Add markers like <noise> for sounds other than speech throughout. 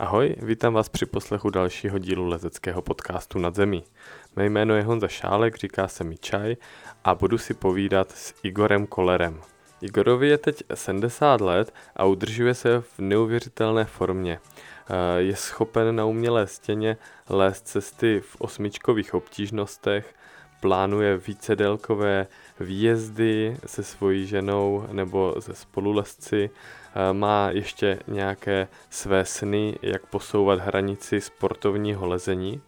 Ahoj, vítám vás při poslechu dalšího dílu lezeckého podcastu Nad zemí. Mé jméno je Honza Šálek, říká se mi Čaj a budu si povídat s Igorem Kolerem. Igorovi je teď 70 let a udržuje se v neuvěřitelné formě. Eh, je schopen na umělé stěně lézt cesty v osmičkových obtížnostech, plánuje vícedelkové výjezdy se svojí ženou nebo se spolulezci, eh, má ještě nějaké své sny, jak posouvat hranici sportovního lezení.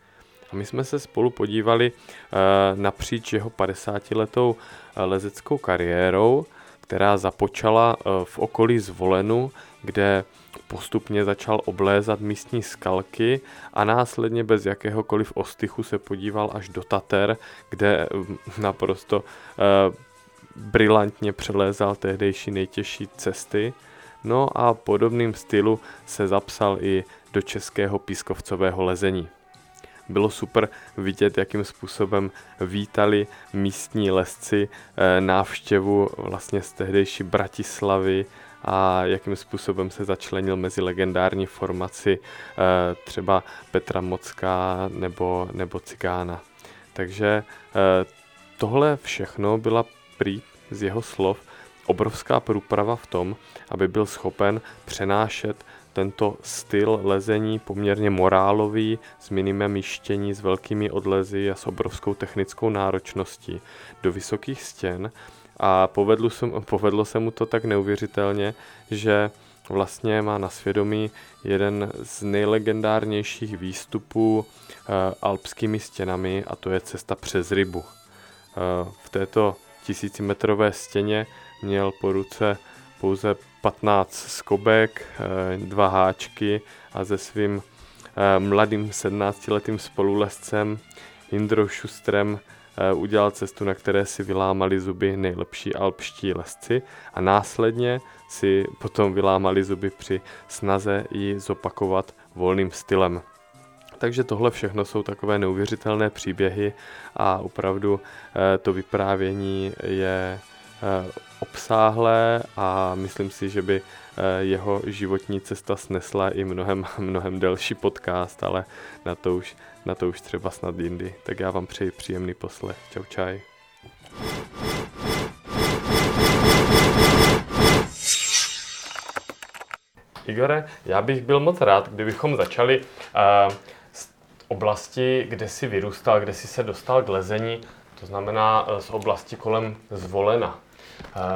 A my jsme se spolu podívali eh, napříč jeho 50-letou lezeckou kariérou, která započala v okolí Zvolenu, kde postupně začal oblézat místní skalky a následně bez jakéhokoliv ostychu se podíval až do Tater, kde mm, naprosto uh, brilantně přelézal tehdejší nejtěžší cesty. No a podobným stylu se zapsal i do českého pískovcového lezení. Bylo super vidět, jakým způsobem vítali místní lesci eh, návštěvu vlastně z tehdejší Bratislavy a jakým způsobem se začlenil mezi legendární formaci eh, třeba Petra Mocká nebo, nebo Cigána. Takže eh, tohle všechno byla prý z jeho slov obrovská průprava v tom, aby byl schopen přenášet tento styl lezení poměrně morálový, s minimem jištění, s velkými odlezy a s obrovskou technickou náročností do vysokých stěn a povedlo se, povedlo se mu to tak neuvěřitelně, že vlastně má na svědomí jeden z nejlegendárnějších výstupů uh, alpskými stěnami a to je cesta přes rybu. Uh, v této tisícimetrové stěně měl po ruce pouze 15 skobek, uh, dva háčky a se svým mladým 17-letým spolulezcem Indrou Šustrem udělal cestu, na které si vylámali zuby nejlepší alpští lesci a následně si potom vylámali zuby při snaze ji zopakovat volným stylem. Takže tohle všechno jsou takové neuvěřitelné příběhy a opravdu eh, to vyprávění je eh, obsáhlé a myslím si, že by jeho životní cesta snesla i mnohem, mnohem delší podcast, ale na to už na to už třeba snad jindy. Tak já vám přeji příjemný poslech. Čau čaj. Igore, já bych byl moc rád, kdybychom začali uh, z oblasti, kde jsi vyrůstal, kde jsi se dostal k lezení, to znamená uh, z oblasti kolem Zvolena.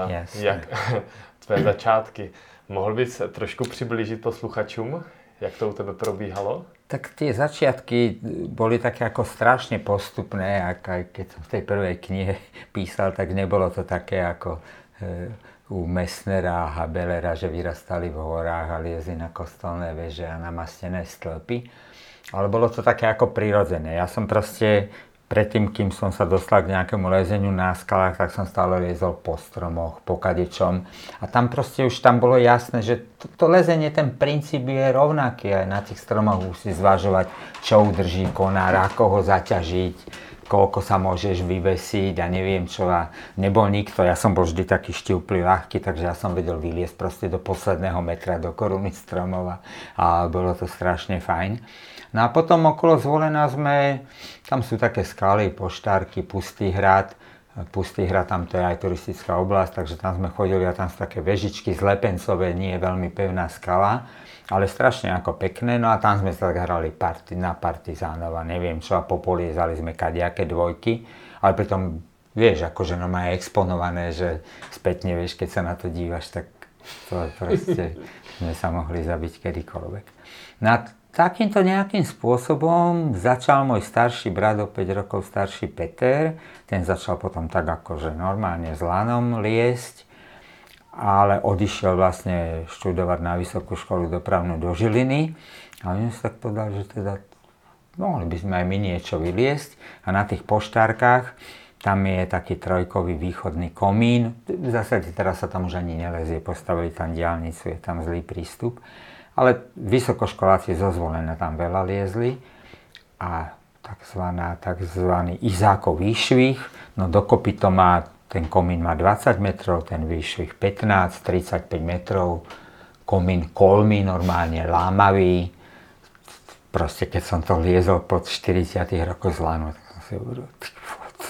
Uh, yes. Jak <laughs> tvé začátky? Mohl bys trošku přiblížit posluchačům, jak to u tebe probíhalo? Tak tie začiatky boli také ako strašne postupné, aj keď som v tej prvej knihe <laughs> písal, tak nebolo to také ako e, u Messnera a Habelera, že vyrastali v horách a liezli na kostolné veže a namastené stĺpy. Ale bolo to také ako prirodzené. Ja som proste predtým, kým som sa dostal k nejakému lezeniu na skalách, tak som stále liezol po stromoch, po kadečom. A tam proste už tam bolo jasné, že to, to lezenie, ten princíp je rovnaký. Aj na tých stromoch musí zvažovať, čo udrží konár, ako ho zaťažiť, koľko sa môžeš vyvesiť a neviem čo. A nebol nikto, ja som bol vždy taký štiuplý, ľahký, takže ja som vedel vyliesť proste do posledného metra do koruny stromov a, bolo to strašne fajn. No a potom okolo Zvolena sme, tam sú také skaly, poštárky, Pustý hrad. Pustý hrad, tam to je aj turistická oblasť, takže tam sme chodili a tam sú také vežičky zlepencové, nie je veľmi pevná skala, ale strašne ako pekné. No a tam sme sa tak hrali party, na partizánov a neviem čo a popoliezali sme kadejaké dvojky, ale pritom vieš, akože no má exponované, že spätne vieš, keď sa na to dívaš, tak to proste <laughs> sme sa mohli zabiť kedykoľvek. No a Takýmto nejakým spôsobom začal môj starší brat, o 5 rokov starší Peter. Ten začal potom tak akože normálne s lanom liesť, ale odišiel vlastne študovať na Vysokú školu dopravnú do Žiliny. A my sa tak povedal, že teda mohli by sme aj my niečo vyliesť. A na tých poštárkach tam je taký trojkový východný komín. V zásade teraz sa tam už ani nelezie, postavili tam diálnicu, je tam zlý prístup ale vysokoškoláci zo tam veľa liezli a takzvaná, takzvaný Izákov výšvih, no dokopy to má, ten komín má 20 metrov, ten výšvih 15, 35 metrov, komín kolmy, normálne lámavý proste keď som to liezol pod 40 rokov z lanu, tak som si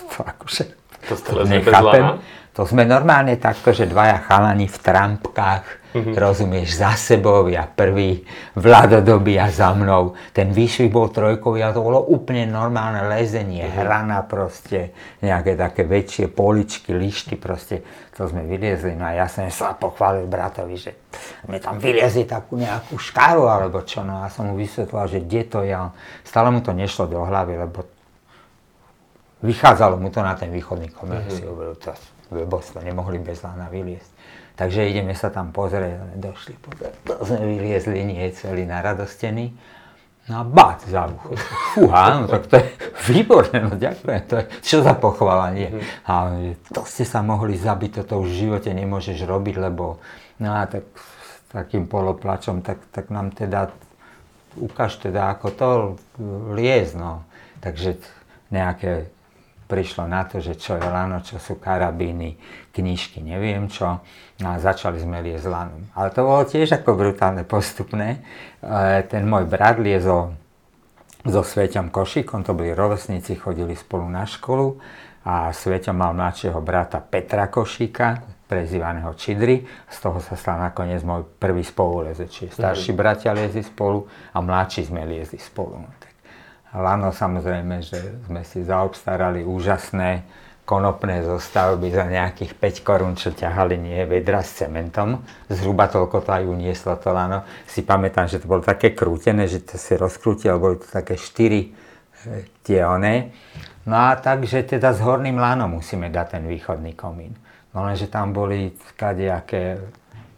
to akože, to, to nechápem. To sme normálne takto, že dvaja chalani v trampkách, mm-hmm. rozumieš, za sebou, ja prvý, Vlado dobia za mnou. Ten výšvih bol trojkový a to bolo úplne normálne lezenie, mm-hmm. hrana proste, nejaké také väčšie poličky, lišty proste, to sme vyliezli. No a ja som sa pochválil bratovi, že sme tam vyliezli takú nejakú škáru alebo čo, no a som mu vysvetlil, že kde to je. Stále mu to nešlo do hlavy, lebo vychádzalo mu to na ten východný komer, mm-hmm. si hovoril, to blbosť, nemohli bez lána vyliezť. Takže ideme sa tam pozrieť, došli, pozrieť, to sme vyliezli, nie celý naradostený. No a bát za ucho. Fúha, no tak to je výborné, no ďakujem, to je, čo za pochválenie. Mm. A to ste sa mohli zabiť, toto už v živote nemôžeš robiť, lebo no a tak s takým poloplačom, tak, tak nám teda ukáž teda, ako to liez, no. Takže nejaké prišlo na to, že čo je lano, čo sú karabíny, knižky, neviem čo. No a začali sme liezť lanom. Ale to bolo tiež ako brutálne postupné. E, ten môj brat liezol so Sveťom Košikom, to boli rovesníci, chodili spolu na školu a Sveťo mal mladšieho brata Petra Košíka, prezývaného Čidry. Z toho sa stal nakoniec môj prvý spolulezec, čiže starší mm. bratia liezli spolu a mladší sme liezli spolu. No Lano samozrejme, že sme si zaobstarali úžasné konopné zostavby za nejakých 5 korún, čo ťahali nie vedra s cementom. Zhruba toľko to aj unieslo to lano. Si pamätám, že to bolo také krútené, že to si rozkrútil, boli to také 4 e, tie oné. No a takže teda s horným lanom musíme dať ten východný komín. No lenže tam boli kadejaké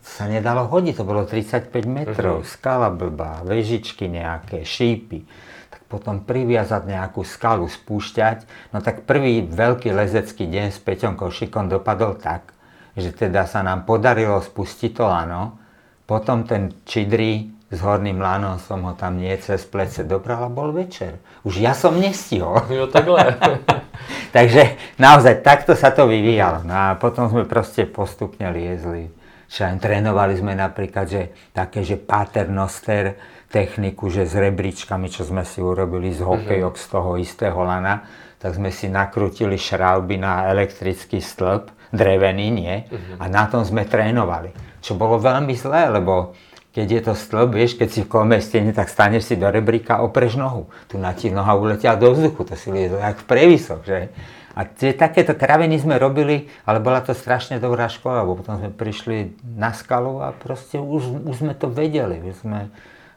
sa nedalo hodiť, to bolo 35 metrov, uh-huh. skala blbá, vežičky nejaké, šípy potom priviazať nejakú skalu, spúšťať. No tak prvý veľký lezecký deň s Peťom Košikom dopadol tak, že teda sa nám podarilo spustiť to lano. Potom ten čidrý s horným lanom som ho tam nie cez plece dobral a bol večer. Už ja som nestihol. Jo, takhle. <laughs> Takže naozaj takto sa to vyvíjalo. No a potom sme proste postupne liezli. Čo trénovali sme napríklad, že také, že paternoster, techniku, že s rebríčkami, čo sme si urobili z hokejok z toho istého lana, tak sme si nakrutili šrauby na elektrický stĺp, drevený, nie? Uh-huh. A na tom sme trénovali. Čo bolo veľmi zlé, lebo keď je to stĺp, vieš, keď si v kolme stene, tak staneš si do rebríka, opreš nohu. Tu na ti noha uletia do vzduchu, to si liezlo jak v previsok, že? A tie, takéto kraviny sme robili, ale bola to strašne dobrá škola, lebo potom sme prišli na skalu a proste už, už sme to vedeli. Už sme,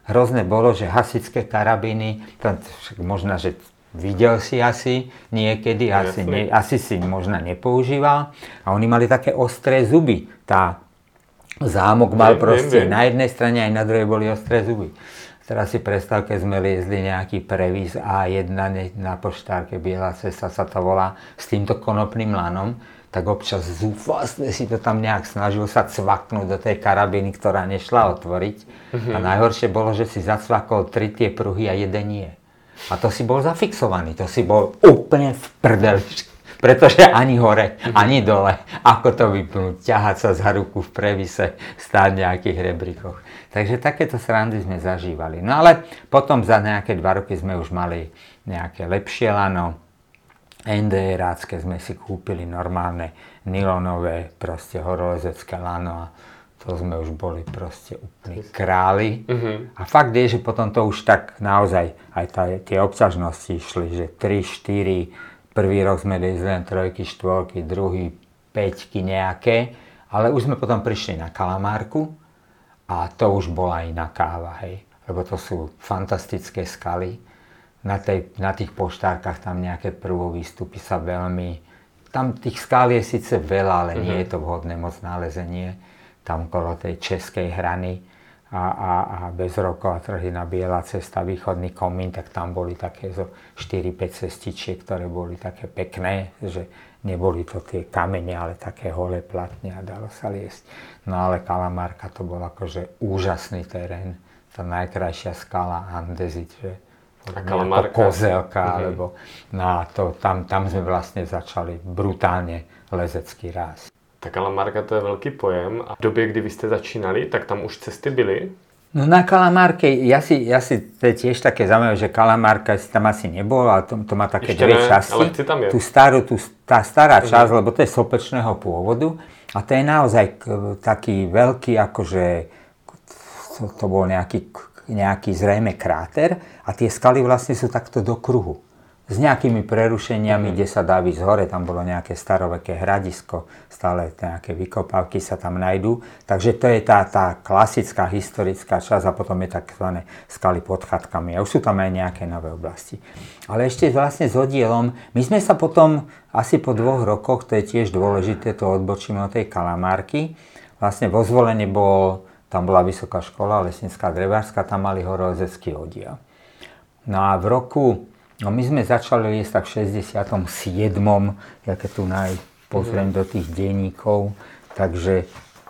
hrozné bolo, že hasičské karabíny, to možno, že videl si asi niekedy, no, asi, ne, asi si možno nepoužíval. A oni mali také ostré zuby. Tá zámok mal viem, proste, viem, viem. na jednej strane aj na druhej boli ostré zuby. Teraz si predstav, keď sme liezli nejaký prevíz A1 na poštárke Biela cesta sa to volá s týmto konopným lanom tak občas zúfalstne si to tam nejak snažil sa cvaknúť do tej karabiny, ktorá nešla otvoriť. Mm-hmm. A najhoršie bolo, že si zacvakol tri tie pruhy a jeden nie. A to si bol zafixovaný, to si bol úplne v prdeli. <laughs> Pretože ani hore, mm-hmm. ani dole, ako to vypnúť, ťahať sa za ruku v previse, stáť v nejakých rebríkoch. Takže takéto srandy sme zažívali. No ale potom za nejaké dva roky sme už mali nejaké lepšie lano, NDRácké sme si kúpili normálne nylonové proste horolezecké lano a to sme už boli proste úplní králi. Uh-huh. A fakt je, že potom to už tak naozaj aj tá, tie obťažnosti išli, že 3, 4, prvý rok sme dali len trojky, štvorky, druhý peťky nejaké, ale už sme potom prišli na kalamárku a to už bola iná káva, hej. Lebo to sú fantastické skaly na, tej, na tých poštárkach tam nejaké prvovýstupy sa veľmi... Tam tých skál je síce veľa, ale nie mhm. je to vhodné moc nálezenie. Tam okolo tej českej hrany a, a, a bez rokov a trhy na Biela cesta, východný komín, tak tam boli také zo 4-5 cestičiek, ktoré boli také pekné, že neboli to tie kamene, ale také holé platne a dalo sa liesť. No ale Kalamárka to bol akože úžasný terén, tá najkrajšia skala Andezit, že ako kozelka, mm-hmm. alebo na to, tam, tam sme vlastne začali brutálně lezecký ráz. Tak ale Marka to je velký pojem. A v době, kdy vy jste začínali, tak tam už cesty byly? No na Kalamárke, ja si, ja si, to je tiež také zaujímavé, že Kalamárka si tam asi nebol, ale to, to má také Ešte dve ne, časti. ale chci tam jesť. Tú starú, tú, tá stará časť, lebo to je sopečného pôvodu a to je naozaj k- taký veľký, akože to, to bol nejaký, nejaký zrejme kráter a tie skaly vlastne sú takto do kruhu. S nejakými prerušeniami, kde sa dá výsť hore, tam bolo nejaké staroveké hradisko, stále nejaké vykopávky sa tam najdú. Takže to je tá, tá klasická historická časť a potom je tzv. skaly pod chatkami. A už sú tam aj nejaké nové oblasti. Ale ešte vlastne s oddielom, my sme sa potom asi po dvoch rokoch, to je tiež dôležité, to odbočíme od tej kalamárky, vlastne vo zvolení bol, tam bola vysoká škola, lesnická drevárska, tam mali horolezecký oddiel. No a v roku, no my sme začali liesť tak v 67. Ja keď tu naj pozriem do tých denníkov, takže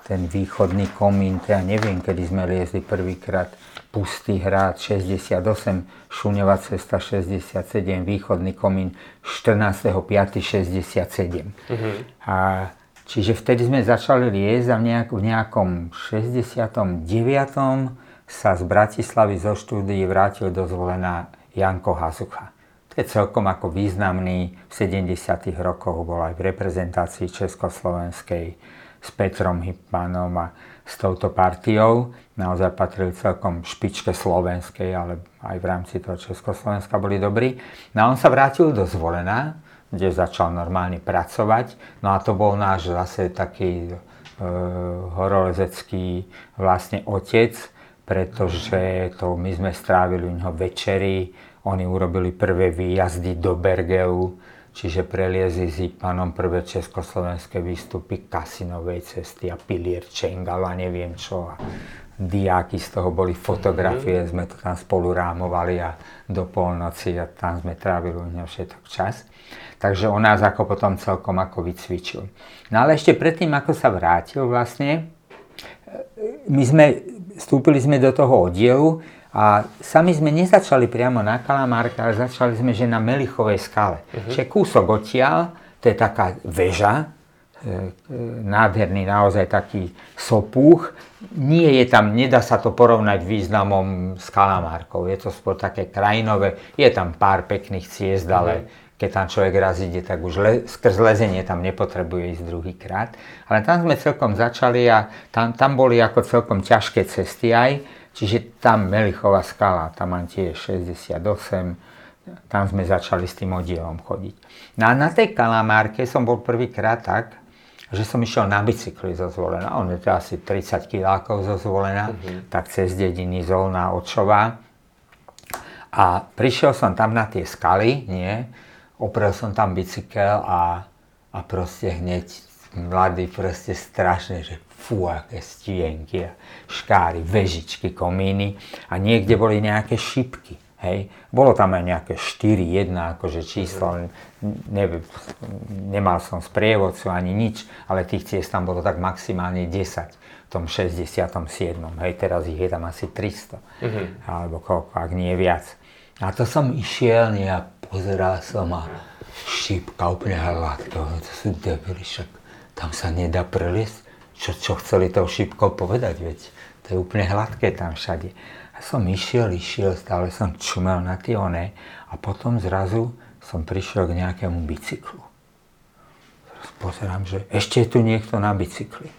ten východný komín, ja neviem, kedy sme liezli prvýkrát Pustý hrad 68, Šuňová cesta 67, východný komín 14.5.67. A čiže vtedy sme začali liezť a v, nejak, v nejakom 69. sa z Bratislavy zo štúdií vrátil do zvolená Janko Hazucha. To je celkom ako významný, v 70. rokoch bol aj v reprezentácii Československej s Petrom Hypanom a s touto partiou. Naozaj patrili celkom špičke slovenskej, ale aj v rámci toho Československa boli dobrí. No a on sa vrátil do Zvolená, kde začal normálne pracovať. No a to bol náš zase taký e, horolezecký vlastne otec, pretože to my sme strávili u neho večery, oni urobili prvé výjazdy do Bergeu, čiže preliezli s Ipanom prvé československé výstupy Kasinovej cesty a Pilier Čengal a neviem čo. A diáky z toho boli fotografie, sme to tam spolu rámovali a do polnoci a tam sme trávili u neho všetok čas. Takže on nás ako potom celkom ako vycvičil. No ale ešte predtým, ako sa vrátil vlastne, my sme, vstúpili sme do toho oddielu a sami sme nezačali priamo na Kalamárke, ale začali sme, že na Melichovej skale. Uh-huh. Čiže kúsok odtiaľ, to je taká väža, e, e, nádherný naozaj taký sopúch. Nie je tam, nedá sa to porovnať významom s Kalamárkou. Je to skôr také krajinové, je tam pár pekných ciest, ale keď tam človek raz ide, tak už le, skrz lezenie tam nepotrebuje ísť druhýkrát. Ale tam sme celkom začali a tam, tam boli ako celkom ťažké cesty aj, čiže tam Melichová skala, tam mám tiež 68, tam sme začali s tým oddielom chodiť. No a na tej Kalamárke som bol prvýkrát tak, že som išiel na bicykli zo Zvolena, on je to asi 30 kilákov zo Zvolena, uh-huh. tak cez dediny Zolná, Očová. A prišiel som tam na tie skaly, nie, oprel som tam bicykel a, a proste hneď mladý proste strašne, že fú, aké stienky, škáry, vežičky, komíny a niekde boli nejaké šipky. Hej. Bolo tam aj nejaké 4, 1 akože číslo, ne, nemal som sprievodcu ani nič, ale tých ciest tam bolo tak maximálne 10 v tom 67. Hej, teraz ich je tam asi 300, uh-huh. alebo koľko, ak nie viac. A to som išiel, ja pozeral som a šípka úplne hladko, to sú debili, však tam sa nedá preliesť. Čo, čo chceli tou šípkou povedať, veď to je úplne hladké tam všade. A som išiel, išiel, stále som čumel na tie one a potom zrazu som prišiel k nejakému bicyklu. Teraz pozerám, že ešte je tu niekto na bicykli.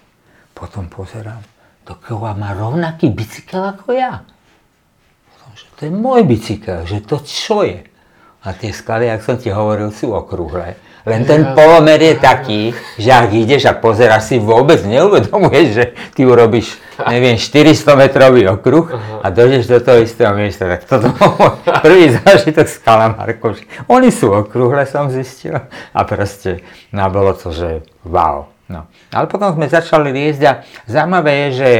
Potom pozerám, dokoľa má rovnaký bicykel ako ja. Potom, že to je môj bicykel, že to čo je? A tie skaly, jak som ti hovoril, sú okrúhle. Len ten polomer je taký, že ak ideš a pozeráš si, vôbec neuvedomuješ, že ty urobíš, neviem, 400 metrový okruh a dojdeš do toho istého miesta. Tak toto bol prvý zážitok s Kalamarkou. Oni sú okrúhle, som zistil. A proste, no bolo to, že wow. No. Ale potom sme začali liezť a zaujímavé je, že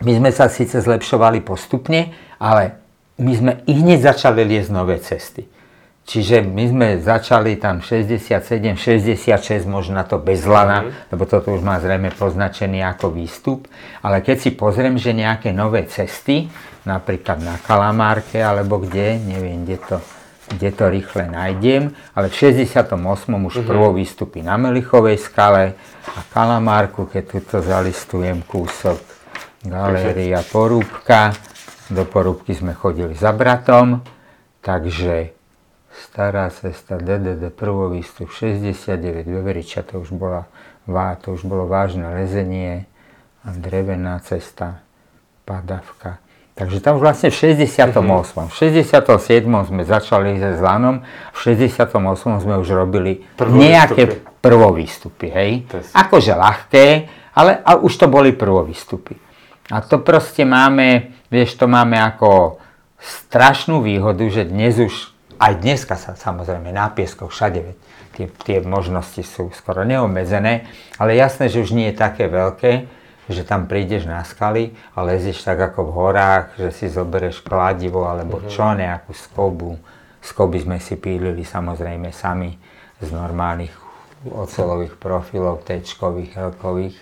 my sme sa síce zlepšovali postupne, ale my sme i hneď začali liesť nové cesty. Čiže my sme začali tam 67, 66, možno to bez lana, mm. lebo toto už má zrejme poznačený ako výstup. Ale keď si pozriem, že nejaké nové cesty, napríklad na Kalamárke alebo kde, neviem, kde to, kde to rýchle nájdem, ale v 68. už mm-hmm. prvo výstupy na Melichovej skale a Kalamárku, keď tu to zalistujem kúsok, galéria Porúbka. Do Porúbky sme chodili za bratom, takže stará cesta DDD prvý výstup 69 Veveriča, to už, bola, to už bolo vážne lezenie a drevená cesta, padavka. Takže tam vlastne v 68. Mm-hmm. V 67. sme začali se Zlanom, v 68. sme už robili Prvo nejaké výstupy. prvovýstupy, hej. Akože ľahké, ale a už to boli prvovýstupy. A to proste máme, vieš, to máme ako strašnú výhodu, že dnes už, aj dneska sa samozrejme na pieskoch všade, tie, tie možnosti sú skoro neobmedzené, ale jasné, že už nie je také veľké, že tam prídeš na skaly a lezieš tak ako v horách, že si zoberieš kladivo alebo mm-hmm. čo, nejakú skobu. Skoby sme si pílili samozrejme sami z normálnych ocelových profilov, tečkových, helkových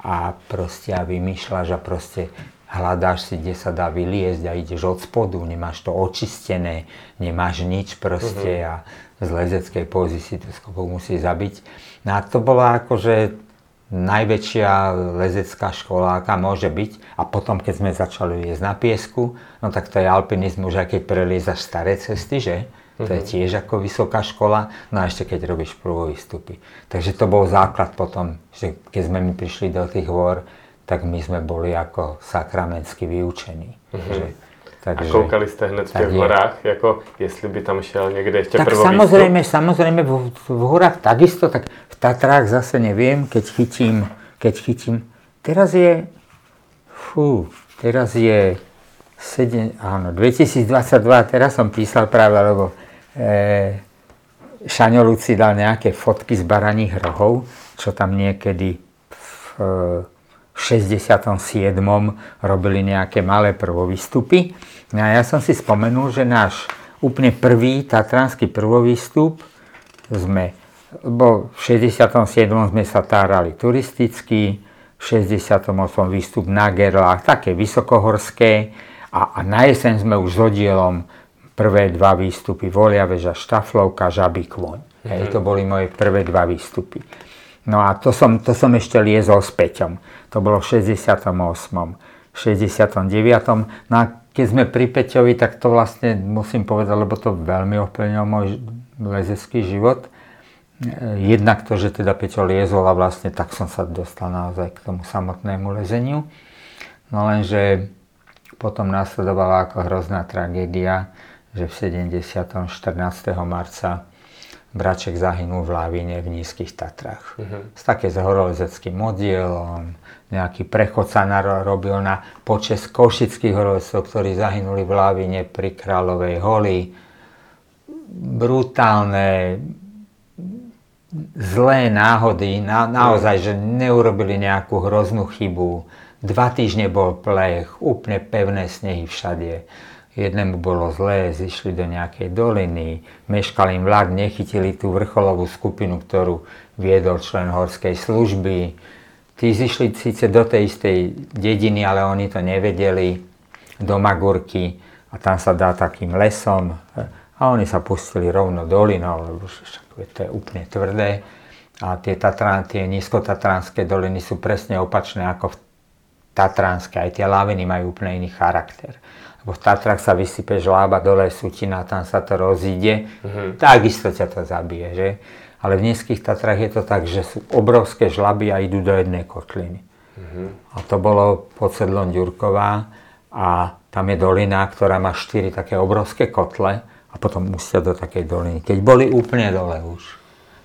a proste a vymýšľaš a proste hľadáš si, kde sa dá vyliezť a ideš od spodu, nemáš to očistené, nemáš nič proste mm-hmm. a z lezeckej pozícii tú skobu musí zabiť. No a to bola akože najväčšia lezecká škola, aká môže byť. A potom, keď sme začali liezť na piesku, no tak to je alpinizmus, aj keď preliezaš staré cesty, že? To je mhm. tiež ako vysoká škola, no a ešte keď robíš výstupy. Takže to bol základ potom, že keď sme my prišli do tých hôr, tak my sme boli ako sakramensky vyučení. Mm-hmm. Že, takže, a koukali ste hned v těch horách, jako jestli by tam šel někde ještě Tak samozrejme, samozrejme v, v horách takisto, tak Tatrách zase neviem, keď chytím, keď chytím, teraz je, fú, teraz je 7, áno, 2022, teraz som písal práve, lebo e, Šaňo Luci dal nejaké fotky z baraních rohov, čo tam niekedy v e, 67. robili nejaké malé prvovýstupy. No a ja som si spomenul, že náš úplne prvý tatranský prvovýstup sme lebo v 67. sme sa tárali turisticky, v 68. výstup na Gerlách, také vysokohorské a, a na jeseň sme už s oddielom prvé dva výstupy Volia veža Štaflovka, Žabý kvoň. Mm-hmm. To boli moje prvé dva výstupy. No a to som, to som ešte liezol s Peťom. To bolo v 68. V 69. No a keď sme pri Peťovi, tak to vlastne musím povedať, lebo to veľmi ovplyvnilo môj lezecký život jednak to, že teda Peťo liezol a vlastne tak som sa dostal naozaj k tomu samotnému lezeniu. No lenže potom následovala ako hrozná tragédia, že v 70. 14. marca Braček zahynul v Lávine v Nízkych Tatrách. Uh-huh. S také s horolezeckým oddielom, nejaký prechod sa robil na počes košických horolezcov, ktorí zahynuli v Lávine pri Kráľovej holi. Brutálne, zlé náhody, na, naozaj, že neurobili nejakú hroznú chybu. Dva týždne bol plech, úplne pevné snehy všade. Jednému bolo zlé, zišli do nejakej doliny, meškali im vlak, nechytili tú vrcholovú skupinu, ktorú viedol člen horskej služby. Tí zišli síce do tej istej dediny, ale oni to nevedeli, do Magurky a tam sa dá takým lesom a oni sa pustili rovno dolinou, lebo to je úplne tvrdé. A tie, Tatran, tie nízkotatranské doliny sú presne opačné ako v Tatranské. Aj tie láviny majú úplne iný charakter. Lebo v Tatrách sa vysype žlába, dole sutina, tam sa to rozíde, mm-hmm. takisto ťa to zabije, že? Ale v nízkych Tatrách je to tak, že sú obrovské žlaby a idú do jednej kotliny. Mm-hmm. A to bolo pod sedlom Ďurková a tam je dolina, ktorá má štyri také obrovské kotle a potom musia do takej doliny. Keď boli úplne dole už,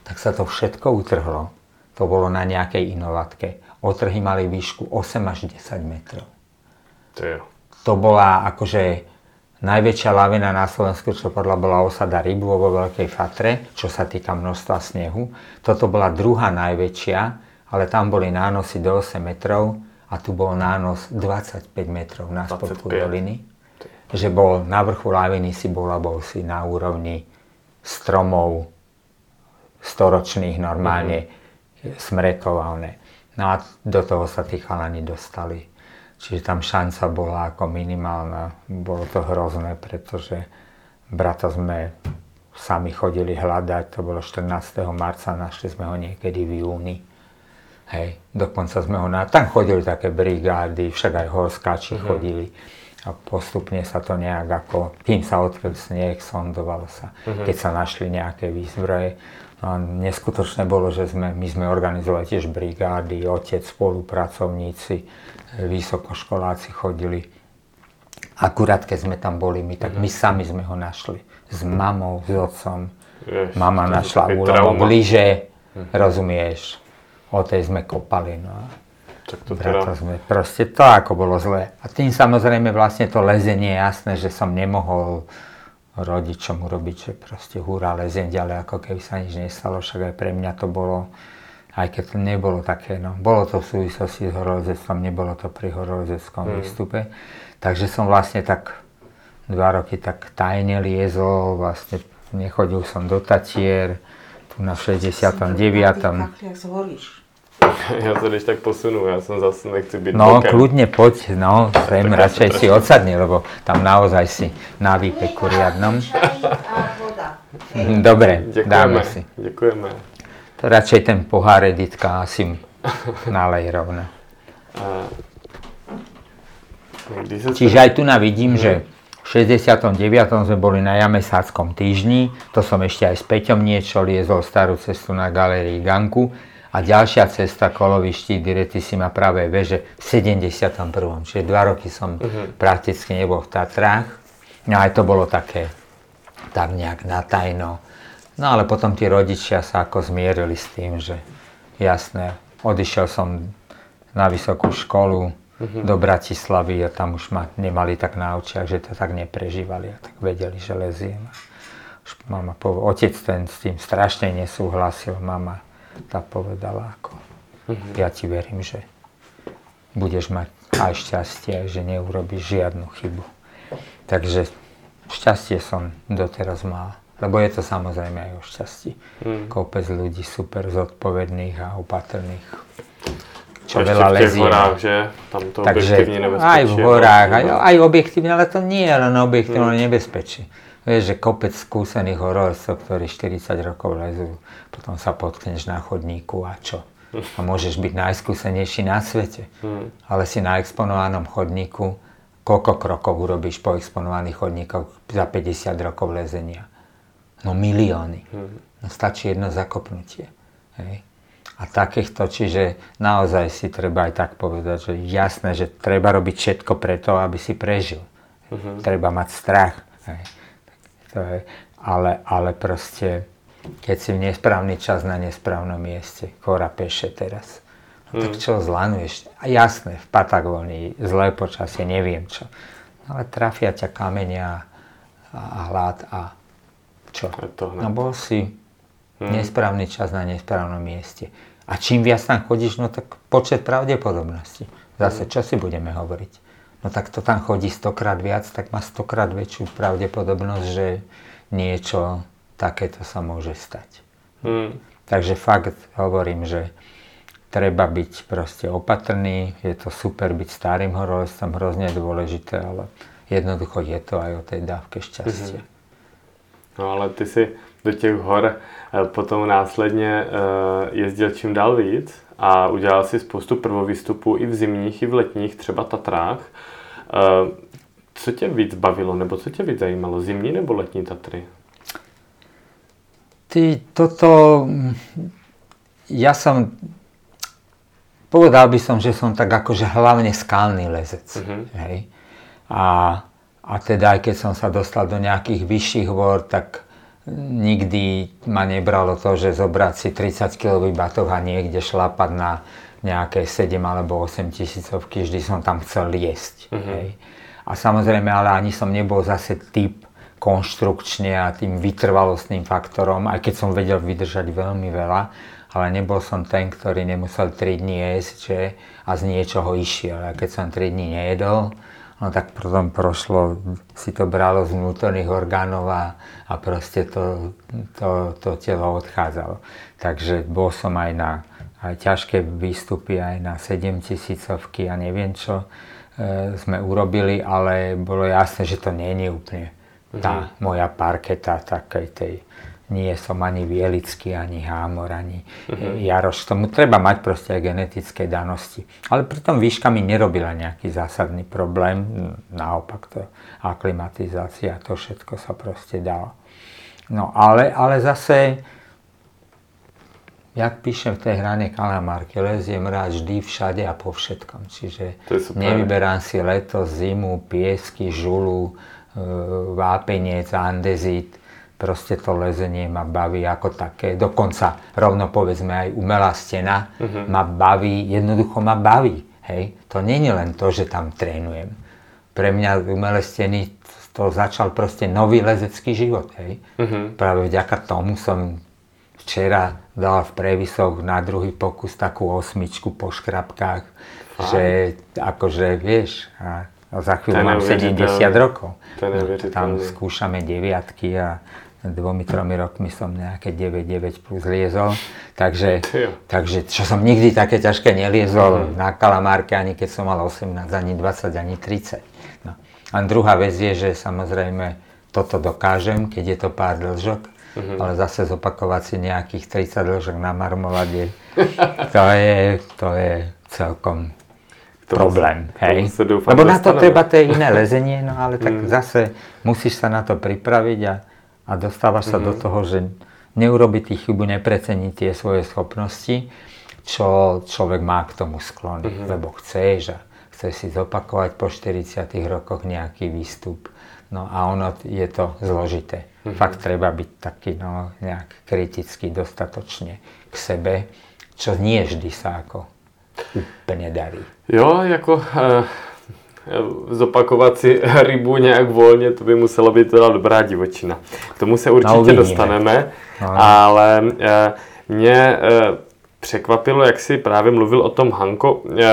tak sa to všetko utrhlo. To bolo na nejakej inovatke. Otrhy mali výšku 8 až 10 metrov. To, je. to bola akože najväčšia lavina na Slovensku, čo podľa bola osada Rybu vo Veľkej Fatre, čo sa týka množstva snehu. Toto bola druhá najväčšia, ale tam boli nánosy do 8 metrov a tu bol nános 25 metrov na spodku doliny že bol na vrchu laviny si bol a bol si na úrovni stromov storočných normálne mm-hmm. smrekov a one. No a do toho sa tí chalani dostali. Čiže tam šanca bola ako minimálna. Bolo to hrozné, pretože brata sme sami chodili hľadať. To bolo 14. marca, našli sme ho niekedy v júni. Hej, dokonca sme ho na... Tam chodili také brigády, však aj horskáči uh-huh. chodili. A postupne sa to nejak ako... Kým sa odkryl sneh, sondovalo sa. Uh-huh. Keď sa našli nejaké výzbroje. No a neskutočné bolo, že sme, my sme organizovali tiež brigády, otec, spolupracovníci, vysokoškoláci chodili. Akurát keď sme tam boli my, tak my sami sme ho našli. S mamou, s otcom. Jež, Mama našla úlomok lyže, uh-huh. rozumieš o tej sme kopali. No. Tak to teda... sme, proste to ako bolo zlé. A tým samozrejme vlastne to lezenie je jasné, že som nemohol rodičom urobiť, že proste hurá lezem ďalej, ako keby sa nič nestalo, však aj pre mňa to bolo, aj keď to nebolo také, no, bolo to v súvislosti s horolezectvom, nebolo to pri horolezeckom hmm. výstupe, takže som vlastne tak dva roky tak tajne liezol, vlastne nechodil som do Tatier, tu na 69. <laughs> Ja to když tak posunu, ja som zase nechci byť No, bokem. kľudne poď, no, sem radšej si odsadni, lebo tam naozaj si na výpeku riadnom. Dobre, Ďakujeme. dáme si. Ďakujeme. Radšej ten pohár Editka asi nalej rovno. Čiže aj tu na vidím, že v 69. sme boli na Jamesáckom týždni, to som ešte aj s Peťom niečo liezol starú cestu na galérii Ganku a ďalšia cesta koloviští Diretissima pravé veže v 71. Čiže dva roky som uh-huh. prakticky nebol v Tatrách. No aj to bolo také tak nejak natajno. No ale potom tí rodičia sa ako zmierili s tým, že jasné, odišiel som na vysokú školu uh-huh. do Bratislavy a tam už ma nemali tak na očiach, že to tak neprežívali a tak vedeli, že leziem. Už mama, otec ten s tým strašne nesúhlasil, mama tá povedala ako, mm-hmm. ja ti verím, že budeš mať aj šťastie, že neurobíš žiadnu chybu. Takže šťastie som doteraz mal. Lebo je to samozrejme aj o šťastí. Mm. Kopec ľudí super zodpovedných a opatrných. Čo Ešte veľa lezie. v horách, že? Tam to Takže aj v horách, aj, aj objektívne, ale to nie je len objektívne mm. nebezpečie. Vieš, že kopec skúsených hororcov, ktorí 40 rokov lezú, potom sa potkneš na chodníku a čo? A môžeš byť najskúsenejší na svete, hmm. ale si na exponovanom chodníku, koľko krokov urobíš po exponovaných chodníkoch za 50 rokov lezenia? No milióny. Hmm. No stačí jedno zakopnutie. Hej. A takýchto, čiže naozaj si treba aj tak povedať, že jasné, že treba robiť všetko preto, aby si prežil. Uh-huh. Treba mať strach. Hej to je, ale, ale proste, keď si v nesprávny čas na nesprávnom mieste, chora peše teraz, no, tak mm. čo zlanuješ? A jasné, v Patagónii, zlé počasie, neviem čo. Ale trafia ťa kamenia a, a hlad a čo? No bol si hmm. nesprávny čas na nesprávnom mieste. A čím viac tam chodíš, no tak počet pravdepodobnosti. Zase, mm. čo si budeme hovoriť? no tak to tam chodí stokrát viac, tak má stokrát väčšiu pravdepodobnosť, že niečo takéto sa môže stať. Hmm. Takže fakt hovorím, že treba byť proste opatrný, je to super byť starým horolezcom, hrozne dôležité, ale jednoducho je to aj o tej dávke šťastia. Mm-hmm. No ale ty si do těch hor eh, potom následně uh, jezdil čím dál víc a udělal si spoustu prvovýstupů i v zimních, i v letních, třeba Tatrách. Uh, co tě víc bavilo, nebo co tě víc zajímalo, zimní nebo letní Tatry? Ty, toto, ja som, povedal by som, že som tak akože hlavne skalný lezec. Uh-huh. Hej. A, a teda aj keď som sa dostal do nejakých vyšších hôr, tak nikdy ma nebralo to, že zobrať si 30 kg batoh a niekde šlapať na nejaké 7 alebo 8 tisícovky, vždy som tam chcel liesť. Uh-huh. Hej. A samozrejme, ale ani som nebol zase typ konštrukčne a tým vytrvalostným faktorom, aj keď som vedel vydržať veľmi veľa, ale nebol som ten, ktorý nemusel 3 dní jesť že, a z niečoho išiel. A keď som 3 dní nejedol, no tak potom prošlo, si to bralo z vnútorných orgánov a, a proste to, to, to telo odchádzalo. Takže bol som aj na aj ťažké výstupy aj na 7 tisícovky a neviem čo e, sme urobili, ale bolo jasné, že to nie je úplne tá mm-hmm. moja parketa takej tej nie som ani Vielický, ani Hámor, ani uh-huh. Jaroš. Tomu treba mať proste aj genetické danosti. Ale pritom výška mi nerobila nejaký zásadný problém. Naopak to aklimatizácia, to všetko sa proste dalo. No ale, ale zase, jak píšem v tej hrane Kalamárke, leziem rád vždy, všade a po všetkom. Čiže nevyberám si leto, zimu, piesky, žulu, e, vápenec, andezit proste to lezenie ma baví ako také. Dokonca rovno povedzme aj umelá stena uh-huh. ma baví, jednoducho ma baví. Hej? To nie je len to, že tam trénujem. Pre mňa umelé steny to začal proste nový lezecký život. Hej? Uh-huh. Práve vďaka tomu som včera dal v previsoch na druhý pokus takú osmičku po škrapkách, Fajn. že akože vieš, a za chvíľu mám 70 rokov. Tam skúšame deviatky a dvomi, tromi rokmi som nejaké 9-9 plus liezol. Takže, takže čo som nikdy také ťažké neliezol na kalamárke, ani keď som mal 18, ani 20, ani 30. No. A druhá vec je, že samozrejme toto dokážem, keď je to pár dlžok, mm-hmm. ale zase zopakovať si nejakých 30 dlžok na marmolade, <laughs> to je, to je celkom to problém. Hej? Lebo na to treba to je iné <laughs> lezenie, no ale tak mm. zase musíš sa na to pripraviť a a dostávaš sa mm-hmm. do mhm. toho, že neurobiť tých chybu, nepreceniť tie svoje schopnosti, čo človek má k tomu sklony, mm-hmm. lebo chceš a chce si zopakovať po 40 rokoch nejaký výstup. No a ono je to zložité. Mm-hmm. Fakt treba byť taký no, nejak kritický dostatočne k sebe, čo nie vždy sa ako úplne darí. Jo, jako uh zopakovat si <laughs> rybu nějak volně, to by musela být teda dobrá divočina. K tomu se určitě no, dostaneme, no. ale e, mě e, překvapilo, jak si právě mluvil o tom Hanko, e,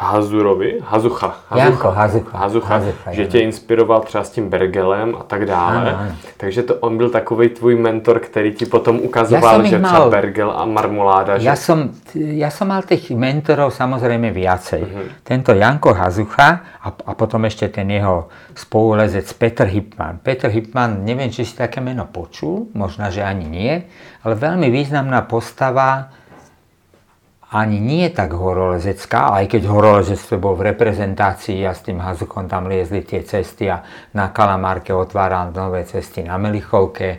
Hazurovi, Hazucha, Hazucha, Janko, Hazucha, Hazucha, Hazucha že tě inspiroval třeba s tím Bergelem a tak dále. Ano, ano. Takže to on byl takový tvůj mentor, který ti potom ukazoval, že mal, třeba Bergel a marmoláda. Že... Ja, som, ja som mal tých mentorov samozrejme viacej. Uh-huh. Tento Janko Hazucha a, a potom ešte ten jeho spolulezec Peter Hipman. Peter Hipman, neviem, či si také meno počul, možno, že ani nie, ale veľmi významná postava ani nie tak horolezecká, aj keď horolezectvo bol v reprezentácii a s tým Hazukom tam liezli tie cesty a na Kalamárke otváral nové cesty na Melichovke.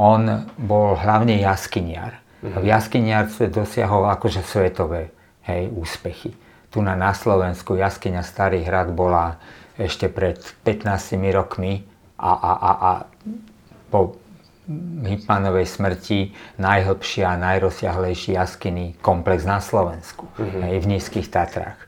On bol hlavne jaskyniar. A v jaskyniarstve dosiahol akože svetové hej, úspechy. Tu na, na Slovensku jaskyňa Starý hrad bola ešte pred 15 rokmi a, a, a, a po Hipmanovej smrti najhlbšia a najrozsiahlejší jaskyný komplex na Slovensku, mm-hmm. aj v Nízkych Tatrách.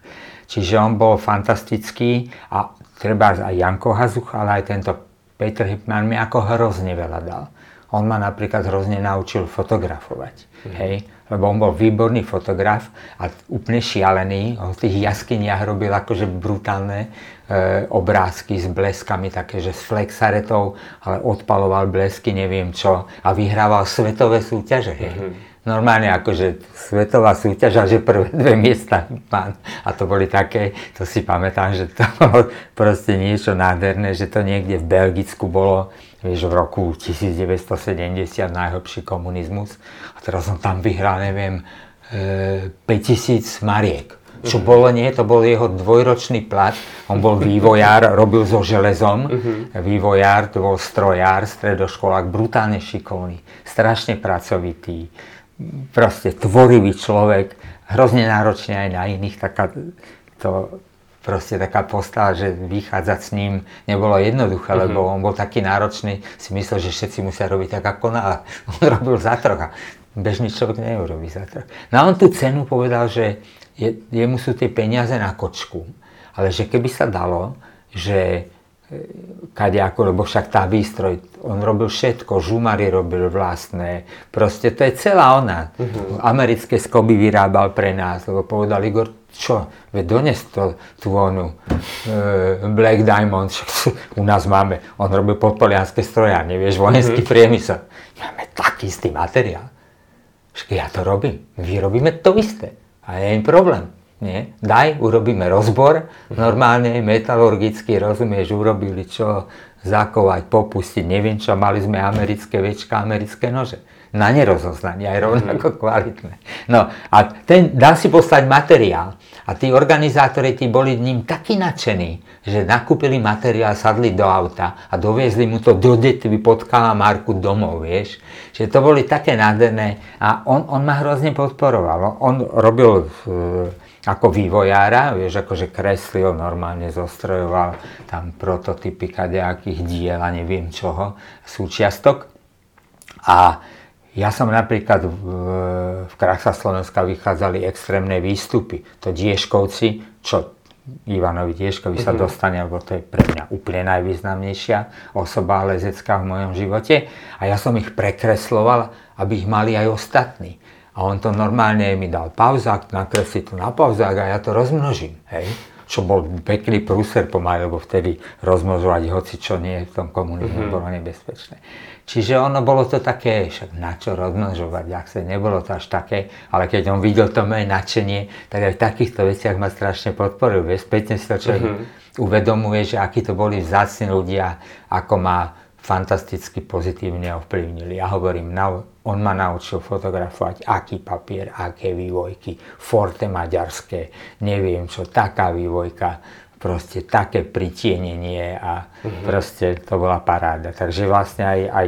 Čiže on bol fantastický a treba aj Janko Hazuch, ale aj tento Peter Hipman mi ako hrozne veľa dal. On ma napríklad hrozne naučil fotografovať. Mm-hmm. Hej? lebo on bol výborný fotograf a úplne šialený. On v tých jaskyniach robil akože brutálne obrázky s bleskami, také, že s flexaretou, ale odpaloval blesky, neviem čo, a vyhrával svetové súťaže. Mm-hmm. Normálne akože svetová súťaž a že prvé <laughs> dve miesta pán. A to boli také, to si pamätám, že to <laughs> bolo proste niečo nádherné, že to niekde v Belgicku bolo, vieš, v roku 1970 najhlbší komunizmus. A teraz som tam vyhral, neviem, e, 5000 mariek. Čo uh-huh. bolo, nie, to bol jeho dvojročný plat. On bol vývojár, robil so železom. Uh-huh. Vývojár, to bol strojár, stredoškolák, brutálne šikovný, strašne pracovitý proste tvorivý človek, hrozne náročne aj na iných, taká, to, proste taká postava, že vychádzať s ním nebolo jednoduché, mm-hmm. lebo on bol taký náročný, si myslel, že všetci musia robiť tak ako na, <laughs> on robil za a bežný človek neurobí za troch. No a on tú cenu povedal, že je, jemu sú tie peniaze na kočku, ale že keby sa dalo, že kaďako, lebo však tá výstroj, on robil všetko, žumary robil vlastné, proste to je celá ona. Uh-huh. Americké skoby vyrábal pre nás, lebo povedal Igor, čo, veď dones to, tú onu, uh, Black Diamond, u nás máme, on robil podpolianské strojárne, vieš, vojenský uh-huh. priemysel. Máme taký istý materiál. Však ja to robím, vy robíme to isté. A je im problém. Nie? Daj, urobíme rozbor, normálne, metalurgicky, rozumieš, urobili čo, zakovať, popustiť, neviem čo, mali sme americké večka, americké nože. Na nerozoznanie, aj rovnako kvalitné. No a ten, dá si poslať materiál. A tí organizátori, tí boli ním takí nadšení, že nakúpili materiál, sadli do auta a doviezli mu to do detvy pod Kalamárku domov, vieš. Že to boli také nádherné a on, on ma hrozne podporoval. On robil ako vývojára, vieš, akože kreslil, normálne zostrojoval tam prototypy kadejakých diel a neviem čoho, súčiastok. A ja som napríklad v, v Krasa Slovenska vychádzali extrémne výstupy. To Dieškovci, čo Ivanovi Dieškovi sa mhm. dostane, lebo to je pre mňa úplne najvýznamnejšia osoba lezecká v mojom živote. A ja som ich prekresloval, aby ich mali aj ostatní. A on to normálne mi dal pauzák, nakresli to na pauzák a ja to rozmnožím. Hej? Čo bol pekný prúser pomaly, lebo vtedy rozmnožovať hoci čo nie v tom komunizmu mm-hmm. bolo nebezpečné. Čiže ono bolo to také, však na čo rozmnožovať, ak sa nebolo to až také, ale keď on videl to moje nadšenie, tak aj v takýchto veciach ma strašne podporil. Vieš, spätne si to človek mm-hmm. uvedomuje, že akí to boli vzácni ľudia, ako ma fantasticky pozitívne ovplyvnili. Ja hovorím, on ma naučil fotografovať aký papier, aké vývojky, forte maďarské, neviem čo, taká vývojka, proste také pritienenie a mm-hmm. proste to bola paráda. Takže vlastne aj, aj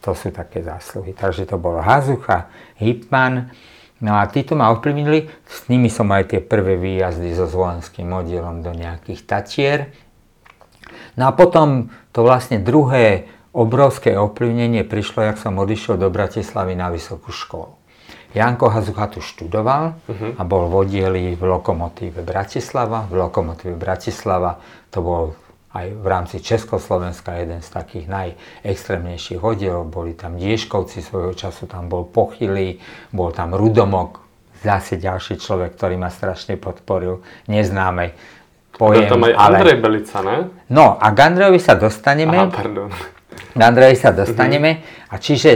to sú také zásluhy. Takže to bolo Hazucha, Hipman, No a títo ma ovplyvnili, s nimi som aj tie prvé výjazdy so zvolenským oddielom do nejakých Tatier. No a potom to vlastne druhé obrovské ovplyvnenie prišlo, jak som odišiel do Bratislavy na vysokú školu. Janko Hazucha tu študoval uh-huh. a bol v oddieli v Lokomotíve Bratislava. V Lokomotíve Bratislava to bol aj v rámci Československa jeden z takých najextrémnejších oddielov. Boli tam Dieškovci svojho času, tam bol Pochylý, bol tam Rudomok, zase ďalší človek, ktorý ma strašne podporil, neznáme pojem. Tam aj Andrej ale... Belica, ne? No a k Andrejovi sa dostaneme. Aha, pardon. Na Andrejovi sa dostaneme. Mm-hmm. A čiže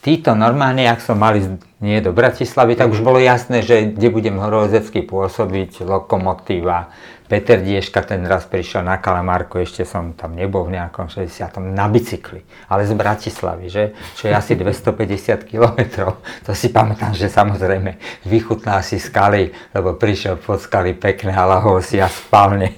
títo normálne, ak som mali nie do Bratislavy, tak už bolo jasné, že kde budem horozecky pôsobiť, lokomotíva, Peter Dieška ten raz prišiel na Kalamárku, ešte som tam nebol v nejakom 60. na bicykli, ale z Bratislavy, že? Čo je asi 250 km. To si pamätám, že samozrejme vychutná si skaly, lebo prišiel pod skaly pekné a lahol si a spálne,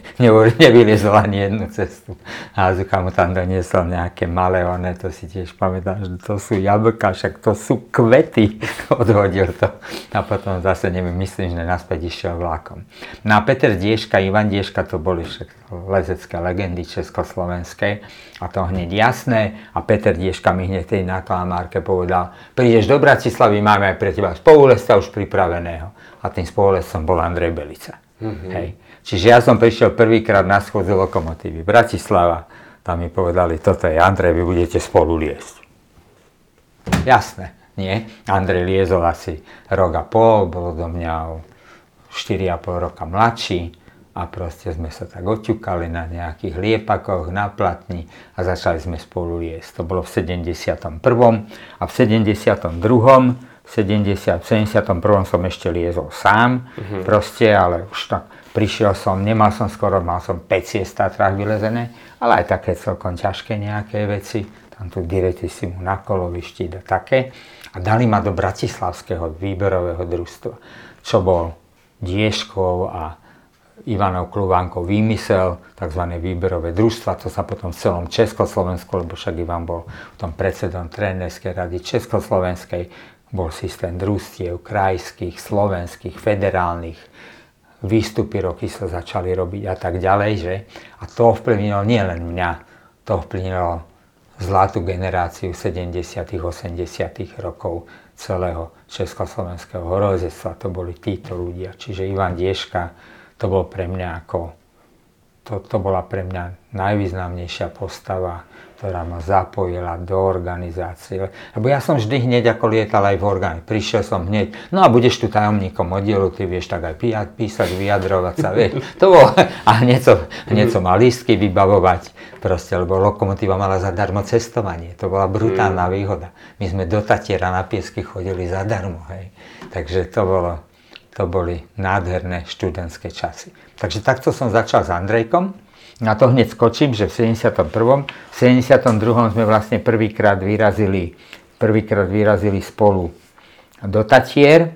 nevylezol ani jednu cestu. A Zuka mu tam doniesol nejaké malé one, to si tiež pamätám, že to sú jablka, však to sú kvety. <laughs> Odhodil to. A potom zase, neviem, myslím, že naspäť išiel vlákom. No a Peter Dieška, Ivan Milan Dieška to boli však lezecké legendy československej a to hneď jasné a Peter Dieška mi hneď tej na klamárke povedal, prídeš do Bratislavy, máme aj pre teba spolulesca už pripraveného a tým spolulescom bol Andrej Belica. Mm-hmm. Hej. Čiže ja som prišiel prvýkrát na schodze lokomotívy Bratislava, tam mi povedali, toto je Andrej, vy budete spolu liesť. Jasné, nie? Andrej liezol asi rok a pol, bolo do mňa 4,5 roka mladší a proste sme sa tak oťukali na nejakých liepakoch, na platni a začali sme spolu liesť. To bolo v 71. a v 72. v 70, v 71. som ešte liezol sám, uh-huh. proste, ale už tak prišiel som, nemal som skoro, mal som 5 ciest Tatrách vylezené, ale aj také celkom ťažké nejaké veci, tam tu mu na kolovišti a také. A dali ma do Bratislavského výberového družstva, čo bol Dieškov a Ivanov Kluvánkov vymysel, tzv. výberové družstva, to sa potom v celom Československu, lebo však Ivan bol tom predsedom trénerskej rady Československej, bol systém družstiev krajských, slovenských, federálnych, výstupy roky sa začali robiť a tak ďalej, že? A to ovplyvnilo nielen mňa, to ovplyvnilo zlatú generáciu 70 80 rokov celého československého horozectva. To boli títo ľudia. Čiže Ivan Dieška, to bol pre mňa ako, to, to bola pre mňa najvýznamnejšia postava, ktorá ma zapojila do organizácie. Lebo ja som vždy hneď ako lietal aj v orgáne. Prišiel som hneď, no a budeš tu tajomníkom oddielu, ty vieš tak aj písať, vyjadrovať sa, vieš. <laughs> To bolo, a hneď som, hneď som mal lístky vybavovať, proste, lebo lokomotíva mala zadarmo cestovanie. To bola brutálna mm. výhoda. My sme do Tatiera na piesky chodili zadarmo, hej. Takže to bolo, to boli nádherné študentské časy. Takže takto som začal s Andrejkom. Na to hneď skočím, že v 71. V 72. sme vlastne prvýkrát vyrazili, prvýkrát vyrazili spolu do Tatier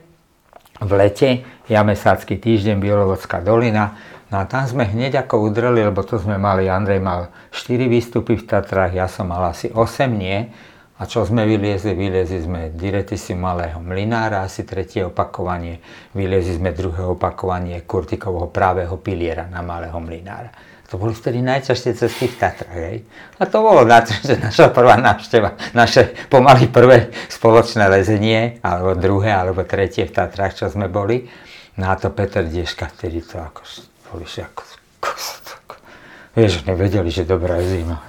v lete, Jamesácky týždeň, Bielovodská dolina. No a tam sme hneď ako udreli, lebo to sme mali, Andrej mal 4 výstupy v Tatrách, ja som mal asi 8, nie. A čo sme vyliezli? Vyliezli sme Diretisi malého mlinára, asi tretie opakovanie. Vyliezli sme druhé opakovanie Kurtikovho právého piliera na malého mlinára. To boli vtedy najťažšie cesty v Tatrách. Hej? A to bolo na to, že naša prvá návšteva, naše pomaly prvé spoločné lezenie, alebo druhé, alebo tretie v Tatrách, čo sme boli. No a to Peter Dieška vtedy to ako, boli ako, ako, ako vieš, nevedeli, že dobrá zima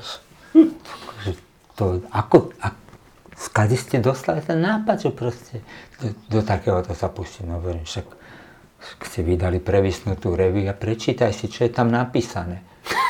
to, ako, a, ste dostali ten nápad, že proste do, do takéhoto sa pustí, no verím, však ste vydali previsnutú reviu a prečítaj si, čo je tam napísané.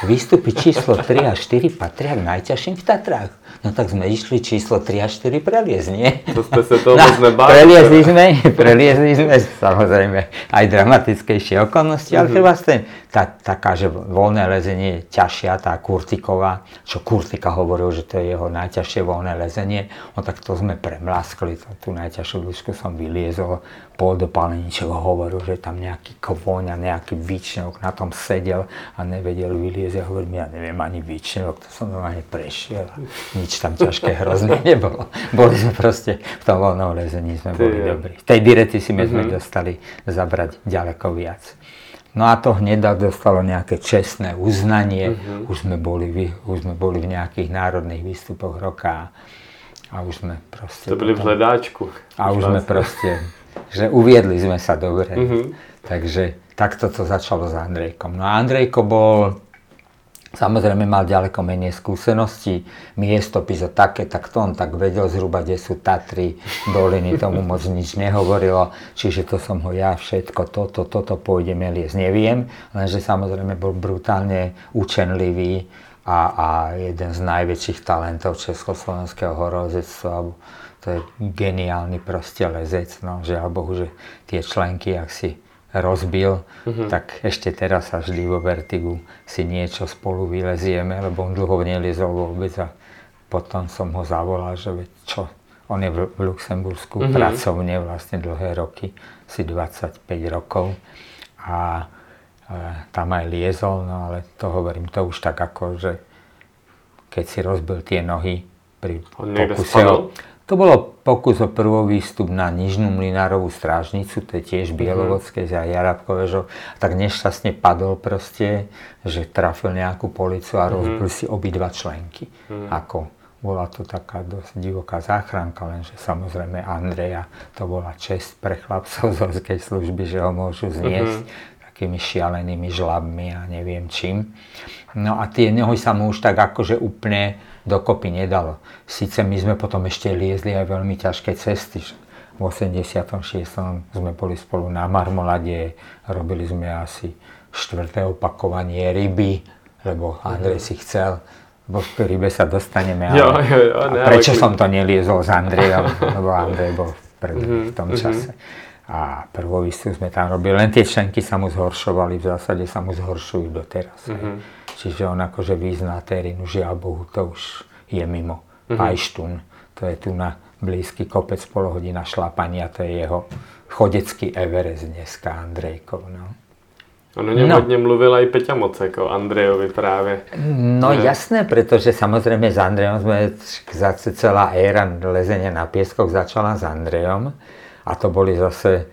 Výstupy číslo 3 a 4 patria k najťažším v Tatrách. No tak sme išli číslo 3 a 4 preliezť, nie? To ste sa toho moc nebáli. Preliezli sme, preliezli sme, samozrejme, aj dramatickejšie okolnosti, mm-hmm. ale treba ten, tá, taká, že voľné lezenie ťažšia, tá Kurtiková, čo Kurtika hovoril, že to je jeho najťažšie voľné lezenie, no tak to sme premlaskli, to, tú najťažšiu dĺžku som vyliezol, Pol do Paleničeho hovoril, že tam nejaký kvoň a nejaký výčnok na tom sedel a nevedel vyliezť. Ja hovorím, ja neviem ani výčnok, to som normálne prešiel. Nič tam ťažké hrozné <laughs> nebolo. Boli sme proste v tom voľnom lezení, sme boli dobrí. V tej direty si my sme mm-hmm. dostali zabrať ďaleko viac. No a to hneď dostalo nejaké čestné uznanie. Mm-hmm. Už, sme boli, už sme boli v nejakých národných výstupoch roka a už sme proste... To byli v hledáčku. A už sme proste <laughs> že uviedli sme sa dobre. Mm-hmm. Takže takto to začalo s Andrejkom. No a Andrejko bol, samozrejme mal ďaleko menej skúseností, miestopis o také, tak to on tak vedel zhruba, kde sú Tatry, doliny, tomu moc nič nehovorilo, čiže to som ho ja všetko, toto, toto pôjdeme liesť, neviem, lenže samozrejme bol brutálne učenlivý a, a jeden z najväčších talentov československého horolezectva to je geniálny proste lezec, no žiaľ Bohu, že tie členky, ak si rozbil, mm-hmm. tak ešte teraz sa vždy vo Vertigu si niečo spolu vylezieme, lebo on dlho neliezol vôbec a potom som ho zavolal, že čo, on je v, v Luxembursku mm-hmm. pracovne vlastne dlhé roky, si 25 rokov a e, tam aj liezol, no ale to hovorím, to už tak ako, že keď si rozbil tie nohy pri on pokuse, to bolo pokus o prvý výstup na Nižnú Mlinárovú strážnicu, to je tiež mhm. Bielovodské za Jarabkové, že tak nešťastne padol proste, že trafil nejakú policu a mm-hmm. rozbil si obidva členky. Mm-hmm. Ako bola to taká dosť divoká záchranka, lenže samozrejme Andreja, to bola čest pre chlapcov z horskej služby, že ho môžu zniesť takými šialenými žlabmi a neviem čím. No a tie nohy sa mu už tak akože úplne dokopy nedalo. Sice my sme potom ešte liezli aj veľmi ťažké cesty. V 86. sme boli spolu na Marmolade, robili sme asi štvrté opakovanie ryby, lebo Andrej si chcel, lebo k rybe sa dostaneme. Ale, jo, jo, jo, ne, prečo ale... som to neliezol s Andrejom, <laughs> lebo Andrej bol pred, v tom mhm, čase. A prvovistu sme tam robili, len tie členky sa mu zhoršovali, v zásade sa mu zhoršujú doteraz. Mm-hmm. Čiže on akože vyzná terénu, žiaľ Bohu, to už je mimo. Mm-hmm. Ajštún, to je tu na blízky kopec polohodina šlapania, to je jeho chodecký Everest dneska Andrejkov. No. On o něm no. hodně mluvil i Peťa Mocek o Andrejovi právě. No ne? jasné, pretože samozrejme s Andrejom sme zase celá éra lezenia na pieskoch začala s Andrejom a to boli zase,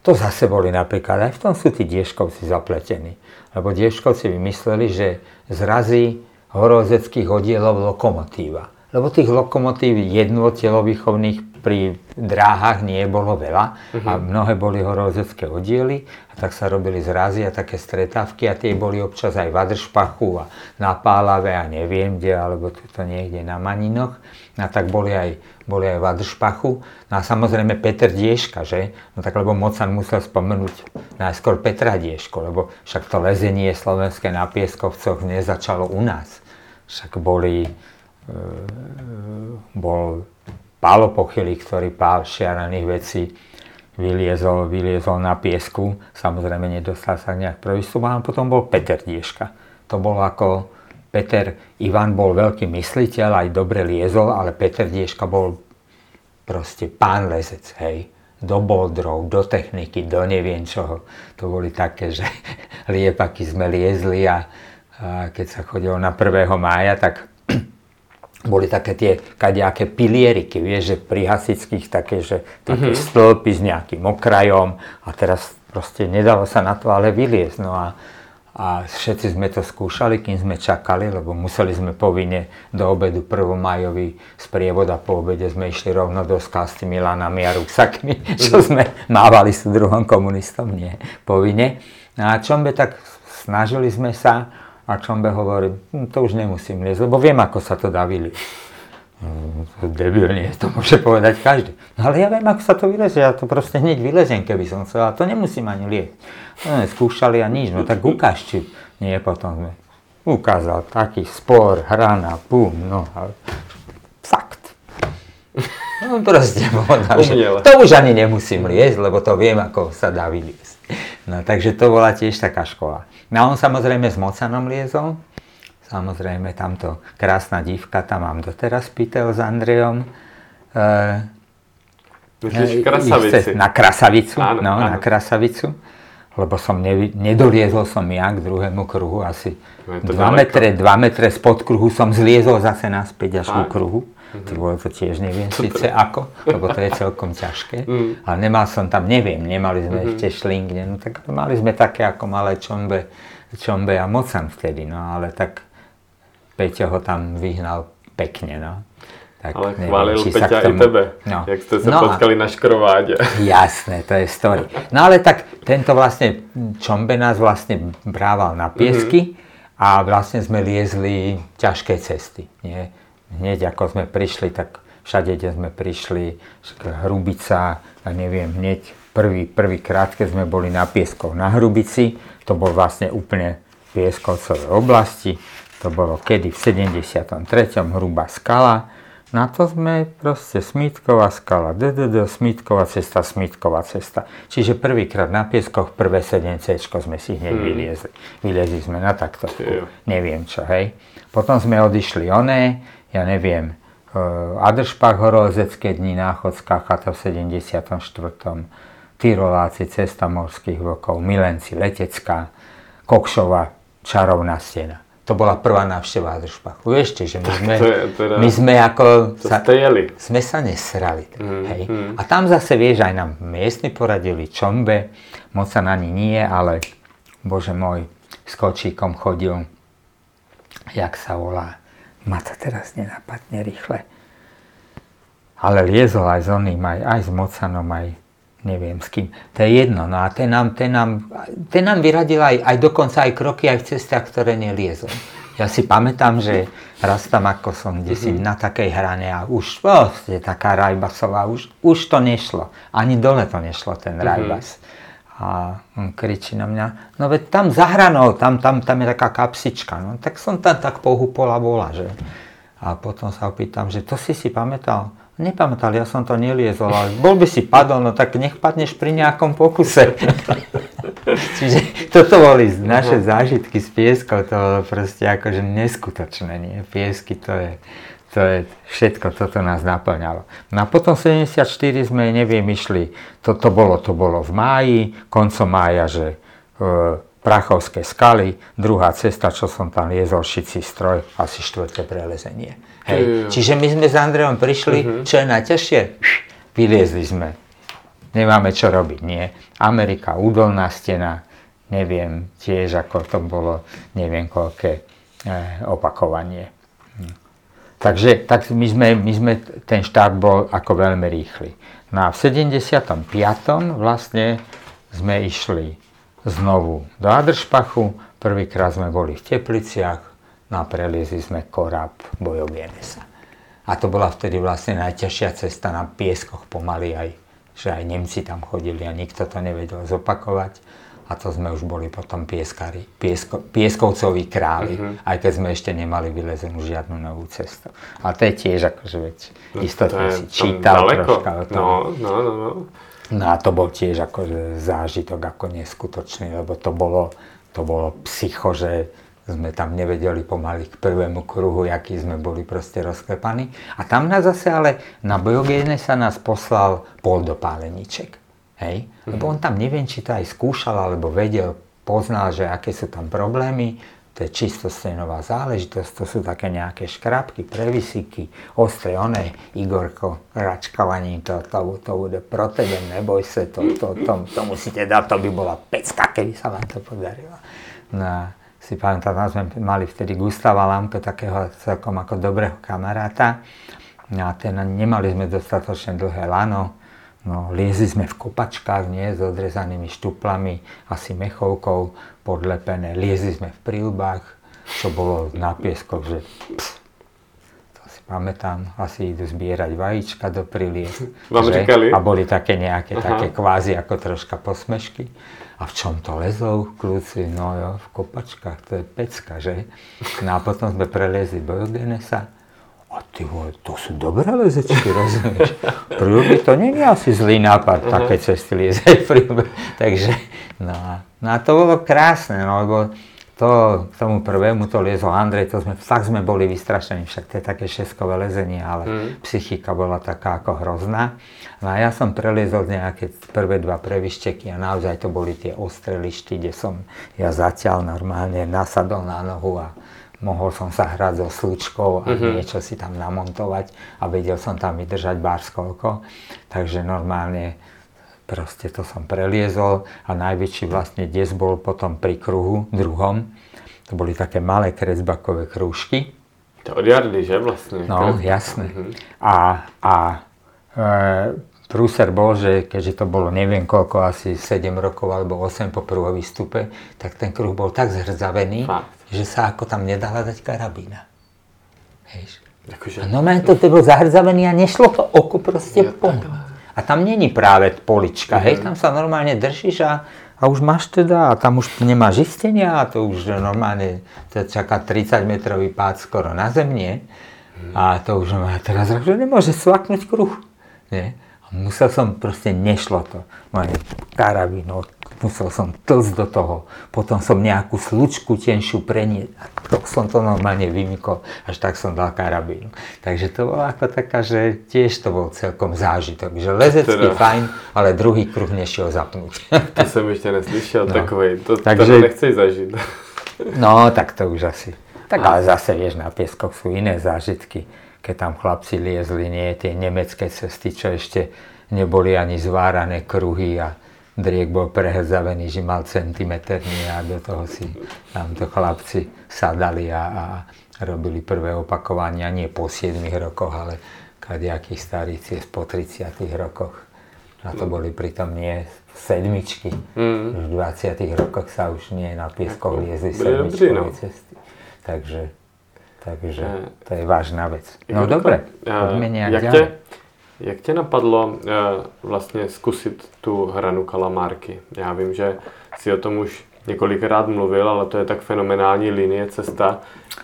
to zase boli napríklad, aj v tom sú tí dieškovci zapletení lebo Dieškovci vymysleli, že zrazí horozeckých oddielov lokomotíva. Lebo tých lokomotív jednotelovýchovných pri dráhach nie bolo veľa uh-huh. a mnohé boli horozecké oddiely a tak sa robili zrazy a také stretávky a tie boli občas aj v Adršpachu a na Pálave a neviem kde, alebo tuto niekde na Maninoch. A tak boli aj boli aj v Adršpachu. No a samozrejme Peter Dieška, že? No tak lebo Mocan musel spomenúť najskôr Petra Dieško, lebo však to lezenie slovenské na Pieskovcoch nezačalo u nás. Však boli, e, bol Pálo Pochyli, ktorý pál šialených vecí vyliezol, vyliezol na piesku, samozrejme nedostal sa nejak prvý a potom bol Peter Dieška. To bol ako, Peter Ivan bol veľký mysliteľ, aj dobre liezol, ale Peter Dieška bol proste pán lezec, hej do boldrov, do techniky, do neviem čoho. To boli také, že <laughs> liepaky sme liezli a, a keď sa chodilo na 1. mája, tak <clears throat> boli také tie kadejaké pilieriky, vieš, že pri hasických také, že také mm-hmm. stĺpy s nejakým okrajom a teraz proste nedalo sa na to ale vyliezť. No a a všetci sme to skúšali, kým sme čakali, lebo museli sme povinne do obedu 1. majovi z prievoda po obede sme išli rovno do skal s tými lanami a ruksakmi, <laughs> čo sme mávali s druhom komunistom, nie, povinne. No a Čombe tak snažili sme sa a Čombe hovorí, hm, to už nemusím liesť, lebo viem, ako sa to dá vyliesť. Hm, debilne, to môže povedať každý. No ale ja viem, ako sa to vylezie, ja to proste hneď vylezem, keby som chcel, a to nemusím ani lieť. No, skúšali a nič, no tak ukáž, či nie, potom sme ukázal taký spor, hrana, pum, no a fakt. No proste povedal, že to už ani nemusím liesť, lebo to viem, ako sa dá vyliesť. No takže to bola tiež taká škola. No a on samozrejme s Mocanom liezol, Samozrejme, tamto krásna divka, tam mám doteraz pytel s Andrejom. E, Myslíš krasavici? Na krasavicu, áno, no, áno. na krasavicu. Lebo som ne, nedoliezol som ja k druhému kruhu, asi 2 metre, 2 metre spod kruhu som zliezol zase naspäť až ku kruhu. Mm-hmm. To bolo to tiež neviem síce ako, lebo to je celkom ťažké. Mm. Ale nemal som tam, neviem, nemali sme mm-hmm. ešte šlingne, no tak mali sme také ako malé čombe, čombe a mocan vtedy, no ale tak Peťo ho tam vyhnal pekne, no. Tak Ale neviem, chválil Peťa tomu... i tebe, no. jak ste sa no, potkali na škrováde. <laughs> Jasné, to je story. No ale tak tento vlastne Čombe nás vlastne brával na piesky mm-hmm. a vlastne sme liezli ťažké cesty. Nie? Hneď ako sme prišli, tak všade, kde sme prišli, Hrubica, a neviem, hneď prvý, prvý krát, keď sme boli na pieskoch na Hrubici, to bol vlastne úplne pieskovcové oblasti, to bolo kedy v 73. hrubá skala. Na to sme proste Smítková skala, DDD, Smítková cesta, Smítková cesta. Čiže prvýkrát na pieskoch prvé 7C sme si hneď hmm. vyliezli. Vyliezli sme na takto. Neviem čo, hej. Potom sme odišli oné, ja neviem, uh, Adršpach horolezecké dni, Náchodská chata v 74. Tyroláci, cesta morských vlkov, Milenci, Letecká, Kokšova, čarovná stena to bola prvá návšteva Adršpachu. Vieš, že my sme, teda, my sme ako... Sa, jeli. Sme sa nesrali. Mm, hej. Mm. A tam zase, vieš, aj nám miestni poradili čombe, moc sa na ní nie, ale bože môj, s kočíkom chodil, jak sa volá, ma to teraz nenapadne rýchle. Ale liezol aj s oným, aj, aj s Mocanom, aj neviem s kým. To je jedno. No a ten nám, ten nám, ten nám vyradil aj, aj dokonca aj kroky aj v cestách, ktoré neliezol. Ja si pamätám, že raz tam ako som kde si mm-hmm. na takej hrane a už proste taká rajbasová, už, už to nešlo. Ani dole to nešlo, ten mm-hmm. rajbas. A on kričí na mňa, no veď tam za hranou, tam, tam, tam je taká kapsička. No tak som tam tak pohupol a bola, že. A potom sa opýtam, že to si si pamätal? Nepamätal, ja som to neliezol, ale bol by si padol, no tak nech padneš pri nejakom pokuse. <laughs> Čiže toto boli naše zážitky z pieskov, to bolo proste akože neskutočné, nie? Piesky to je, to je všetko, toto nás naplňalo. No a potom 74 sme, neviem, išli, to, to, bolo, to bolo v máji, koncom mája, že e, Prachovské skaly, druhá cesta, čo som tam liezol, šicí stroj, asi štvrté prelezenie. Hej. Čiže my sme s Andrejom prišli, uh-huh. čo je najťažšie, vyliezli sme. Nemáme čo robiť, nie. Amerika, údolná stena, neviem tiež, ako to bolo, neviem koľké eh, opakovanie. Hm. Takže tak my sme, my sme, ten štart bol ako veľmi rýchly. No a v 75. vlastne sme išli znovu do Adršpachu. Prvýkrát sme boli v Tepliciach, no a preliezli sme Korab, Bojovieme sa. A to bola vtedy vlastne najťažšia cesta na pieskoch pomaly aj, že aj Nemci tam chodili a nikto to nevedel zopakovať. A to sme už boli potom pieskari, piesko, pieskovcoví králi, uh-huh. aj keď sme ešte nemali vylezenú žiadnu novú cestu. A to je tiež akože veď, no, istotne si čítal daleko. troška o tom. No, no, no, no. No a to bol tiež akože zážitok ako neskutočný, lebo to bolo, to bolo psycho, že sme tam nevedeli pomaly k prvému kruhu, aký sme boli proste rozklepaní. A tam nás zase ale na biogéne sa nás poslal pol do páleniček. Hej? Mm-hmm. Lebo on tam neviem, či to aj skúšal, alebo vedel, poznal, že aké sú tam problémy, to je čisto stenová záležitosť, to sú také nejaké škrapky, previsiky, ostré, oné, Igorko, račkovaním, to, to, to bude pro tebe, neboj sa, to, to, to, to musíte dať, to by bola pecka, keby sa vám to podarilo. No, si pamätám, tam sme mali vtedy Gustava Lampe, takého celkom ako dobrého kamaráta, no a ten, nemali sme dostatočne dlhé lano, No, liezli sme v kopačkách, nie, s odrezanými štuplami, asi mechovkou podlepené. Liezli sme v prílbách, čo bolo na pieskoch, že pst, to si pamätám, asi idú zbierať vajíčka do. Vám říkali? A boli také nejaké, Aha. také kvázi ako troška posmešky. A v čom to lezou, kľúci? No jo, v kopačkách, to je pecka, že? No a potom sme preliezli do Jogenesa a ty vole, to sú dobré lezečky, rozumieš? Prílby to je asi zlý nápad, uh-huh. také cesty liezať prílby. Takže, no, no a to bolo krásne, no, lebo to, k tomu prvému to liezol Andrej, to sme, tak sme boli vystrašení, však to je také šeskové lezenie, ale mm. psychika bola taká ako hrozná. No a ja som preliezol nejaké prvé dva prevyšteky a naozaj to boli tie ostré lišty, kde som ja zatiaľ normálne nasadol na nohu a mohol som sa hrať so slučkou a mm-hmm. niečo si tam namontovať a vedel som tam vydržať barskolko. Takže normálne proste to som preliezol a najväčší vlastne des bol potom pri kruhu druhom. To boli také malé kresbakové krúžky. To od jardy, že vlastne? No, jasné. Mm-hmm. A, a e, prúser bol, že keďže to bolo neviem koľko, asi 7 rokov alebo 8 po prvom výstupe, tak ten kruh bol tak zhrzavený, Fakt že sa ako tam nedala dať karabína. Hej. Akože... No to, to bol zahrzavený a nešlo to oko proste ja, po A tam není práve polička, mm-hmm. hej, mhm. tam sa normálne držíš a, a už máš teda, a tam už nemáš istenia a to už normálne to čaká 30 metrový pád skoro na zem, nie? Mm. A to už má teraz, že nemôže svaknúť kruh. Nie? A musel som, proste nešlo to. Moje karabín musel som tlsť do toho. Potom som nejakú slučku tenšiu preniesť. A to som to normálne vymykol, až tak som dal karabínu. Takže to bolo ako taká, že tiež to bol celkom zážitok. Že lezecký teda... fajn, ale druhý kruh nešiel zapnúť. <laughs> To som ešte neslyšel no. takovej. To, Takže... to nechceš zažiť. No, tak to už asi. Tak ale zase, vieš, na pieskoch sú iné zážitky. Keď tam chlapci liezli, nie tie nemecké cesty, čo ešte neboli ani zvárané kruhy a driek bol prehrzavený, že mal centimeterný a do toho si tam to chlapci sadali a, a robili prvé opakovania, nie po 7 rokoch, ale kadejakých starých ciest po 30 rokoch. A to boli pritom nie sedmičky. Mm. V 20 rokoch sa už nie na pieskoch liezli sedmičkové no. cesty. Takže, takže to je vážna vec. No dobre, poďme nejak ďalej. Jak tě napadlo uh, vlastně zkusit tu hranu kalamárky? Já vím, že si o tom už několikrát mluvil, ale to je tak fenomenální linie, cesta,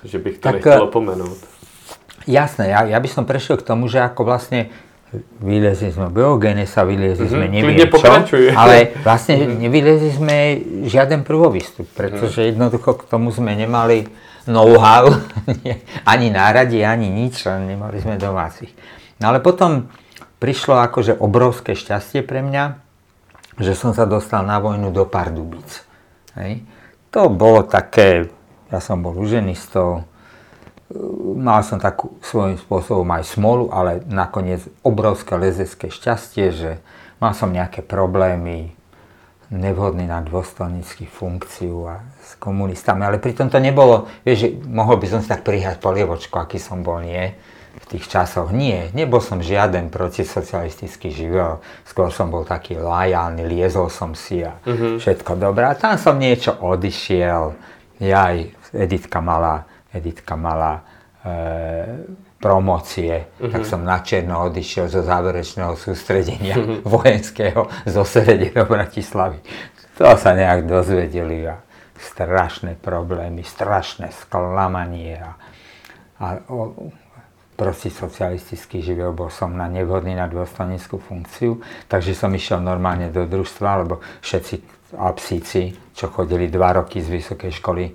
že bych to tak, nechtěl eh, opomenout. Jasné, ja, ja by som prešiel k tomu, že ako vlastne vylezli sme biogenesa, vylezli mm-hmm. sme neviem čo, ale vlastne mm-hmm. nevylezli sme žiaden prvovýstup, pretože mm. jednoducho k tomu sme nemali know-how, <laughs> ani náradi, ani nič, nemali sme domácich. No ale potom prišlo akože obrovské šťastie pre mňa, že som sa dostal na vojnu do Pardubic. Hej. To bolo také, ja som bol uženistou, mal som takú svojím spôsobom aj smolu, ale nakoniec obrovské lezecké šťastie, že mal som nejaké problémy, nevhodný na dôstojnícky funkciu a s komunistami, ale pritom to nebolo, vieš, že mohol by som si tak prihať polievočku, aký som bol, nie v tých časoch. Nie, nebol som žiaden protisocialistický živel, skôr som bol taký lajálny, liezol som si a uh-huh. všetko dobré. A tam som niečo odišiel, aj Editka mala, Editka mala e, promócie, uh-huh. tak som na černo odišiel zo záverečného sústredenia uh-huh. <laughs> vojenského zo Srede do Bratislavy. To sa nejak dozvedeli a strašné problémy, strašné sklamanie a, a o, prostý socialistický živel, bol som na nevhodný na dôstojnickú funkciu, takže som išiel normálne do družstva, lebo všetci absíci, čo chodili dva roky z vysokej školy e,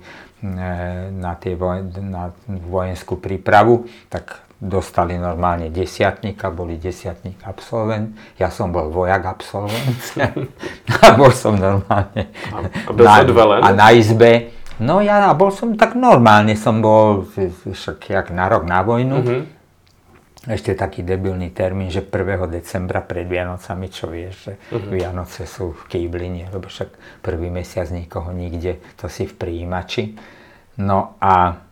na, tie vojen, na vojenskú prípravu, tak dostali normálne desiatníka, boli desiatník absolvent, ja som bol vojak absolvent <laughs> a bol som normálne a, na, a na izbe. No ja bol som tak normálne, som bol však jak na rok na vojnu. Uh-huh. Ešte taký debilný termín, že 1. decembra pred Vianocami, čo vieš, že uh-huh. Vianoce sú v Kýbline, lebo však prvý mesiac nikoho nikde, to si v príjimači. No a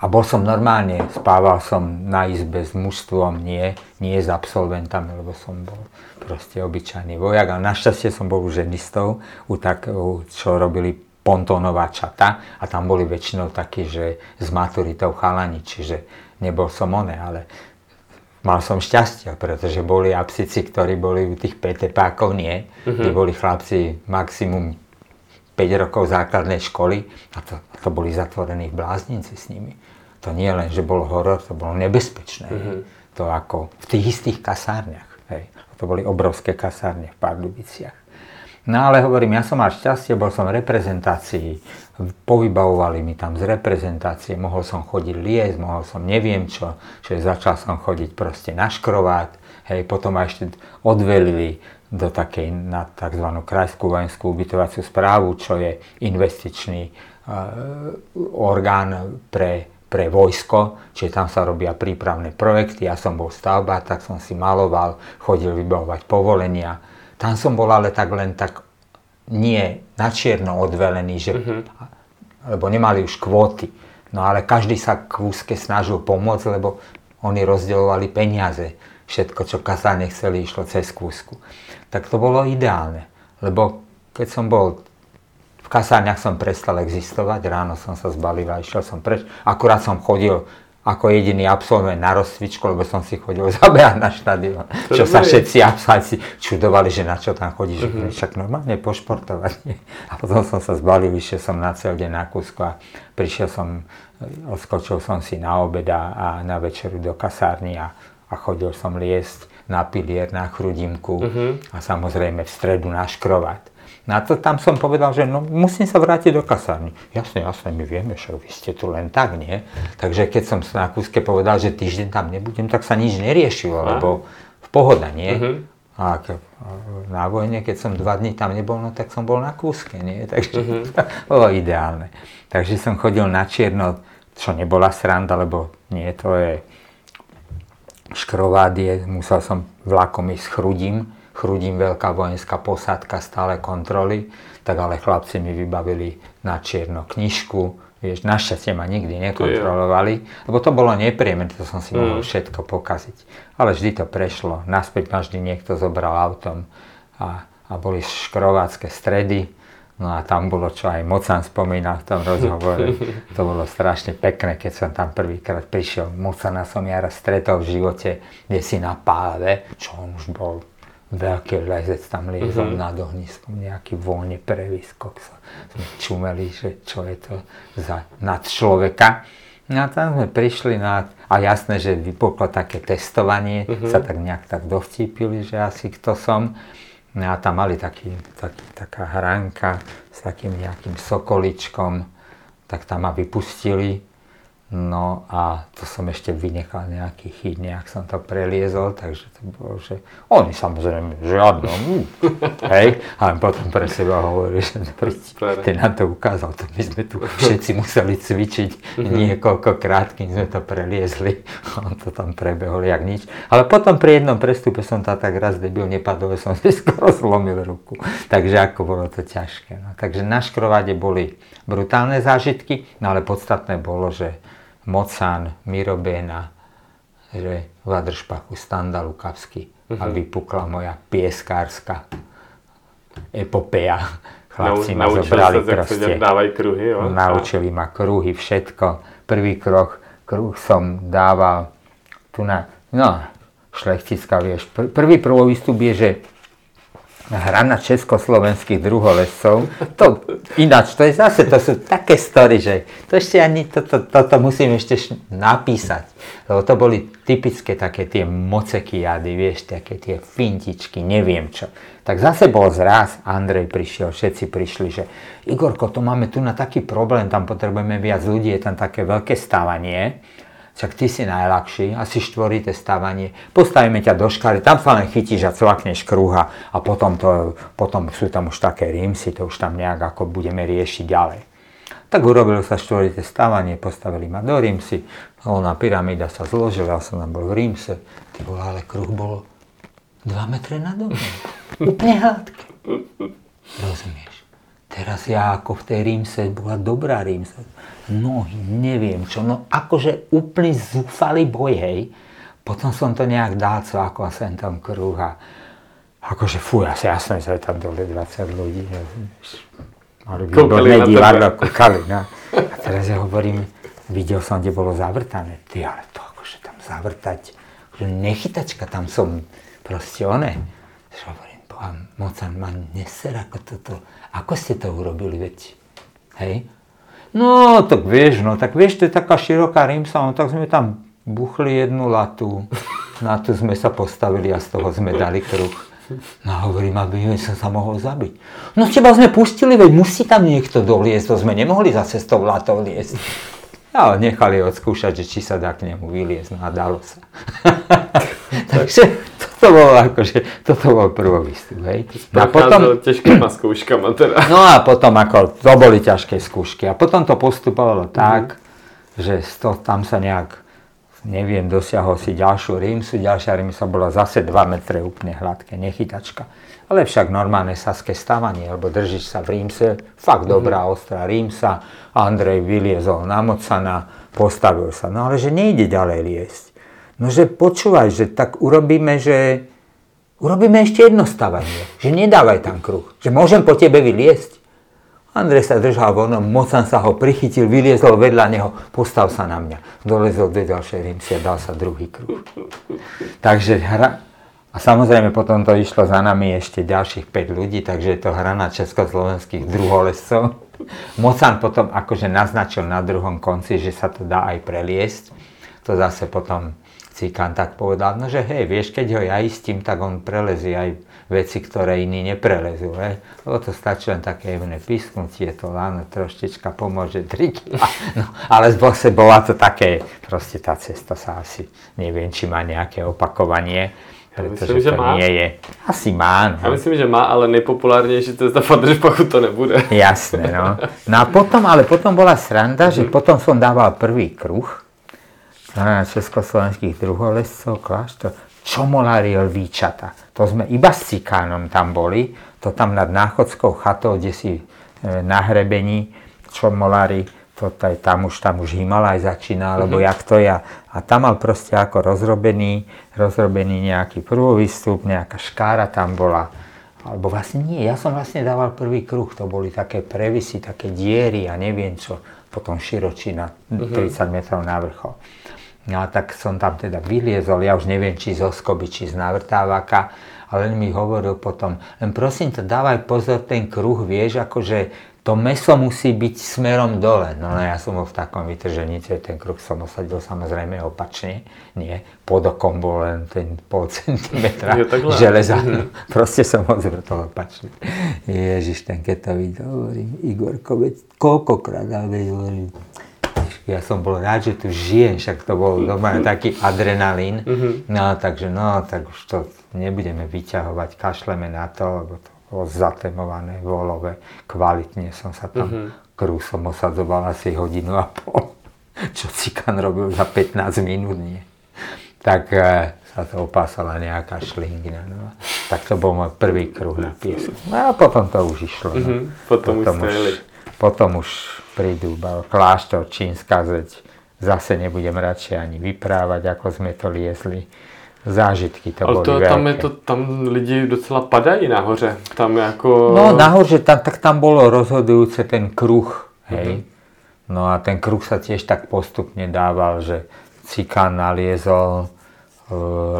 a bol som normálne, spával som na izbe s mužstvom, nie, nie s absolventami, lebo som bol proste obyčajný vojak. A našťastie som bol u ženistov, u tak, čo robili pontónová čata a tam boli väčšinou takí, že s maturitou chalani, čiže nebol som oné, ale mal som šťastie, pretože boli absici, ktorí boli u tých PTPákov, nie, uh-huh. kde boli chlapci maximum 5 rokov základnej školy a to, to boli zatvorení bláznici s nimi to nie len, že bol horor, to bolo nebezpečné. Mm-hmm. To ako v tých istých kasárniach. Hej. To boli obrovské kasárne v Pardubiciach. No ale hovorím, ja som mal šťastie, bol som v reprezentácii, povybavovali mi tam z reprezentácie, mohol som chodiť liesť, mohol som neviem čo, že začal som chodiť proste na škrovát, hej, potom ma ešte odvelili do takej na tzv. krajskú vojenskú ubytovaciu správu, čo je investičný uh, orgán pre pre vojsko, čiže tam sa robia prípravné projekty. Ja som bol stavba, tak som si maloval, chodil vybavovať povolenia. Tam som bol ale tak len tak nie na čierno odvelený, že, uh-huh. lebo nemali už kvóty. No ale každý sa k úzke snažil pomôcť, lebo oni rozdeľovali peniaze. Všetko, čo kasárne chceli, išlo cez kúsku. Tak to bolo ideálne, lebo keď som bol kasárniach som prestal existovať, ráno som sa zbalil a išiel som preč. Akurát som chodil ako jediný absolvent na rozcvičku, lebo som si chodil <laughs> zabehať na štadión. Čo sa všetci absolventi čudovali, že na čo tam chodíš, uh-huh. však normálne pošportovať. <laughs> A potom som sa zbalil, išiel som na celý deň na kúsku a prišiel som, odskočil som si na obeda a na večeru do kasárny a, a chodil som liesť na pilier, na chrudimku uh-huh. a samozrejme v stredu na škrovat. Na to tam som povedal, že no, musím sa vrátiť do kasárny. Jasne, jasne, my vieme, že vy ste tu len tak, nie? Takže keď som sa na kúske povedal, že týždeň tam nebudem, tak sa nič neriešilo, lebo v pohoda, nie? Uh-huh. A na vojne, keď som dva dní tam nebol, no tak som bol na kúske, nie? <laughs> Takže uh-huh. to bolo ideálne. Takže som chodil na čierno, čo nebola sranda, lebo nie, to je škrovádie, musel som vlakom ísť chrudím, Chrudím veľká vojenská posádka, stále kontroly, tak ale chlapci mi vybavili na čierno knižku, vieš, našťastie ma nikdy nekontrolovali, lebo to bolo nepríjemné, to som si mohol mm. všetko pokaziť. Ale vždy to prešlo, naspäť ma vždy niekto zobral autom a, a boli škrovácké stredy, No a tam bolo, čo aj Mocan spomínal v tom rozhovore, <laughs> to bolo strašne pekné, keď som tam prvýkrát prišiel. Mocana som ja raz stretol v živote, kde si na páve, čo on už bol veľký lezec tam liezol mm-hmm. nad ohniskom, nejaký voľne previskok. Sme čumeli, že čo je to za nad človeka. No a tam sme prišli na, a jasné, že vypuklo také testovanie, mm-hmm. sa tak nejak tak dovtípili, že asi kto som. No a tam mali taký, taký, taká hranka s takým nejakým sokoličkom, tak tam ma vypustili No a to som ešte vynechal nejaký chyt, nejak som to preliezol, takže to bolo, že oni samozrejme žiadno, mm, hej, a potom pre seba hovorí, že ten nám to ukázal, to my sme tu všetci museli cvičiť mhm. niekoľkokrát, kým sme to preliezli, <laughs> on to tam prebehol jak nič. Ale potom pri jednom prestupe som to tak raz debil nepadol, som <laughs> si skoro zlomil ruku, takže ako bolo to ťažké. No. Takže na škrovade boli brutálne zážitky, no ale podstatné bolo, že Mocan, Mirobena, že v Adršpachu Standa Lukavsky uh-huh. a mhm. vypukla moja pieskárska epopeja. Chlapci ma zobrali sa, proste. kruhy, jo? Naučili ma kruhy, všetko. Prvý krok, kruh som dával tu na, no, šlechtická, vieš. Pr- prvý prvý výstup je, že hrana československých druholescov. To, ináč, to je zase, to sú také story, že to ešte ani, toto to, to, musím ešte napísať. Lebo to boli typické také tie moceky jady, vieš, také tie fintičky, neviem čo. Tak zase bol zraz, Andrej prišiel, všetci prišli, že Igorko, to máme tu na taký problém, tam potrebujeme viac ľudí, je tam také veľké stávanie však ty si najľahší, asi štvorité stávanie, postavíme ťa do škály, tam sa len chytíš a cvakneš krúha a potom, to, potom sú tam už také rímsy, to už tam nejak ako budeme riešiť ďalej. Tak urobilo sa štvorité stávanie, postavili ma do rímsy, ona pyramída sa zložila, ja som tam bol v rímse, ty bol, ale kruh bol 2 metre nad mnou, úplne hladké. Rozumieš? Teraz ja ako v tej rímse, bola dobrá rímse, nohy, neviem čo, no akože úplný zúfalý boj, hej. Potom som to nejak dal ako sem tam kruha. Akože fú, asi jasné, že je tam dole 20 ľudí. Mali výborné divadlo, kúkali. No. A teraz ja hovorím, videl som, kde bolo zavrtané. Ty, ale to akože tam zavrtať, akože nechytačka, tam som proste one. Takže hovorím, boha, mocan ma neser ako toto. Ako ste to urobili, veď? Hej? No, tak vieš, no, tak vieš, to je taká široká rímsa, no, tak sme tam buchli jednu latu, na tu sme sa postavili a z toho sme dali kruh. No hovorím, aby som sa mohol zabiť. No teba sme pustili, veď musí tam niekto doliesť, to sme nemohli za cestou latou liesť. No, nechali odskúšať, že či sa dá k nemu vyliezť, no a dalo sa. <laughs> Takže toto bolo akože, toto bol prvý výstup, hej. A potom, ťažkýma skúškama teda. No a potom ako, to boli ťažké skúšky. A potom to postupovalo mm-hmm. tak, že to, tam sa nejak, neviem, dosiahol si ďalšiu rímsu, ďalšia rímsa bola zase 2 metre úplne hladké, nechytačka. Ale však normálne saské stávanie, lebo držíš sa v rímse, fakt mm-hmm. dobrá, ostrá rímsa, Andrej vyliezol na mocana, postavil sa. No ale že nejde ďalej liesť. No počúvaj, že tak urobíme, že urobíme ešte jedno stavanie, že nedávaj tam kruh, že môžem po tebe vyliesť. Andrej sa držal vonom, mocan sa ho prichytil, vyliezol vedľa neho, postav sa na mňa. Dolezol do ďalšej rímsy a dal sa druhý kruh. Takže hra, a samozrejme potom to išlo za nami ešte ďalších 5 ľudí, takže je to hra na československých druholescov. Mocan potom akože naznačil na druhom konci, že sa to dá aj preliesť. To zase potom Cikán tak povedal, no že hej, vieš, keď ho ja istím, tak on prelezie aj veci, ktoré iní neprelezú. Hej. Lebo to stačí len také jemné písknutie, to áno, troštička pomôže, triky. No, ale zase bola to také, proste tá cesta sa asi, neviem, či má nejaké opakovanie. Pretože myslím, to má. nie je. Asi má. No. Ja myslím, že má, ale nejpopulárnejší cesta Fadržpachu to nebude. Jasné, no. No a potom, ale potom bola sranda, že potom som dával prvý kruh československých druholescov, kláštor, Čomolári Lvíčata. To sme iba s Cikánom tam boli, to tam nad Náchodskou chatou, kde si e, na hrebení Čomolári, to taj, tam už tam už Himalaj začína, alebo mm-hmm. jak to je. A tam mal proste ako rozrobený, rozrobený nejaký prvovýstup, nejaká škára tam bola. Alebo vlastne nie, ja som vlastne dával prvý kruh, to boli také previsy, také diery a neviem čo, potom širočina, mm-hmm. 30 metrov na vrchol. No a tak som tam teda vyliezol, ja už neviem, či zo skoby, či z navrtávaka, ale len mi hovoril potom, len prosím to dávaj pozor, ten kruh, vieš, akože to meso musí byť smerom dole. No, no ja som bol v takom vytrženice, ten kruh som osadil samozrejme opačne, nie, pod okom bol len ten pol centimetra železa, no, proste som ho zvrtol opačne. Ježiš, ten keď to videl, hovorím, Igorko, koľkokrát, hovorím, ja som bol rád, že tu žijem, však to bol doma taký adrenalín. Mm-hmm. No takže no, tak už to nebudeme vyťahovať, kašleme na to, lebo to bolo zatemované, volové, kvalitne som sa tam, mm-hmm. krú som osadzoval asi hodinu a pol, <laughs> čo Cikan robil za 15 minút, nie. Tak e, sa to opásala nejaká šlingina. No. Tak to bol môj prvý kruh na piesku. No a potom to už išlo. No. Mm-hmm. Potom, potom už, už potom už prídu kláštor, čínska zeď. Zase nebudem radšej ani vyprávať, ako sme to liezli. Zážitky to Ale boli to, veľké. tam, je to, tam lidi docela padají nahoře. Tam jako... No nahoře, tam, tak tam bolo rozhodujúce ten kruh. Hej. Mm-hmm. No a ten kruh sa tiež tak postupne dával, že Cikán naliezol,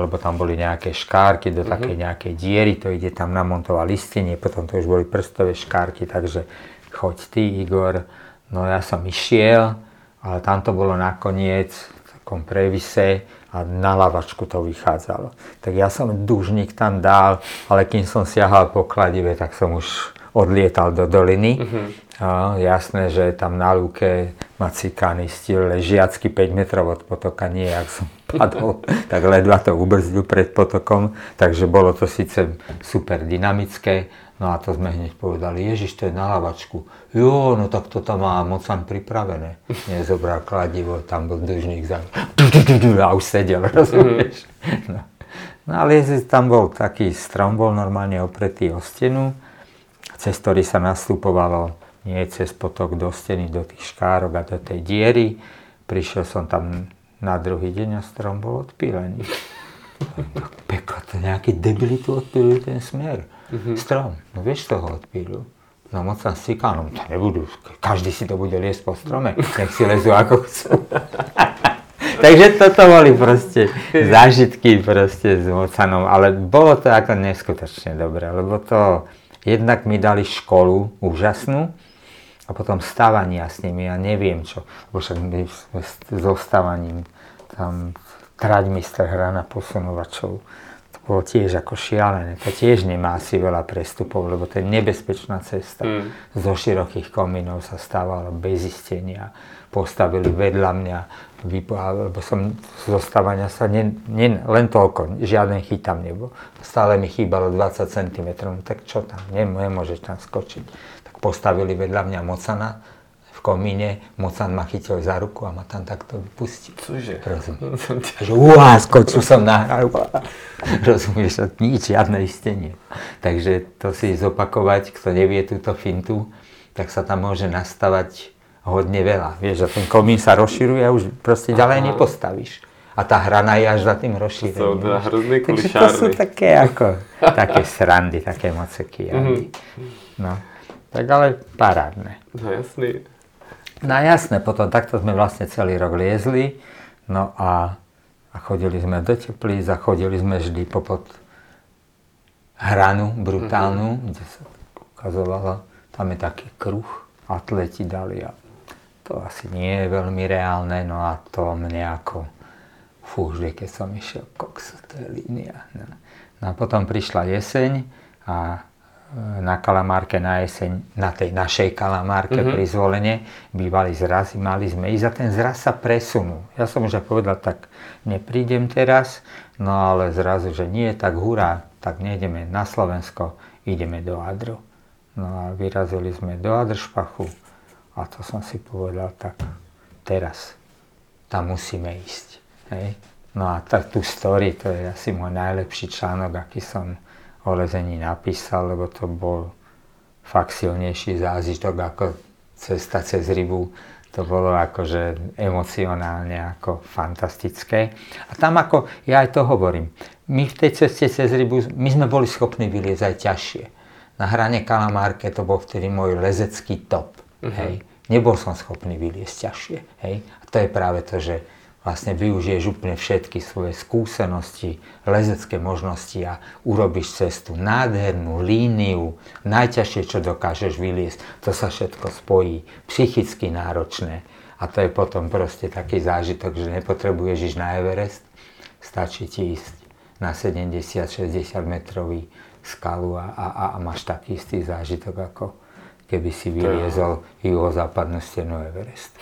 lebo tam boli nejaké škárky do takej uh-huh. nejakej diery, to ide tam namontovať listenie, potom to už boli prstové škárky, takže choď ty Igor. No ja som išiel, ale tam to bolo nakoniec v takom previse a na lavačku to vychádzalo. Tak ja som dužník tam dal, ale kým som siahal po kladive, tak som už odlietal do doliny. Uh-huh. A jasné, že tam na lúke ma cikány stil ležiacky 5 metrov od potoka, nie, ak som <laughs> padol, tak ledva to ubrzdil pred potokom, takže bolo to síce super dynamické, no a to sme hneď povedali, Ježiš, to je na lavačku. Jo, no tak to tam má mocan pripravené. Nezobral kladivo, tam bol dužník za <laughs> a už sedel, rozumieš? No. no ale tam bol taký strom, bol normálne opretý o stenu, cez ktorý sa nastupovalo nie cez potok do steny, do tých škárok a do tej diery. Prišiel som tam na druhý deň a strom bol odpílený. <laughs> Peklo to nejaký debil tu odpílil ten smer. Mm-hmm. Strom, no vieš, toho odpílil. No moc sa stikal, no to nebudú, každý si to bude liesť po strome, nech si lezú ako chcú. <laughs> Takže toto boli proste zážitky proste s mocanom, ale bolo to ako neskutočne dobré, lebo to jednak mi dali školu úžasnú, a potom stávania s nimi, ja neviem čo, lebo však my so stávaním tam traďmister hrá na posunovačov. Bolo tiež ako šialené. To tiež nemá asi veľa prestupov, lebo to je nebezpečná cesta. Mm. Zo širokých komínov sa stávalo bez istenia. Postavili vedľa mňa, lebo som zo stávania sa ne, ne, len toľko, žiaden chyt tam nebol. Stále mi chýbalo 20 cm, no tak čo tam, nemôžeš tam skočiť postavili vedľa mňa mocana v komíne, mocan ma chytil za ruku a ma tam takto vypustil. Cože? Rozumieš? <laughs> Že uá, skočil som na <laughs> Rozumieš, nič, žiadne istenie. Takže to si zopakovať, kto nevie túto fintu, tak sa tam môže nastavať hodne veľa. Vieš, že ten komín sa rozširuje a už proste ďalej Aha. nepostavíš. A tá hrana je až za tým rozšírením. To sú hrozný Takže to sú také ako, také srandy, také moceky. Mm-hmm. No. Tak ale parádne. No jasný. No jasné, potom takto sme vlastne celý rok liezli, no a, a chodili sme do teplíc a chodili sme vždy popod hranu brutálnu, mm-hmm. kde sa ukazovalo, tam je taký kruh, atleti dali a to asi nie je veľmi reálne, no a to mne ako, fú, vždy keď som išiel, koks, to je línia. No. no a potom prišla jeseň a na Kalamárke na jeseň, na tej našej Kalamárke mm-hmm. pri zvolenie, bývali zrazy, mali sme ísť a ten zraz sa presunul. Ja som už aj povedal, tak neprídem teraz, no ale zrazu, že nie, tak hurá, tak nejdeme na Slovensko, ideme do Adru. No a vyrazili sme do Adršpachu a to som si povedal, tak teraz tam musíme ísť. Hej? No a tak tú story, to je asi môj najlepší článok, aký som o lezení napísal, lebo to bol fakt silnejší zážitok ako cesta cez rybu. To bolo akože emocionálne ako fantastické. A tam ako, ja aj to hovorím, my v tej ceste cez rybu, my sme boli schopní vyliezť aj ťažšie. Na hrane Kalamárke to bol vtedy môj lezecký top. Uh-huh. Hej. Nebol som schopný vyliezť ťažšie. Hej. A to je práve to, že vlastne využiješ úplne všetky svoje skúsenosti, lezecké možnosti a urobíš cestu, nádhernú líniu, najťažšie, čo dokážeš vyliesť, to sa všetko spojí, psychicky náročné. A to je potom proste taký zážitok, že nepotrebuješ ísť na Everest, stačí ti ísť na 70-60 metrový skalu a, a, a máš taký istý zážitok ako keby si vyliezol juhozápadnú stenu Everest.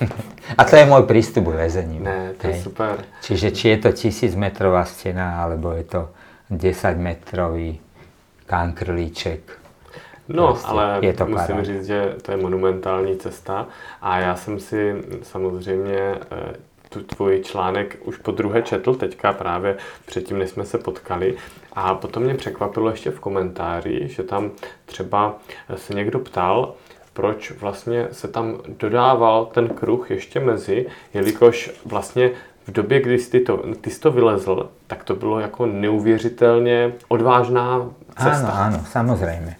<laughs> a to je môj prístup k lezeniu. Ne, to je super. Čiže či je to tisíc metrová stena, alebo je to 10 metrový kankrlíček. No, prostě ale je to musím parád. říct, že to je monumentální cesta a já jsem si samozřejmě eh, tu tvůj článek už po druhé četl teďka právě předtím, než jsme se potkali. A potom mě překvapilo ještě v komentáři, že tam třeba se někdo ptal, proč vlastně se tam dodával ten kruh ještě mezi, jelikož vlastně v době, kdy jsi to, ty jsi to vylezl, tak to bylo jako neuvěřitelně odvážná cesta. Áno, áno, samozrejme.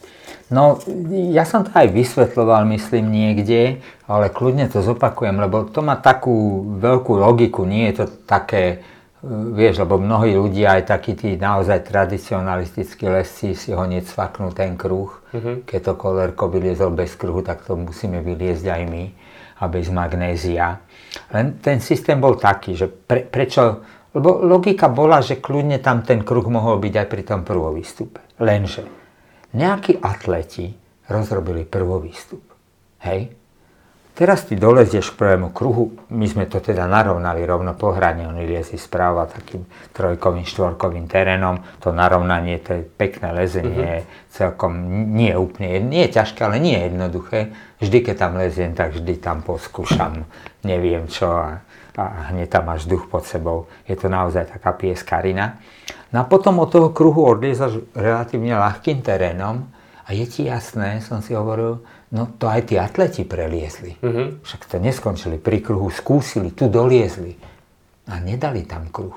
No, ja som to aj vysvetloval, myslím, niekde, ale kľudne to zopakujem, lebo to má takú veľkú logiku, nie je to také vieš, lebo mnohí ľudia, aj takí tí naozaj tradicionalistickí lesci si ho necvaknú ten kruh. Uh-huh. Keď to kolerko vyliezol bez kruhu, tak to musíme vyliezť aj my a bez magnézia. Len ten systém bol taký, že pre, prečo, lebo logika bola, že kľudne tam ten kruh mohol byť aj pri tom prvovýstupe. Lenže nejakí atleti rozrobili prvovýstup. Hej? Teraz ty dolezieš k prvému kruhu, my sme to teda narovnali rovno po hrane, oni liezli správa takým trojkovým, štvorkovým terénom, to narovnanie, to je pekné lezenie, mm-hmm. celkom nie úplne, nie je ťažké, ale nie je jednoduché. Vždy, keď tam leziem, tak vždy tam poskúšam, neviem čo a, a hneď tam máš duch pod sebou. Je to naozaj taká pieskarina. No a potom od toho kruhu odliezaš relatívne ľahkým terénom a je ti jasné, som si hovoril, No to aj tí atleti preliezli. Uh-huh. Však to neskončili pri kruhu, skúsili, tu doliezli. A nedali tam kruh.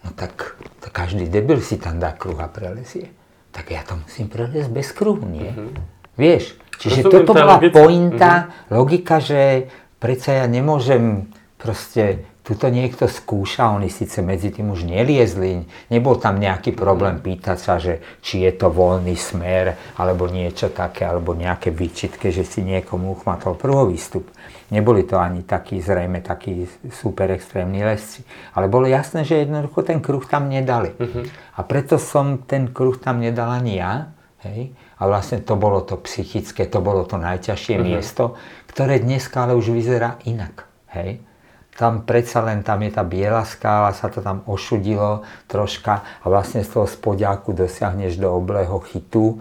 No tak, to každý debil si tam dá kruh a prelezie. Tak ja to musím preliesť bez kruhu, nie? Uh-huh. Vieš, čiže Rozumiem, toto bola logika. pointa, uh-huh. logika, že predsa ja nemôžem proste Tuto niekto skúša, oni síce medzi tým už neliezli, nebol tam nejaký problém pýtať sa, že či je to voľný smer, alebo niečo také, alebo nejaké výčitke, že si niekomu uchmatol prvovýstup. Neboli to ani takí, zrejme takí super extrémni lesci. Ale bolo jasné, že jednoducho ten kruh tam nedali. Uh-huh. A preto som ten kruh tam nedal ani ja. Hej? A vlastne to bolo to psychické, to bolo to najťažšie uh-huh. miesto, ktoré dneska ale už vyzerá inak. Hej? Tam predsa len tam je tá biela skála, sa to tam ošudilo troška a vlastne z toho spodiaku dosiahneš do oblého chytu,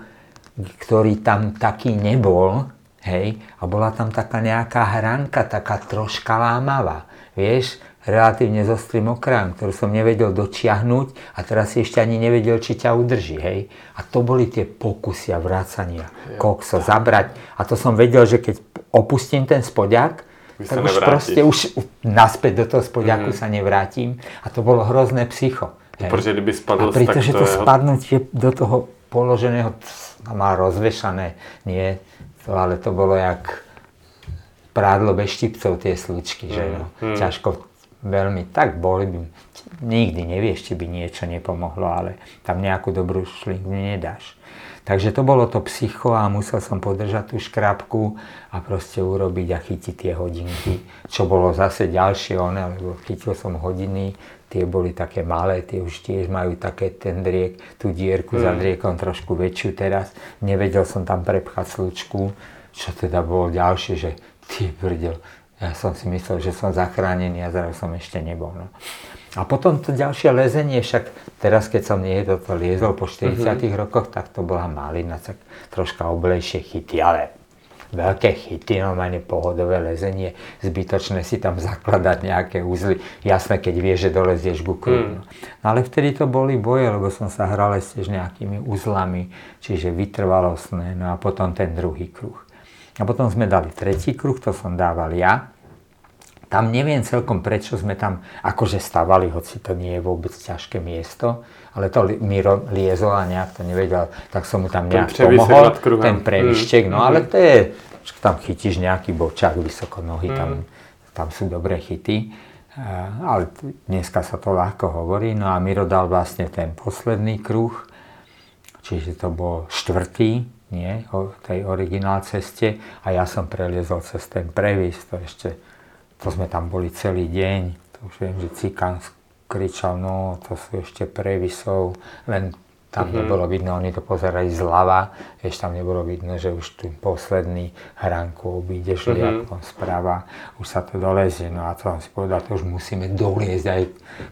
ktorý tam taký nebol, hej, a bola tam taká nejaká hranka, taká troška lámavá, vieš, relatívne s ostrým okrajom, ktorú som nevedel dočiahnuť a teraz si ešte ani nevedel, či ťa udrží, hej. A to boli tie pokusy a vrácania, kokso, zabrať. A to som vedel, že keď opustím ten spodiak, tak už proste už naspäť do toho spodiaku mm. sa nevrátim. A to bolo hrozné psycho. Hej. Pretože by spadlo a pretože to, to spadnutie do toho položeného má rozvešané, nie, to, ale to bolo jak prádlo bez štipcov tie slučky, mm. že no, mm. ťažko veľmi, tak boli by, nikdy nevieš, či by niečo nepomohlo, ale tam nejakú dobrú šlinku nedáš. Takže to bolo to psycho a musel som podržať tú škrabku a proste urobiť a chytiť tie hodinky, čo bolo zase ďalšie one, lebo chytil som hodiny, tie boli také malé, tie už tiež majú také ten driek, tú dierku mm. za driekom trošku väčšiu teraz. Nevedel som tam prepchať slučku, čo teda bolo ďalšie, že ty brdel, ja som si myslel, že som zachránený a zrazu som ešte nebol. No. A potom to ďalšie lezenie, však teraz keď som nie toto liezol po 40 mm-hmm. rokoch, tak to bola malina, tak troška oblejšie chyty, ale veľké chyty, normálne pohodové lezenie, zbytočné si tam <laughs> zakladať nejaké úzly. Jasné, keď vieš, že dolezieš ku kruhu. Mm. No ale vtedy to boli boje, lebo som sa hral ešte s nejakými uzlami, čiže vytrvalostné, no a potom ten druhý kruh. A potom sme dali tretí kruh, to som dával ja. Tam neviem celkom, prečo sme tam akože stavali, hoci to nie je vôbec ťažké miesto, ale to Miro liezol a nejak to nevedel, tak som mu tam nejak pomohol, ten previštek, no mm. ale to je, tam chytíš nejaký bočák vysoko nohy, mm. tam, tam sú dobré chyty. Ale dneska sa to ľahko hovorí. No a Miro dal vlastne ten posledný kruh, čiže to bol štvrtý, nie, o tej originál ceste a ja som preliezol cez ten previs, to ešte to sme tam boli celý deň, to už viem, že Cikán kričal, no to sú ešte previsov, len tam mm-hmm. nebolo vidno, oni to pozerali zľava, vieš, tam nebolo vidno, že už tu posledný hranku obídeš mm-hmm. liapkom správa, už sa to dolezie, no a to som si povedal, to už musíme doliezť, aj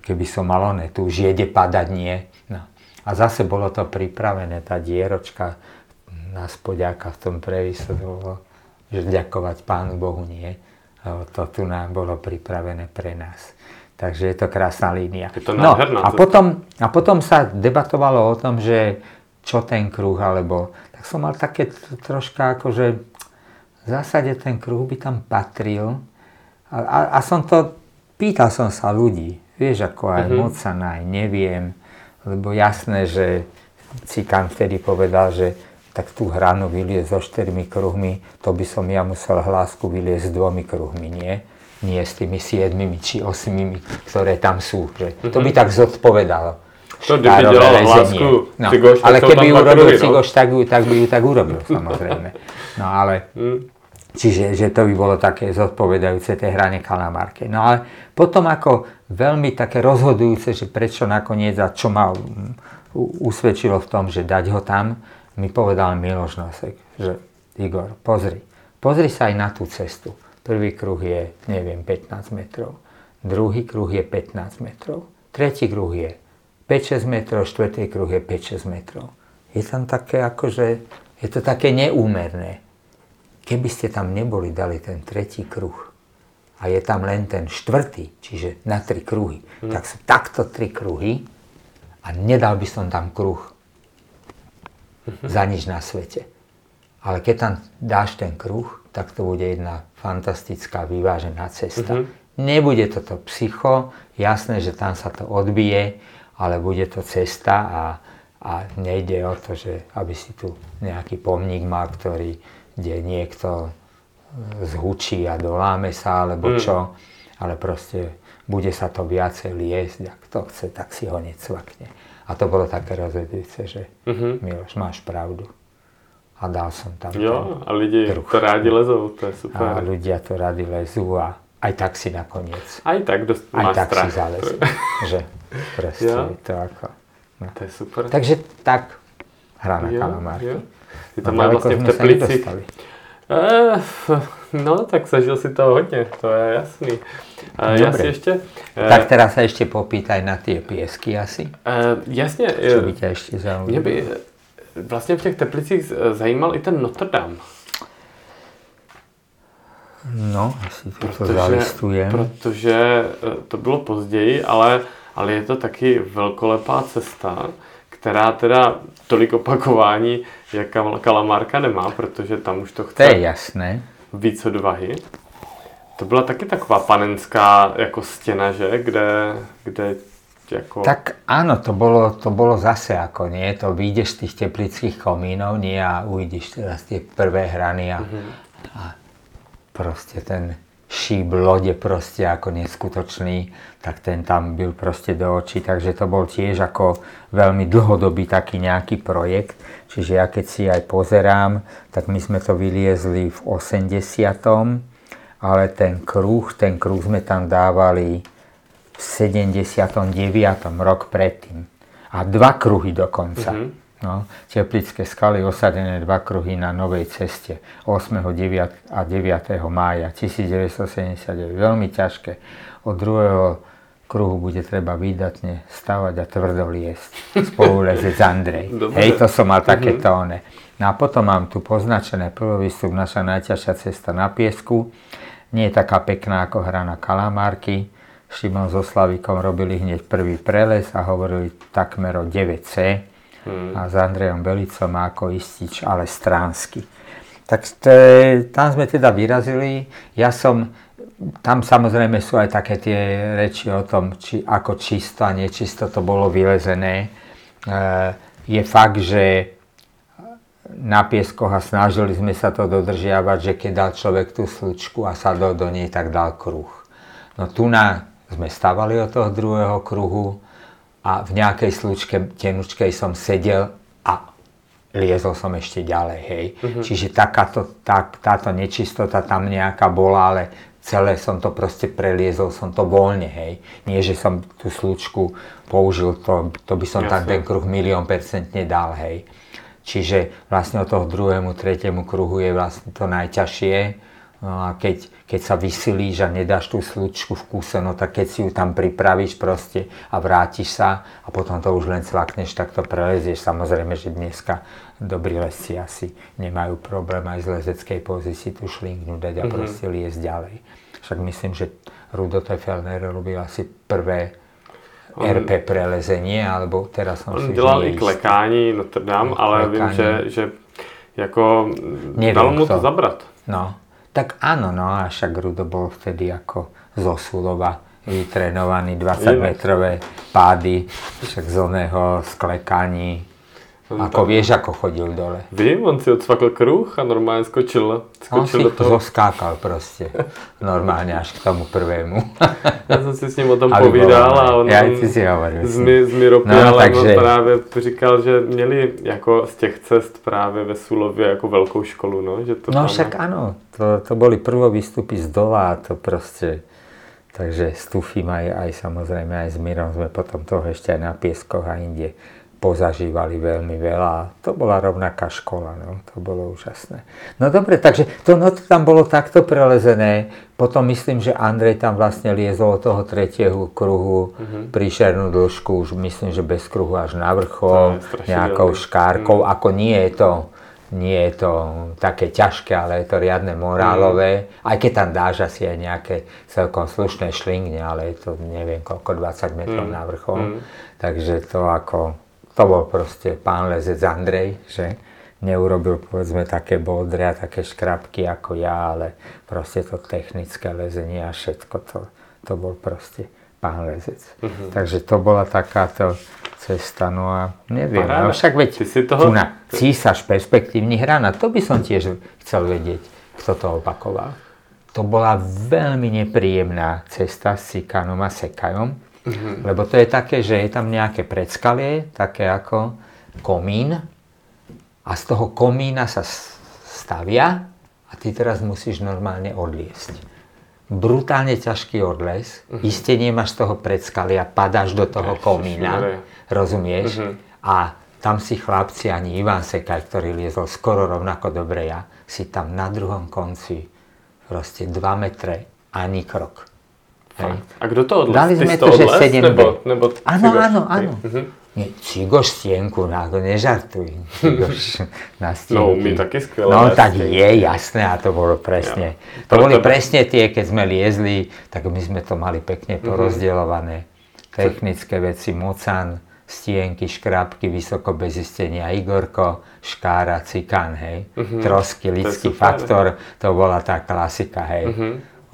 keby som mal oné, tu už jede padať, nie. No. A zase bolo to pripravené, tá dieročka na spodiaka v tom previsu, že ďakovať Pánu Bohu nie to tu nám bolo pripravené pre nás. Takže je to krásna línia. Je to no, a, potom, a potom sa debatovalo o tom, že čo ten kruh, alebo tak som mal také troška ako, že v zásade ten kruh by tam patril. A, a, a som to, pýtal som sa ľudí, vieš, ako aj uh-huh. moc sa naj, neviem, lebo jasné, že Cikán vtedy povedal, že tak tú hranu vyliezť so štyrmi kruhmi, to by som ja musel hlásku vyliezť s dvomi kruhmi, nie? nie s tými siedmimi či osmimi, ktoré tam sú. Že to by tak zodpovedalo. To kdyby dělal hlásku no, Cigoš, ale keby tam urobil no. Cigoš, tak, by- tak by ju tak urobil, samozrejme. No ale, Hm. čiže že to by bolo také zodpovedajúce tej hrane Kalamarke. No ale potom ako veľmi také rozhodujúce, že prečo nakoniec a čo ma usvedčilo v tom, že dať ho tam, mi povedal Miloš Nosek, že Igor, pozri, pozri sa aj na tú cestu. Prvý kruh je, neviem, 15 metrov. Druhý kruh je 15 metrov. Tretí kruh je 5-6 metrov, štvrtý kruh je 5-6 metrov. Je tam také akože, je to také neúmerné. Keby ste tam neboli dali ten tretí kruh a je tam len ten štvrtý, čiže na tri kruhy, tak sú takto tri kruhy a nedal by som tam kruh za nič na svete. Ale keď tam dáš ten kruh, tak to bude jedna fantastická vyvážená cesta. Nebude toto psycho, jasné, že tam sa to odbije, ale bude to cesta a, a nejde o to, že aby si tu nejaký pomník mal, ktorý, kde niekto e, zhučí a doláme sa, alebo čo, ale proste bude sa to viacej liesť, ak to chce, tak si ho necvakne. A to bolo také rozhodujúce, že Miloš, máš pravdu. A dal som tam Jo, a lidi Druh. to rádi lezou, to je a super. ľudia to radi lezú a aj tak si nakoniec, Aj tak dost aj máš tak strach. si zalezú. <laughs> že proste je to ako... No. To je super. Takže tak hra na kalamárky. Ty No, tam máš ďaleko vlastně v nedostali. Eh, no, tak zažil si toho hodně, to je jasný. Dobre. si ještě... eh, Tak teraz sa ešte popýtaj na tie piesky asi. eh, jasně, Čo by ťa ešte mě zaujímalo? by eh, vlastně v těch Teplicích zajímal i ten Notre Dame. No, asi to Protože, zalistujem. protože to bylo později, ale, ale je to taky velkolepá cesta, která teda tolik opakování, jak Kal- Kalamárka nemá, protože tam už to To chce je jasné. víc odvahy. To byla taky taková panenská jako stěna, že? Kde, kde jako... Tak áno, to bolo, to bolo zase ako nie, to vyjdeš z tých teplických komínov, nie? A uvidíš teraz tie prvé hrany a, a proste ten šíp lode proste ako neskutočný, tak ten tam byl proste do očí, takže to bol tiež ako veľmi dlhodobý taký nejaký projekt, čiže ja keď si aj pozerám, tak my sme to vyliezli v 80. ale ten kruh, ten kruh sme tam dávali v 79. rok predtým. A dva kruhy dokonca. Mm-hmm. No, Teplické skaly osadené dva kruhy na novej ceste 8. 9. a 9. mája 1979. Veľmi ťažké. Od druhého kruhu bude treba výdatne stavať a tvrdo liesť. Spolulezec Andrej. <laughs> Dobre. Hej, to som mal také mm-hmm. tóne. No a potom mám tu poznačené prvý výstup, naša najťažšia cesta na piesku. Nie je taká pekná ako hra na kalamárky. Šimon so Slavikom robili hneď prvý prelez a hovorili takmer o 9C. A s Andrejom Belicom ako istič, ale stránsky. Tak to je- tam sme teda vyrazili. Ja som, tam samozrejme sú aj také tie reči o tom, či, ako čisto a nečisto to bolo vylezené. E, je fakt, že na pieskoch a snažili sme sa to dodržiavať, že keď dal človek tú slučku a sadol do nej, tak dal kruh. No tu na, sme stavali od toho druhého kruhu a v nejakej slučke tenučkej som sedel a liezol som ešte ďalej, hej. Čiže takáto, tak, táto nečistota tam nejaká bola, ale celé som to proste preliezol, som to voľne, hej. Nie, že som tú slučku použil, to, to by som tam Jasne. ten kruh milión percentne dal, hej. Čiže vlastne od toho druhému, tretiemu kruhu je vlastne to najťažšie. No a keď, keď sa vysilíš a nedáš tú slučku v kúse, no tak keď si ju tam pripravíš proste a vrátiš sa a potom to už len cvakneš, tak to prelezieš. Samozrejme, že dneska dobrí lesci asi nemajú problém aj z lezeckej pozícii tú šlingnu dať a Mhm. proste liesť ďalej. Však myslím, že Rudo Tefelner robil asi prvé RP prelezenie, alebo teraz som si On dělal i klekání Notre Dame, ale vím, klekání. že, že jako dalo mu to zabrat. No, tak áno, no a však Rudo bol vtedy ako zo Sulova vytrenovaný 20 Jo. metrové pády, však z oného sklekaní ako tam... vieš, ako chodil dole. Vím, on si odsvakl kruh a normálně skočil, skočil on do toho. Zoskákal prostě. Normálně až k tomu prvému. <laughs> Já jsem si s ním o tom povídal a on, Já ty si hovoril. Z, z Miropy, no, ale takže... právě říkal, že měli jako z těch cest právě ve Sulově jako velkou školu, no. Že to no tam... však ano, to, to byly prvo výstupy z dola a to prostě takže s Tufím aj, aj samozrejme aj s Mirom sme potom toho ešte aj na Pieskoch a inde pozažívali veľmi veľa. To bola rovnaká škola, no, to bolo úžasné. No dobre, takže to, no, to tam bolo takto prelezené. Potom myslím, že Andrej tam vlastne liezol od toho tretieho kruhu, mm-hmm. príšernú dĺžku, už myslím, že bez kruhu až na vrchol, nejakou škárkou, mm. ako nie je to nie je to také ťažké, ale je to riadne morálové. Mm. Aj keď tam dáš asi aj nejaké celkom slušné šlingne, ale je to neviem koľko, 20 metrov mm. na vrchol. Mm. Takže to ako to bol proste pán lezec Andrej, že neurobil povedzme také boldre a také škrapky ako ja, ale proste to technické lezenie a všetko to, to bol proste pán lezec. Uh-huh. Takže to bola takáto cesta, no a neviem, ale však veď si toho... tu na císaž perspektívnych hrana, to by som tiež chcel vedieť, kto to opakoval. To bola veľmi nepríjemná cesta s Sikanom a Sekajom, Mm-hmm. Lebo to je také, že je tam nejaké predskalie, také ako komín a z toho komína sa stavia a ty teraz musíš normálne odliesť. Brutálne ťažký odles, mm-hmm. iste nemáš z toho predskalia, padáš do toho komína, rozumieš? Mm-hmm. A tam si chlapci, ani Ivan Sekaj, ktorý liezol skoro rovnako dobre ja, si tam na druhom konci proste 2 metre ani krok. Hej. A kto to odles? Dali sme to, že 7 nebo, nebo Áno, áno, áno. Uh-huh. Nie, Cigoš stienku, na to nežartuj. <laughs> Cigoš na stienky. No, my taky skvelé. No, tak je, jasné, a to bolo presne. Ja. To boli presne tie, keď sme liezli, tak my sme to mali pekne mhm. porozdielované. Technické veci, mocan, stienky, škrábky, vysoko bez zistenia, Igorko, škára, cikán, hej. Uh-huh. Trosky, lidský faktor, to bola tá klasika, hej.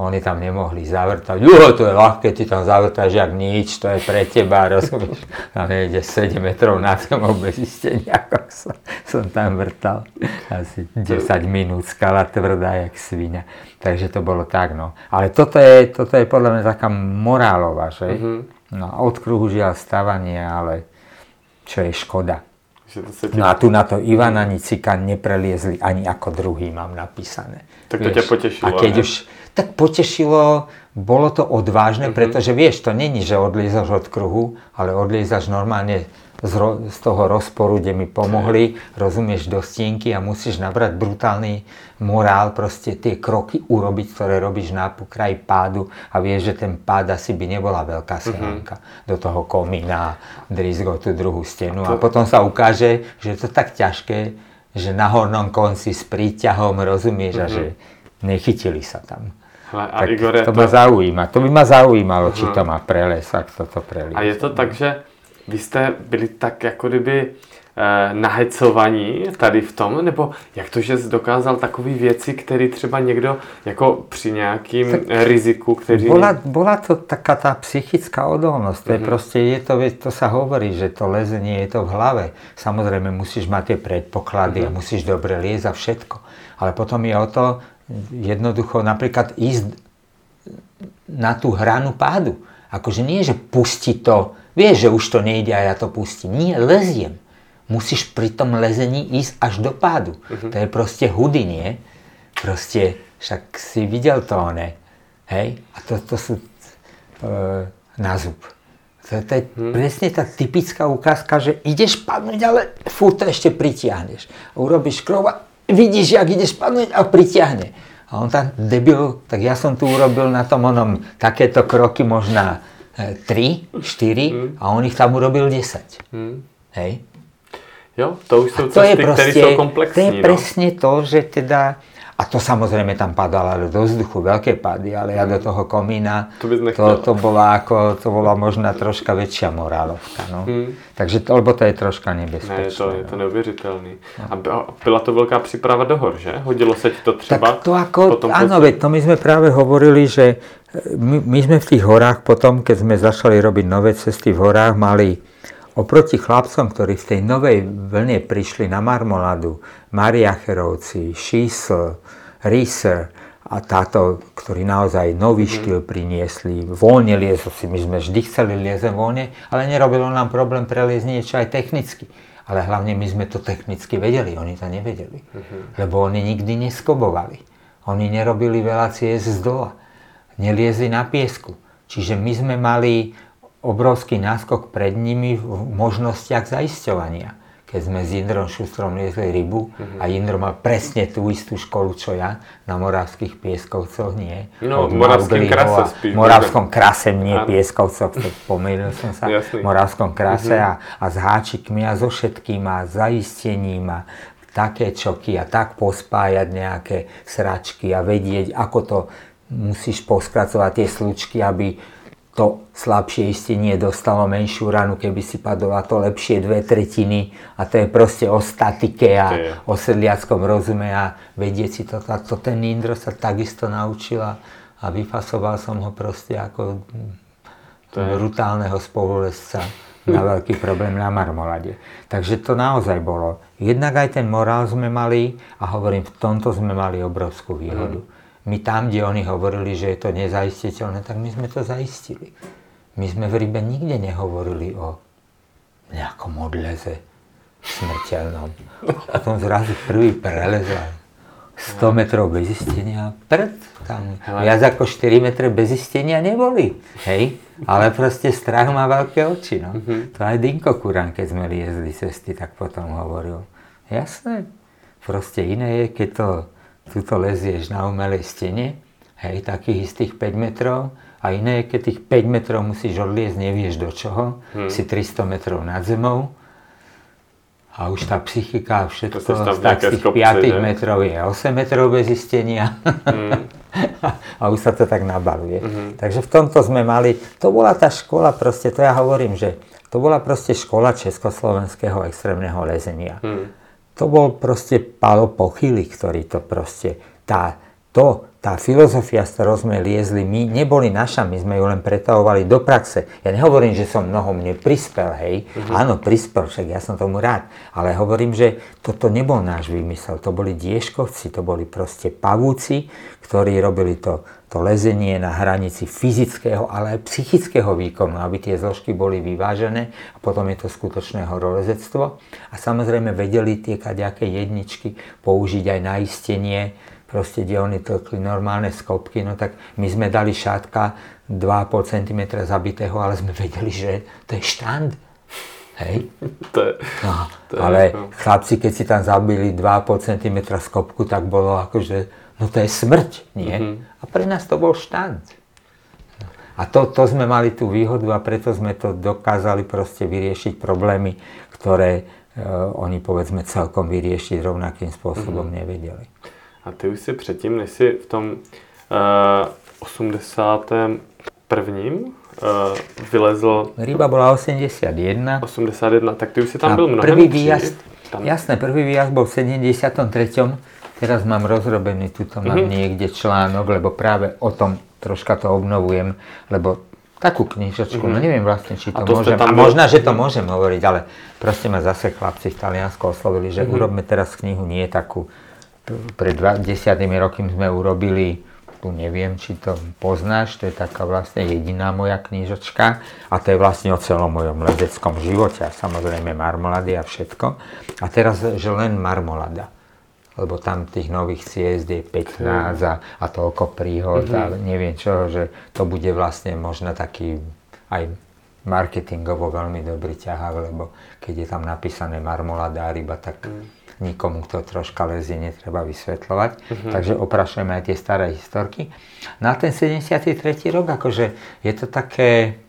Oni tam nemohli zavrtať. Jo, to je ľahké, ty tam zavrtáš jak nič, to je pre teba, rozumieš? Tam nejde 7 metrov na zemou bez istenia, ako som, som tam vrtal. Asi 10 minút, skala tvrdá jak svina. Takže to bolo tak, no. Ale toto je, toto je podľa mňa taká morálová, že? Mm-hmm. No, od kruhu žiaľ stavanie, ale čo je škoda. No a tu na to Ivan ani Cika nepreliezli ani ako druhý, mám napísané. Tak to Vieš, ťa potešilo, A keď ne? už, tak potešilo, bolo to odvážne, mm-hmm. pretože vieš, to není, že odliezaš od kruhu, ale odliezaš normálne z, ro, z toho rozporu, kde mi pomohli, rozumieš, do stienky a musíš nabrať brutálny morál, proste tie kroky urobiť, ktoré robíš na pokraji pádu a vieš, že ten pád asi by nebola veľká selanka mm-hmm. do toho komína, drizgo tú druhú stenu a, to... a potom sa ukáže, že je to tak ťažké, že na hornom konci s príťahom, rozumieš, mm-hmm. a že nechytili sa tam. A tak Igore, to, to ma zaujíma. To by ma zaujímalo, uh-huh. či to má preles, ak toto prelies. A je to tak, že vy jste byli tak jako kdyby eh, nahecovaní tady v tom, nebo jak to, že jsi dokázal takové věci, které třeba někdo jako při nějakým tak riziku, který... Bola, bola to taká tá psychická odolnosť, to je mm-hmm. proste, je to, to sa hovorí, že to lezenie je to v hlave. Samozrejme musíš mať tie predpoklady mm-hmm. a musíš dobre liezť a všetko. Ale potom je o to, jednoducho napríklad ísť na tú hranu pádu. Akože nie, že pustiť to, vieš, že už to nejde a ja to pustím. Nie, leziem. Musíš pri tom lezení ísť až do pádu. Uh-huh. To je proste hudy, nie? Proste, však si videl to, ne? Hej? A to, to sú e, na zub. To, to je hmm. presne tá typická ukázka, že ideš padnúť, ale furt to ešte pritiahneš. Urobíš krov a vidíš, jak ideš padnúť a pritiahne. A on tam debil, tak ja som tu urobil na tom onom takéto kroky možná 3, e, 4 mm. a on ich tam urobil 10. Mm. Hej? Jo, to už sú cesty, ktoré sú komplexní. To je no. presne to, že teda a to samozrejme tam padalo do vzduchu, veľké pady, ale ja do toho komína, to, to, to, bola ako, to bola možná troška väčšia morálovka. No. Hmm. Takže to, lebo to je troška nebezpečné. Ne, je to, je to neuvěřitelný. No. A byla to veľká příprava do hor, že? Hodilo sa ti to třeba? Tak to ako, potom áno, veď to my sme práve hovorili, že my, my sme v tých horách potom, keď sme začali robiť nové cesty v horách, mali oproti chlapcom, ktorí v tej novej vlne prišli na Marmoladu, Mariacherovci, Šísl, Rieser a táto, ktorí naozaj nový mm. štýl priniesli, voľne liezosi, my sme vždy chceli liezem voľne, ale nerobilo nám problém preliezť niečo aj technicky. Ale hlavne my sme to technicky vedeli, oni to nevedeli. Mm-hmm. Lebo oni nikdy neskobovali. Oni nerobili veľa ciest z dola. Neliezli na piesku. Čiže my sme mali obrovský náskok pred nimi v možnostiach zaisťovania. Keď sme s Jindrom Šustrom liezli rybu mm-hmm. a Jindro mal presne tú istú školu, čo ja, na Moravských pieskovcoch, nie. No, v Moravském krase spíš. Moravskom krase, nie Áno. pieskovcoch, pomýlil som sa. Jasný. Moravskom krase mm-hmm. a, a s háčikmi a so všetkým a zaistením a také čoky a tak pospájať nejaké sračky a vedieť, ako to musíš poskracovať tie slučky, aby to slabšie istenie dostalo menšiu ranu, keby si padol a to lepšie dve tretiny a to je proste o statike a o sedliackom rozume a vedieť si to. A to ten Indro sa takisto naučila a vyfasoval som ho proste ako brutálneho spolulesca na <laughs> veľký problém na Marmolade. Takže to naozaj bolo. Jednak aj ten morál sme mali a hovorím, v tomto sme mali obrovskú výhodu. Mm my tam, kde oni hovorili, že je to nezaistiteľné, tak my sme to zaistili. My sme v rybe nikde nehovorili o nejakom odleze smrteľnom. A potom zrazu prvý prelez 100 metrov bez istenia, prd, tam viac ako 4 metre bez istenia neboli, hej? Ale proste strach má veľké oči, no. Mm-hmm. To aj Dinko Kurán, keď sme liezli cesty, tak potom hovoril. Jasné, proste iné je, keď to tuto lezieš na umelej stene, hej, takých istých 5 metrov, a iné je, keď tých 5 metrov musíš odliezť, nevieš do čoho, hmm. si 300 metrov nad zemou, a už tá psychika a všetko z tých 5 metrov je 8 metrov bez istenia. Mm. <laughs> a už sa to tak nabaluje. Mm-hmm. Takže v tomto sme mali, to bola tá škola proste, to ja hovorím, že to bola proste škola československého extrémneho lezenia. Mm to bol proste Pálo Pochyly, ktorý to proste, tá, to, tá filozofia, s ktorou sme liezli, my neboli naša, my sme ju len pretavovali do praxe. Ja nehovorím, že som mnoho mne prispel, hej, uh-huh. áno, prispel, však ja som tomu rád, ale hovorím, že toto nebol náš výmysel, to boli dieškovci, to boli proste pavúci, ktorí robili to to lezenie na hranici fyzického, ale aj psychického výkonu, aby tie zložky boli vyvážené a potom je to skutočné horolezectvo. A samozrejme vedeli tie kaďaké jedničky použiť aj na istenie, proste kde oni tlkli normálne skopky, no tak my sme dali šátka 2,5 cm zabitého, ale sme vedeli, že to je štand. Hej? <laughs> To je, no, to je ale chlapci, keď si tam zabili 2,5 cm skopku, tak bolo akože no to je smrť, nie? Mm-hmm. A pre nás to bol štant. A to, to sme mali tú výhodu a preto sme to dokázali proste vyriešiť problémy, ktoré e, oni povedzme celkom vyriešiť rovnakým spôsobom mm-hmm. nevedeli. A ty už si předtím, než si v tom uh, 81. Uh, vylezl... Ryba bola 81. 81, tak ty už si tam a byl mnohem prvý výjazd, tam... Jasné, prvý výjazd bol v 73 Teraz mám rozrobený, tuto mám mm-hmm. niekde článok, lebo práve o tom troška to obnovujem, lebo takú knižočku, mm-hmm. no mhm. neviem vlastne, či to, to môžem, a možno, že to môžem hovoriť, ale proste ma zase chlapci v Taliansku oslovili, že mm-hmm. urobme teraz knihu, nie takú, pred desiatými rokmi sme urobili, tu neviem, či to poznáš, to je taká vlastne jediná moja knižočka a to je vlastne o celom mojom lezeckom živote a samozrejme marmolady a všetko. A teraz, že len marmolada lebo tam tých nových ciest je 15 a, a toľko príhod mm-hmm. a neviem čo, že to bude vlastne možno taký aj marketingovo veľmi dobrý ťahák, lebo keď je tam napísané marmolada a ryba, tak mm. nikomu, kto troška lezie, netreba vysvetľovať. Mm-hmm. Takže oprašujeme aj tie staré historky. Na ten 73. rok, akože je to také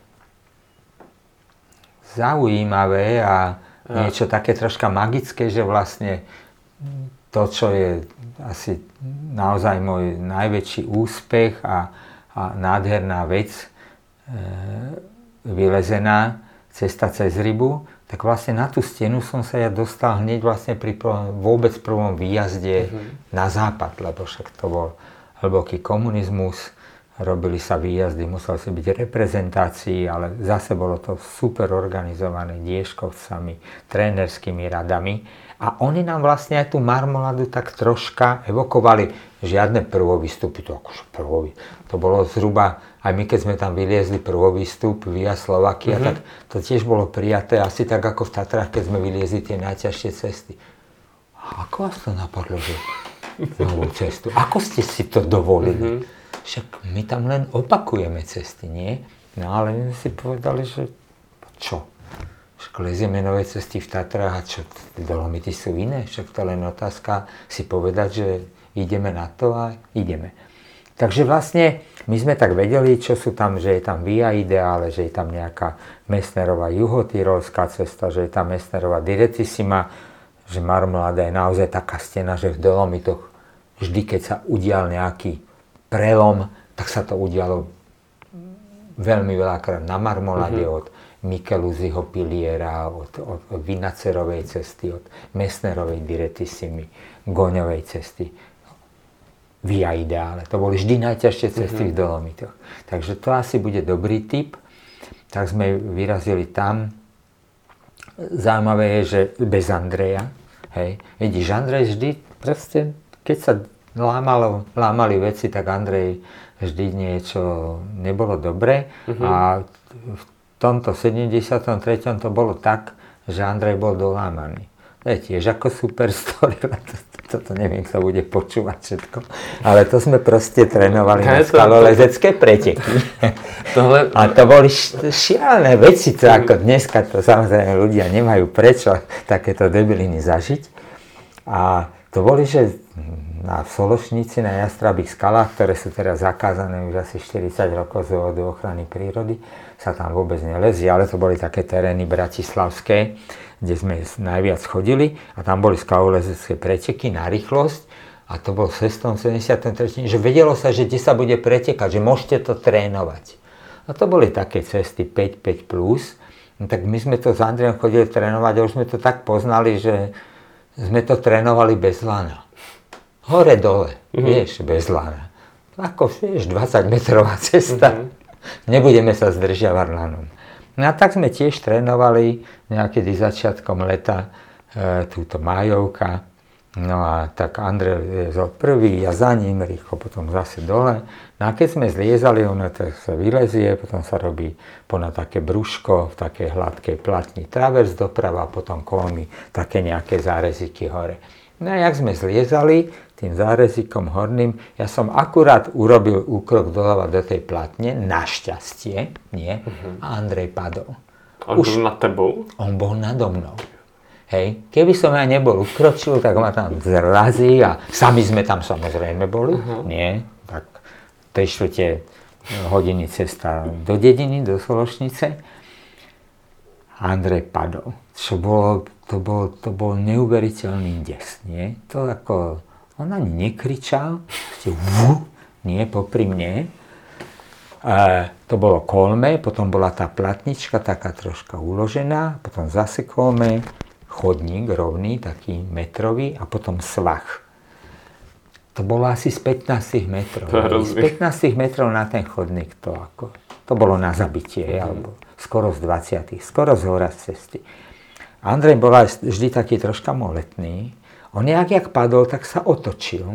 zaujímavé a niečo také troška magické, že vlastne to, čo je asi naozaj môj najväčší úspech a, a nádherná vec, e, vylezená cesta cez rybu, tak vlastne na tú stenu som sa ja dostal hneď vlastne pri prvom, vôbec prvom výjazde mm-hmm. na západ, lebo však to bol hlboký komunizmus, robili sa výjazdy, musel si byť reprezentácií, ale zase bolo to super organizované dieškovcami, trénerskými radami. A oni nám vlastne aj tú marmoládu tak troška evokovali. Žiadne prvovýstupy, to akože prvový. To bolo zhruba, aj my keď sme tam vyliezli prvovýstup via Slovakia, mm-hmm. tak to tiež bolo prijaté asi tak ako v Tatrách, keď sme vyliezli tie najťažšie cesty. A ako vás to napadlo, že <laughs> novú cestu? Ako ste si to dovolili? Mm-hmm však my tam len opakujeme cesty, nie? No ale my si povedali, že čo? Však lezieme nové cesty v Tatrách a čo, Dolomity sú iné? Však to len otázka si povedať, že ideme na to a ideme. Takže vlastne my sme tak vedeli, čo sú tam, že je tam Via Ideale, že je tam nejaká Messnerová juhotyrolská cesta, že je tam Messnerová Diretissima, že Marmoláda je naozaj taká stena, že v Dolomitoch vždy, keď sa udial nejaký prelom, tak sa to udialo veľmi veľakrát na Marmolade uh-huh. od Mikeluziho piliera, od, od, od Vinacerovej cesty, od Mesnerovej diretissimy, Goňovej cesty. Via ideále. To boli vždy najťažšie cesty uh-huh. v Dolomitoch. Takže to asi bude dobrý tip. Tak sme vyrazili tam. Zaujímavé je, že bez Andreja. Hej. Vidíš, Andrej vždy proste, keď sa lámalo, lámali veci, tak Andrej vždy niečo nebolo dobre. Uh-huh. A v tomto 73. to bolo tak, že Andrej bol dolámaný. To je tiež ako super story, toto neviem, kto bude počúvať všetko. Ale to sme proste trénovali na skalolezecké preteky. Tohle... A to boli šialené veci, to ako dneska to samozrejme ľudia nemajú prečo takéto debiliny zažiť. A to boli, že na Sološnici, na Jastrabých skalách, ktoré sú teraz zakázané už asi 40 rokov z dôvodu ochrany prírody, sa tam vôbec nelezie, ale to boli také terény bratislavské, kde sme najviac chodili a tam boli skalolezecké preteky na rýchlosť a to bol cestom 73. že vedelo sa, že kde sa bude pretekať, že môžete to trénovať. A to boli také cesty 5-5+, plus. No tak my sme to s Andrejom chodili trénovať a už sme to tak poznali, že sme to trénovali bez lana hore dole, mm-hmm. vieš, bez lana. Ako, vieš, 20 metrová cesta. Mm-hmm. Nebudeme sa zdržiavať lanom. No a tak sme tiež trénovali nejakedy začiatkom leta e, túto májovka. No a tak Andrej liezol prvý, ja za ním, rýchlo potom zase dole. No a keď sme zliezali, ono to sa vylezie, potom sa robí ponad také brúško v takej hladkej platni travers doprava potom kolmi také nejaké záreziky hore. No a jak sme zliezali, tým zárezikom horným, ja som akurát urobil úkrok doľava do tej platne, našťastie, nie, uh-huh. a Andrej padol. On Už, bol nad tebou? On bol nado mnou. Hej, keby som ja nebol ukročil, tak ma tam zrazí a sami sme tam samozrejme boli, uh-huh. nie, tak 3 štvrte hodiny cesta do dediny, do Sološnice. Andrej padol, čo bolo, to bol, to bol neuveriteľný des, nie? To ako, on ani nekričal, nie, popri mne. E, to bolo kolme, potom bola tá platnička taká troška uložená, potom zase kolme, chodník rovný, taký metrový a potom svach. To bolo asi z 15 metrov. <laughs> Z 15 metrov na ten chodník to ako, to bolo na zabitie, mm. alebo skoro z 20, skoro z hora z cesty. Andrej bol vždy taký troška moletný, on nejak jak padol, tak sa otočil.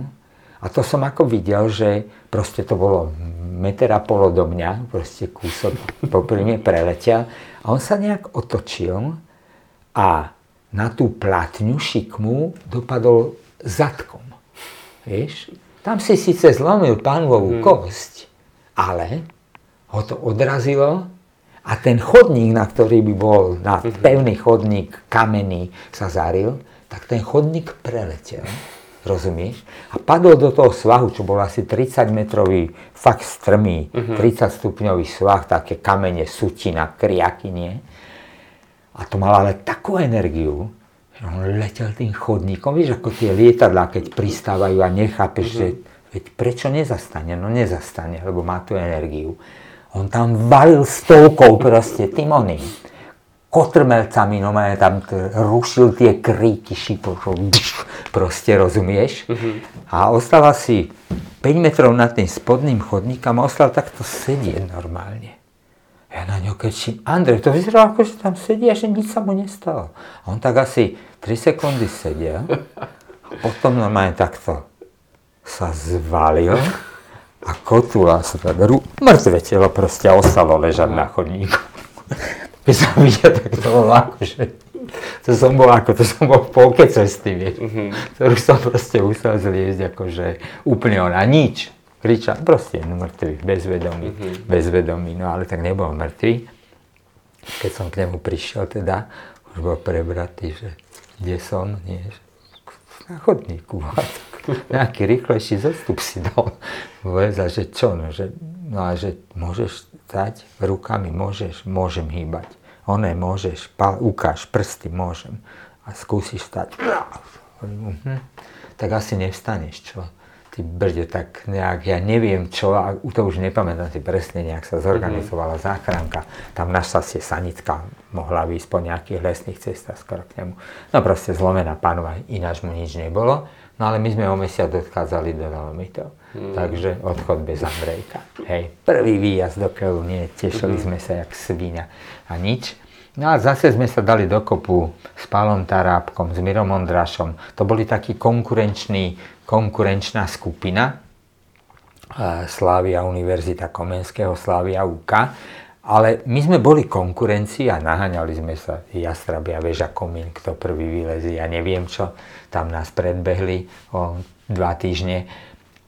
A to som ako videl, že proste to bolo meter a pol do mňa, proste kúsok popri mne preletel. A on sa nejak otočil a na tú platňu šikmu dopadol zadkom. Vieš? Tam si síce zlomil pánovú hmm. kosť, ale ho to odrazilo a ten chodník, na ktorý by bol, na mhm. pevný chodník kamenný sa zaril, tak ten chodník preletel, rozumieš? A padol do toho svahu, čo bol asi 30 metrový, fakt strmý, uh-huh. 30 stupňový svah, také kamene, sutina, kriaky, nie? A to mal ale takú energiu, že on letel tým chodníkom, vieš, ako tie lietadlá, keď pristávajú a nechápeš, uh-huh. že veď prečo nezastane? No nezastane, lebo má tú energiu. On tam valil stovkou proste tým oným kotrmelcami, no tam rušil tie kríky, šipol, proste, rozumieš? Mm-hmm. A ostal asi 5 metrov nad tým spodným chodníkom a ostal takto sedieť normálne. Ja na ňo kečím, Andrej, to vyzerá ako, že tam sedí a že nič sa mu nestalo. A on tak asi 3 sekundy sedel a potom normálne takto sa zvalil a kotula sa tak mŕtve telo proste ostalo ležať na chodníku. Keď som <laughs> videl, tak to bolo akože to som bol ako, to som bol v polke cesty, vieš, mm-hmm. ktorú som proste musel zliezť akože úplne ona, nič. Kričal, proste no, mŕtvy, bezvedomý, mm-hmm. bezvedomý, no ale tak nebol mŕtvy. Keď som k nemu prišiel teda, už bol prebratý, že kde som, nie, na chodníku. <laughs> Nejaký rýchlejší zostup si dal. Vôbec, a že čo, no, že, no a že môžeš stať rukami, môžeš, môžem hýbať oné môžeš, pal, ukáž prsty, môžem. A skúsiš stať. Uh-huh. Tak asi nevstaneš, čo? Ty brde, tak nejak, ja neviem čo, a to už nepamätám si presne, nejak sa zorganizovala uh-huh. záchranka. Tam našťastie sanitka mohla výjsť po nejakých lesných cestách skoro k nemu. No proste zlomená panova, ináč mu nič nebolo. No ale my sme o mesiac odchádzali do Dolomitov. Hmm. Takže odchod bez Andrejka. Hej, prvý výjazd do Keľu, nie, tešili hmm. sme sa jak svíňa a nič. No a zase sme sa dali dokopu s Pálom Tarábkom, s Mirom Ondrašom. To boli takí konkurenční, konkurenčná skupina. Slávia Univerzita Komenského, Slávia UK. Ale my sme boli konkurencii a naháňali sme sa Jastrabia, Veža, Komín, kto prvý vylezí, ja neviem čo. Tam nás predbehli o dva týždne.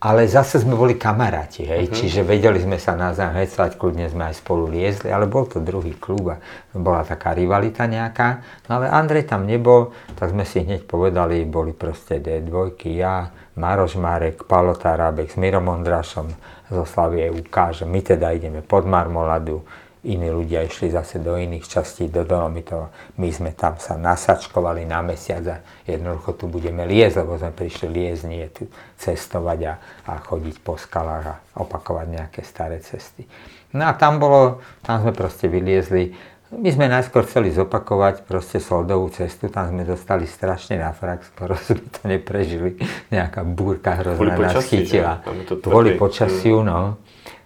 Ale zase sme boli kamaráti, hej, uh-huh. čiže vedeli sme sa navzájom hecovať, kľudne sme aj spolu liezli, ale bol to druhý klub a bola taká rivalita nejaká. No ale Andrej tam nebol, tak sme si hneď povedali, boli proste D2, ja, Maroš Marek, Palo Tarábek s Mirom Ondrašom zo Slavie UK, že my teda ideme pod Marmoladu, iní ľudia išli zase do iných častí, do Dolomitov. My sme tam sa nasačkovali na mesiac a jednoducho tu budeme liezť, lebo sme prišli liezť, nie tu cestovať a, a chodiť po skalách a opakovať nejaké staré cesty. No a tam bolo, tam sme proste vyliezli. My sme najskôr chceli zopakovať proste soldovú cestu, tam sme dostali strašne na frak, skoro <laughs> sme to neprežili. Nejaká búrka hrozná nás chytila. Kvôli počasiu, no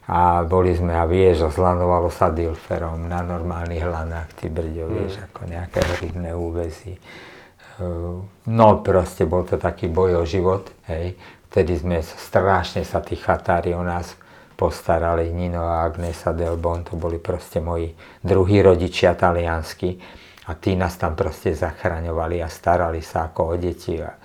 a boli sme, a vieš, zlanovalo sa dilferom na normálnych hlanách, ty brďo, mm. vieš, ako nejaké rybné úvezy. No proste bol to taký boj o život, hej. Vtedy sme strašne sa tí chatári o nás postarali, Nino a Agnesa Del Bon, to boli proste moji druhí rodičia taliansky a tí nás tam proste zachraňovali a starali sa ako o deti. A,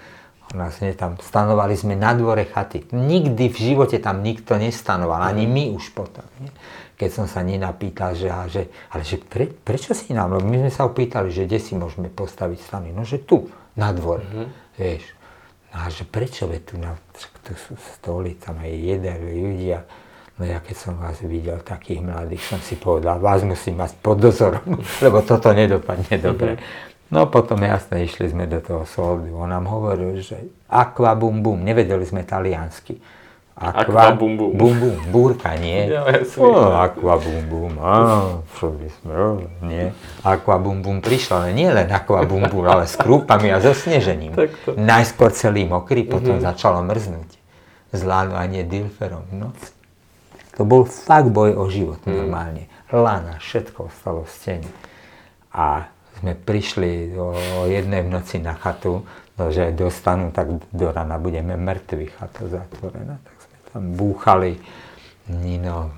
Vlastne tam stanovali sme na dvore chaty. Nikdy v živote tam nikto nestanoval, ani my už potom. Nie? Keď som sa Nina pýtal, že, a, že ale že pre, prečo si nám, lebo my sme sa opýtali, že kde si môžeme postaviť stany. No, že tu, na dvore, mm-hmm. vieš. No a že prečo, veď tu, na, tu sú stoly, tam aj jeden ľudia. No ja keď som vás videl, takých mladých, som si povedal, vás musím mať pod dozorom, <laughs> lebo toto nedopadne dobre. Mm-hmm. No potom jasne išli sme do toho soldu. On nám hovoril, že aqua bum bum, nevedeli sme taliansky. Aqua, aqua bum bum. Bum bum, búrka, nie? <laughs> Ja, oh, aqua bum bum, á, by sme, nie. Aqua bum bum prišla, ale nie len aqua bum bum, ale s krúpami a so snežením. Najskôr celý mokrý, potom mm-hmm. začalo mrznúť. Z a nie dilferom v noci. To bol fakt boj o život mm. normálne. Lana, všetko ostalo v stene. A sme prišli o jednej v noci na chatu, no, že dostanú, tak do rana budeme mŕtvi, chata zatvorená. Tak sme tam búchali. Nino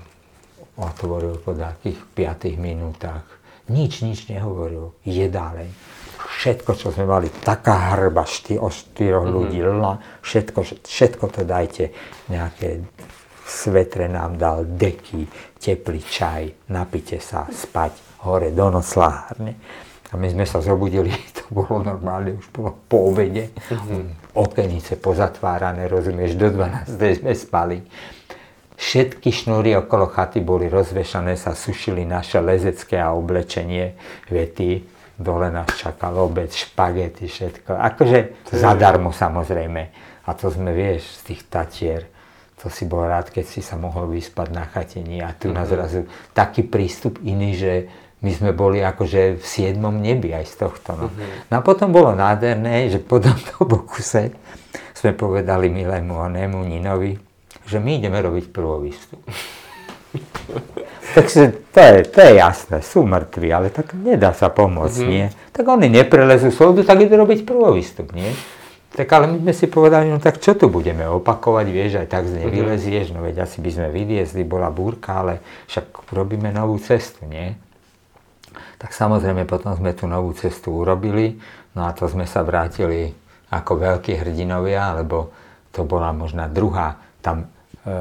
otvoril po takých 5 minútach. Nič, nič nehovoril. Jedáleň. Všetko, čo sme mali, taká hrba šty, o štyroch mm-hmm. ľudí, la, všetko, všetko to dajte. Nejaké svetre nám dal deky, teplý čaj, napite sa, spať, hore do noclárne. A my sme sa zobudili, <laughs> to bolo normálne, už bolo po obede. Mm-hmm. Okenice pozatvárané, rozumieš, do 12. sme spali. Všetky šnúry okolo chaty boli rozvešané, sa sušili naše lezecké a oblečenie, vety, dole nás čakal obed, špagety, všetko. Akože zadarmo samozrejme. A to sme, vieš, z tých tatier, to si bol rád, keď si sa mohol vyspať na chatení a tu mm-hmm. na zrazu taký prístup iný, že my sme boli akože v siedmom nebi aj z tohto. No. Uh-huh. no a potom bolo nádherné, že po tomto <laughs> pokuse sme povedali milému onému Ninovi, že my ideme robiť prvovistu. <laughs> Takže to je, to je jasné, sú mŕtvi, ale tak nedá sa pomôcť, uh-huh. nie? Tak oni neprelezú slobodu, tak idú robiť prvovistup, nie? Tak ale my sme si povedali, no tak čo tu budeme opakovať, vieš, aj tak z nevylezieš, no veď asi by sme vyliezli, bola búrka, ale však robíme novú cestu, nie? Tak samozrejme potom sme tú novú cestu urobili, no a to sme sa vrátili ako veľkí hrdinovia, lebo to bola možná druhá, tam e,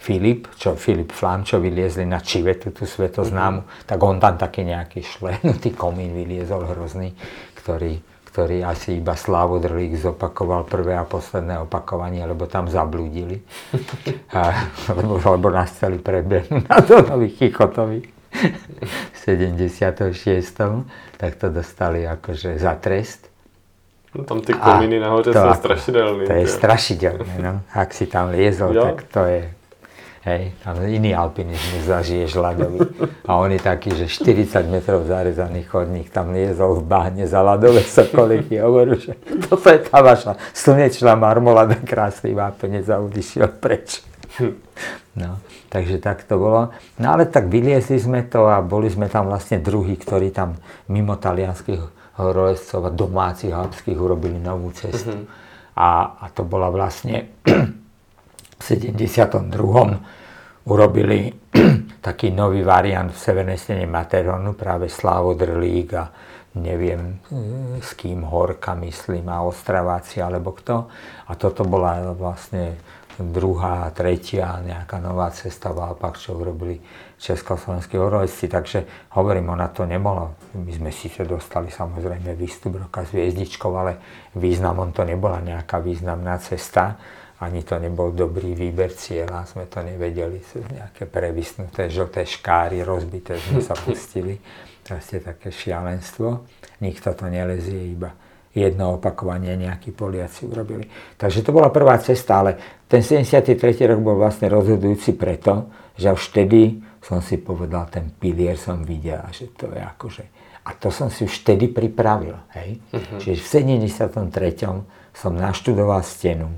Filip, čo Filip Flančo vyliezli na Čivetu, tú svetoznámu, mm-hmm. tak on tam taký nejaký šlenutý komín vyliezol hrozný, ktorý ktorý asi iba Slávo Drlík zopakoval prvé a posledné opakovanie, lebo tam zablúdili. <laughs> A, lebo, lebo nás chceli prebehnúť na Donovi Chichotovi <laughs> 76. Tak to dostali akože za trest. No, tam ty komíny nahoře sú strašidelné. To je strašidelné, no. Ak si tam liezol, jo. tak to je Hej, tam iný alpinizmus zažiješ ľadový. A on je taký, že 40 metrov zarezaný chodník, tam liezol v báhne za ľadové sokoliky. Hovorím, že toto je tá vaša slnečná marmolada, krásny vápenec a odišiel preč. No, takže tak to bolo. No ale tak vyliezli sme to a boli sme tam vlastne druhí, ktorí tam mimo talianských horolezcov a domácich alpských urobili novú cestu. Uh-huh. A, a to bola vlastne <clears throat> v 72 urobili <clears throat> taký nový variant v severnej stene Materonu, práve Slávo Drlík a neviem s kým Horka, myslím, a Ostraváci, alebo kto. A toto bola vlastne druhá, tretia nejaká nová cesta v Alpách, čo urobili československí horolezci, takže hovorím, ona to nebola. My sme síce dostali samozrejme výstup roka s hviezdičkou, ale významom to nebola nejaká významná cesta ani to nebol dobrý výber cieľa, sme to nevedeli, sú nejaké prevysnuté žlté škáry, rozbité sme sa pustili. <laughs> je také šialenstvo. Nikto to nelezie, iba jedno opakovanie nejakí Poliaci urobili. Takže to bola prvá cesta, ale ten 73. rok bol vlastne rozhodujúci preto, že už vtedy som si povedal, ten pilier som videl, že to je akože... A to som si už vtedy pripravil, hej. Uh-huh. Čiže v 73. som naštudoval stenu,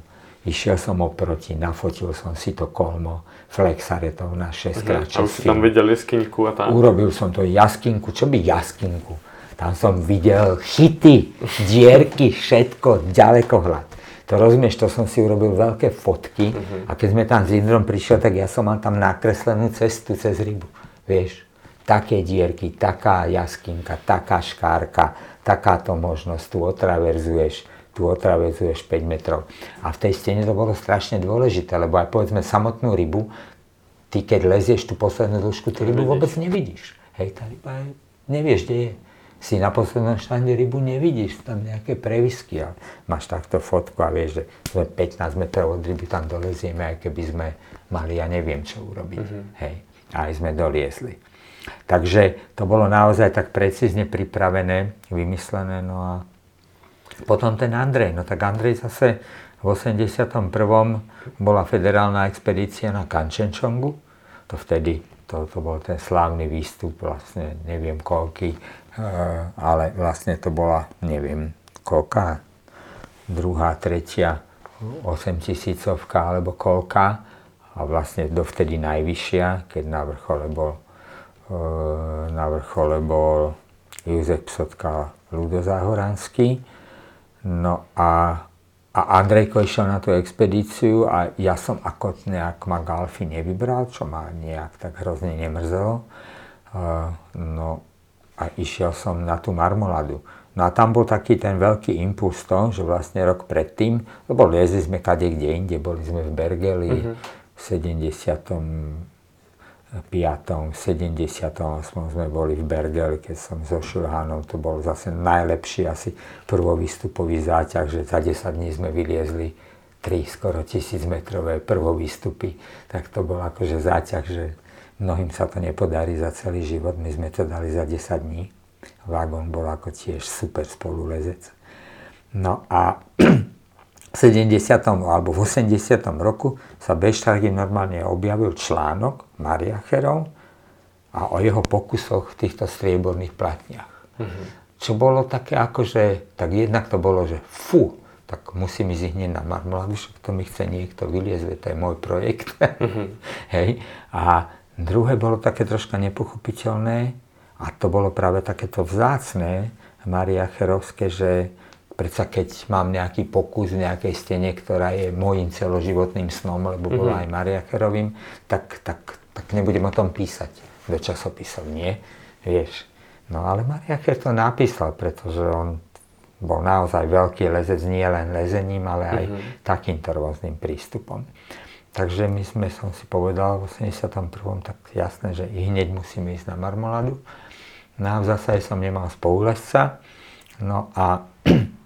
Išiel som oproti, nafotil som si to kolmo, flexaretov na 6 krát 6 A už si tam videl jaskinku a tam? Urobil som to jaskinku, čo by jaskinku? Tam som videl chyty, dierky, všetko, ďalekohľad. To rozumieš, to som si urobil veľké fotky uh-huh. a keď sme tam s Indrom prišiel, tak ja som mal tam nakreslenú cestu cez rybu. Vieš, také dierky, taká jaskinka, taká škárka, takáto možnosť, tu otraverzuješ tu otravezuješ 5 metrov. A v tej stene to bolo strašne dôležité, lebo aj povedzme samotnú rybu, ty keď lezieš tú poslednú dĺžku, ty rybu vôbec nevidíš. Hej, tá ryba je, nevieš, kde je. Si na poslednom štande rybu nevidíš, tam nejaké previsky a máš takto fotku a vieš, že sme 15 metrov od ryby tam dolezieme, aj keby sme mali, ja neviem, čo urobiť. Mm-hmm. Hej, a aj sme doliezli. Takže to bolo naozaj tak precízne pripravené, vymyslené, no a potom ten Andrej, no tak Andrej zase v 81. bola federálna expedícia na Kančenčongu. To vtedy, to, to bol ten slávny výstup, vlastne neviem koľký, eh, ale vlastne to bola, neviem, koľká, druhá, tretia, 8 tisícovka alebo koľka a vlastne dovtedy najvyššia, keď na vrchole bol, eh, na vrchole bol Jozef Psotka Ludozáhoranský. No a, a Andrejko išiel na tú expedíciu a ja som ako nejak ma Galfi nevybral, čo ma nejak tak hrozne nemrzelo. Uh, no a išiel som na tú marmoladu. No a tam bol taký ten veľký impuls to, že vlastne rok predtým, lebo liezli sme kade kde inde, boli sme v Bergeli uh-huh. v 70 5. 78. sme boli v Bergeli, keď som so Šurhanom, to bol zase najlepší asi prvovýstupový záťah, že za 10 dní sme vyliezli 3 skoro tisíc metrové prvovýstupy, tak to bol akože záťah, že mnohým sa to nepodarí za celý život, my sme to dali za 10 dní. Vagón bol ako tiež super spolulezec. No a <clears throat> 70. alebo v 80. roku sa Beštargy normálne objavil článok Mariacherov, a o jeho pokusoch v týchto strieborných platniach. Mm-hmm. Čo bolo také akože, tak jednak to bolo, že fú, tak musím ísť hneď na marmoládu, že to mi chce niekto vyliezť, to je môj projekt. Mm-hmm. <laughs> Hej. A druhé bolo také troška nepochopiteľné a to bolo práve takéto vzácné, Maria Cherovské, že predsa keď mám nejaký pokus v nejakej stene, ktorá je môjim celoživotným snom, lebo bola mm-hmm. aj Maria Cherovým, tak, tak, tak nebudem o tom písať do časopisov, nie? Vieš. No ale Maria Cher to napísal, pretože on bol naozaj veľký lezec, nie len lezením, ale aj mm-hmm. takýmto rôznym prístupom. Takže my sme, som si povedal v 81. tak jasné, že i hneď musíme ísť na marmoládu. No a v zásade som nemal spolulesca. No a <clears throat>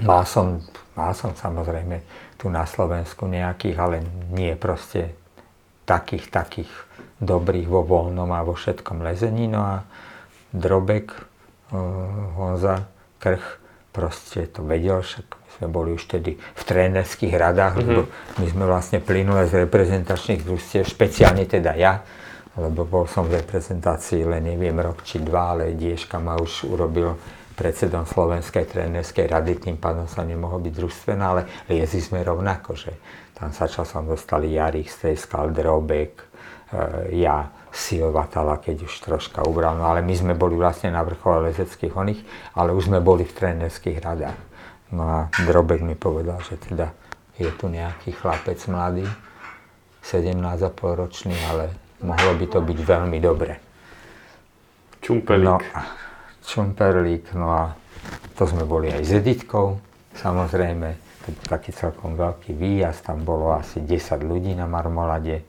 Mal som, mal som samozrejme tu na Slovensku nejakých, ale nie proste takých, takých dobrých vo voľnom a vo všetkom lezení. No a Drobek, uh, Honza, Krch, proste to vedel, však sme boli už tedy v trénerských radách, mm-hmm. lebo my sme vlastne plynule z reprezentačných družstiev, špeciálne teda ja, lebo bol som v reprezentácii len neviem rok či dva, ale Dieška ma už urobil predsedom Slovenskej trénerskej rady, tým pádom sa nemohol byť družstvená, ale liezli sme rovnako, že tam sa časom dostali Jarich, Stejskal, Drobek, e, ja, Silvatala, keď už troška ubral, no ale my sme boli vlastne na vrchole lezeckých oných, ale už sme boli v trénerských radách. No a Drobek mi povedal, že teda je tu nejaký chlapec mladý, 17,5 ročný, ale mohlo by to byť veľmi dobre. Čumpelík. No, Čumperlík, no a to sme boli aj s Editkou, samozrejme, to bol taký celkom veľký výjazd, tam bolo asi 10 ľudí na Marmolade,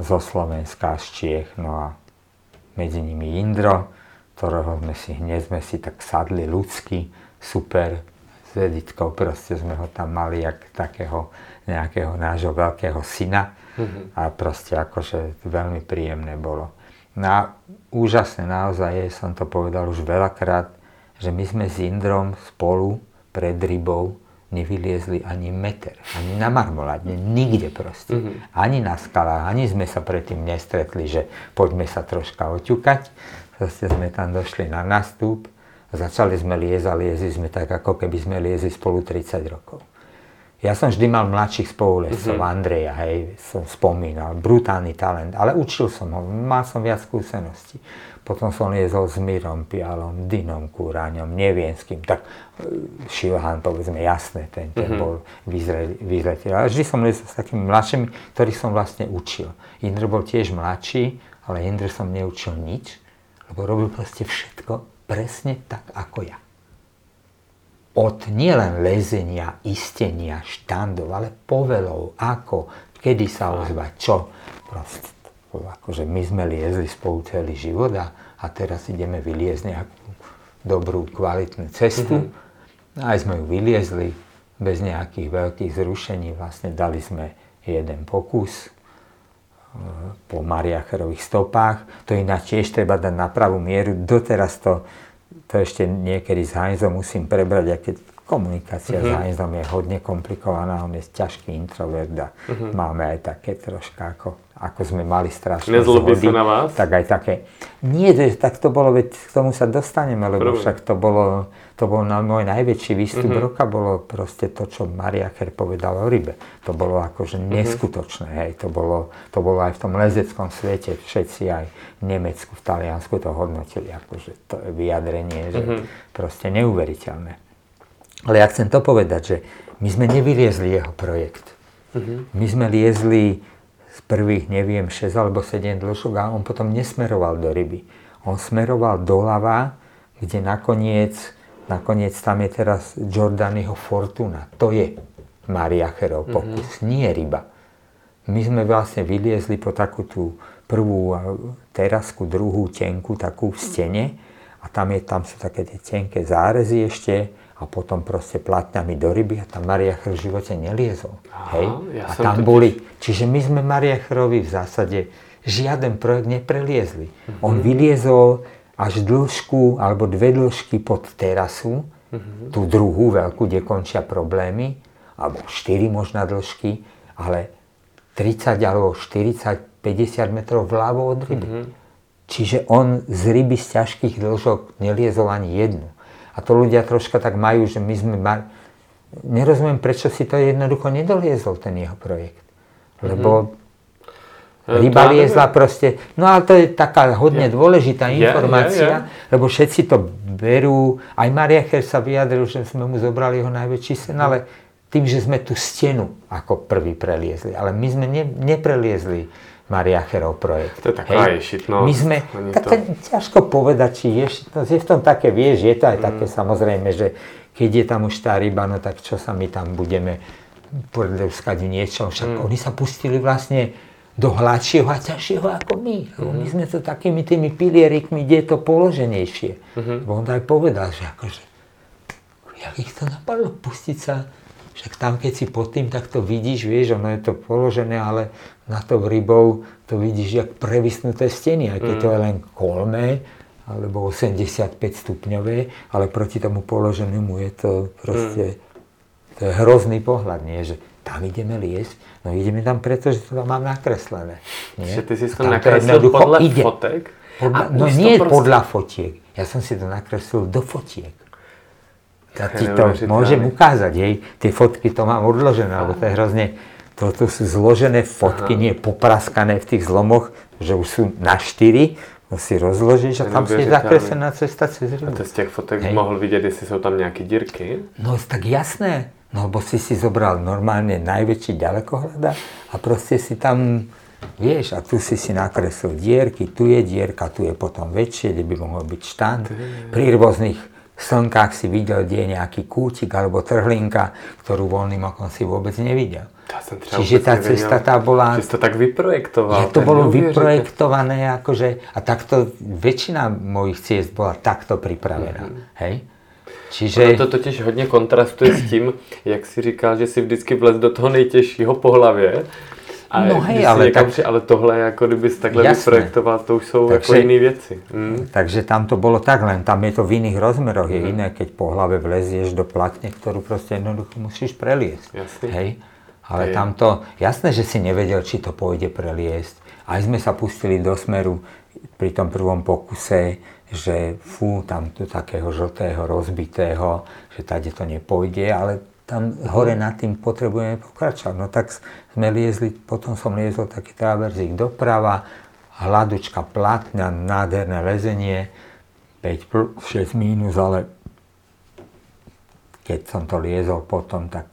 zo Slovenska, z Čiech, no a medzi nimi Indro, ktorého sme si hneď sme si tak sadli ľudsky, super, s Editkou proste sme ho tam mali jak takého nejakého nášho veľkého syna mm-hmm. a proste akože veľmi príjemné bolo. No a úžasné naozaj je, som to povedal už veľakrát, že my sme s Indrom spolu pred rybou nevyliezli ani meter, ani na marmoládne, nikde proste. Mm-hmm. Ani na skalách, ani sme sa predtým nestretli, že poďme sa troška oťukať. Proste sme tam došli na nastup, začali sme liezť a liezli sme tak, ako keby sme liezli spolu 30 rokov. Ja som vždy mal mladších spolulescov, mm-hmm. Andreja, hej, som spomínal, brutálny talent, ale učil som ho, mal som viac skúseností. Potom som liezol s Mirom Pialom, Dinom Kúraňom, Nevienským, tak e, Šilhan, povedzme, jasné, ten, ten mm-hmm. bol vyzretý. Ale vždy som liezol s takými mladšími, ktorých som vlastne učil. Indr bol tiež mladší, ale Indr som neučil nič, lebo robil proste všetko presne tak, ako ja od nielen lezenia, istenia, štandov, ale povelov, ako, kedy sa ozvať, čo. Proste, akože my sme liezli spolu celý život a, a teraz ideme vyliezť nejakú dobrú, kvalitnú cestu. Mm-hmm. Aj sme ju vyliezli bez nejakých veľkých zrušení. Vlastne dali sme jeden pokus po Mariacherových stopách. To ináč tiež treba dať na pravú mieru. Doteraz to to ešte niekedy s Heinzom musím prebrať, a keď komunikácia uh-huh. s mhm. Heinzom je hodne komplikovaná, on je ťažký introvert a uh-huh. máme aj také troška ako, ako sme mali strašné Nezlobí sa na vás? Tak aj také, nie, tak to bolo, veď k tomu sa dostaneme, lebo Prvé. však to bolo, to bol na môj najväčší výstup uh-huh. roka, bolo proste to, čo Maria Cher povedala o rybe. To bolo akože neskutočné, hej, to bolo, to bolo aj v tom lezeckom svete, všetci aj v Nemecku, v Taliansku to hodnotili, akože to je vyjadrenie, že uh-huh. proste neuveriteľné. Ale ja chcem to povedať, že my sme nevyliezli jeho projekt. Uh-huh. My sme liezli z prvých, neviem, 6 alebo 7 dĺžok a on potom nesmeroval do ryby. On smeroval doľava, kde nakoniec, nakoniec tam je teraz Jordanyho Fortuna. To je Mariacherov mhm. pokus, uh-huh. nie ryba. My sme vlastne vyliezli po takú tú prvú terasku, druhú tenku, takú v stene a tam, je, tam sú také tie tenké zárezy ešte a potom proste platňami do ryby a tam Maria Chr v živote neliezol. Aha, hej? Ja a tam boli, čiže my sme Maria Chrovi v zásade žiaden projekt nepreliezli. Uh-huh. On vyliezol až dĺžku alebo dve dĺžky pod terasu, uh-huh. tú druhú veľkú, kde končia problémy, alebo 4 možná dĺžky, ale 30 alebo 40, 50 metrov vľavo od ryby. Uh-huh. Čiže on z ryby z ťažkých dĺžok neliezol ani jednu. A to ľudia troška tak majú, že my sme... Mali... Nerozumiem, prečo si to jednoducho nedoliezol, ten jeho projekt. Lebo mm-hmm. Ryba liezla proste... No ale to je taká hodne je. dôležitá informácia, je, je, je. lebo všetci to berú. Aj Mariacher sa vyjadril, že sme mu zobrali jeho najväčší sen, ale tým, že sme tú stenu ako prvý preliezli. Ale my sme ne, nepreliezli Mariacherov projekt. To je taká ješitnosť. My sme, tak, to... ťažko povedať, či ješitnosť, je v tom také, vieš, je to aj mm. také samozrejme, že keď je tam už tá ryba, no tak čo sa my tam budeme podlevskať v niečom, však mm. oni sa pustili vlastne do hladšieho a ťažšieho ako my. Mm. My sme to takými tými pilierikmi, kde je to položenejšie. Mm-hmm. Bo on aj povedal, že akože, jak ich to napadlo pustiť sa však tam, keď si pod tým, tak to vidíš, vieš, ono je to položené, ale na to rybou to vidíš, jak previsnuté steny, aj keď mm. to je len kolmé, alebo 85 stupňové, ale proti tomu položenému je to proste, mm. to je hrozný pohľad, nie, že tam ideme liesť, no ideme tam preto, že to tam mám nakreslené. Nie? Že ty si to nakreslil podľa ide. fotek? Podľa, no nie proste... podľa fotiek, ja som si to nakreslil do fotiek. Ja ti to môžem ukázať, hej. Tie fotky to mám odložené, lebo to je hrozne, toto sú zložené fotky, Aha. nie popraskané v tých zlomoch, že už sú na štyri, to si rozložíš a tam si zakreslená cesta cez rybu. A to z těch fotek hej. mohl vidět, jestli jsou tam nějaké dírky? No tak jasné, no lebo si si zobral normálne najväčší ďalekohľada a proste si tam, vieš, a tu si si nakreslil dierky, tu je dierka, tu je potom väčšie, kde by mohol byť štand. Pri rôznych slnkách si videl, kde je nejaký kútik alebo trhlinka, ktorú voľným okom si vôbec nevidel. Čiže tá cesta tá bola... Čiže to tak vyprojektoval. Ja to bolo vyprojektované, akože, a takto väčšina mojich ciest bola takto pripravená. Mm-hmm. Hej? Čiže... Ono to totiž hodně kontrastuje s tím, jak si říkal, že si vždycky vlez do toho nejtěžšího po hlavě a no hej, ale, tak, při, ale tohle, jako kdyby si takhle jasné. vyprojektoval, to už jsou takže, jako jiné věci. Mm. Takže tam to bolo tak, len tam je to v iných rozmeroch. Je iné, keď po hlave vlezieš do platne, ktorú proste jednoducho musíš preliesť. Jasne. Hej? Ale hej. tam to, jasné, že si nevedel, či to pôjde preliesť. Aj sme sa pustili do smeru pri tom prvom pokuse, že fú, tam tu takého žltého, rozbitého, že tady to nepôjde, ale tam hore nad tým potrebujeme pokračovať. No tak sme liezli, potom som liezol taký traverzík doprava, hladučka platňa, nádherné lezenie, 5 plus, 6 mínus, ale keď som to liezol potom, tak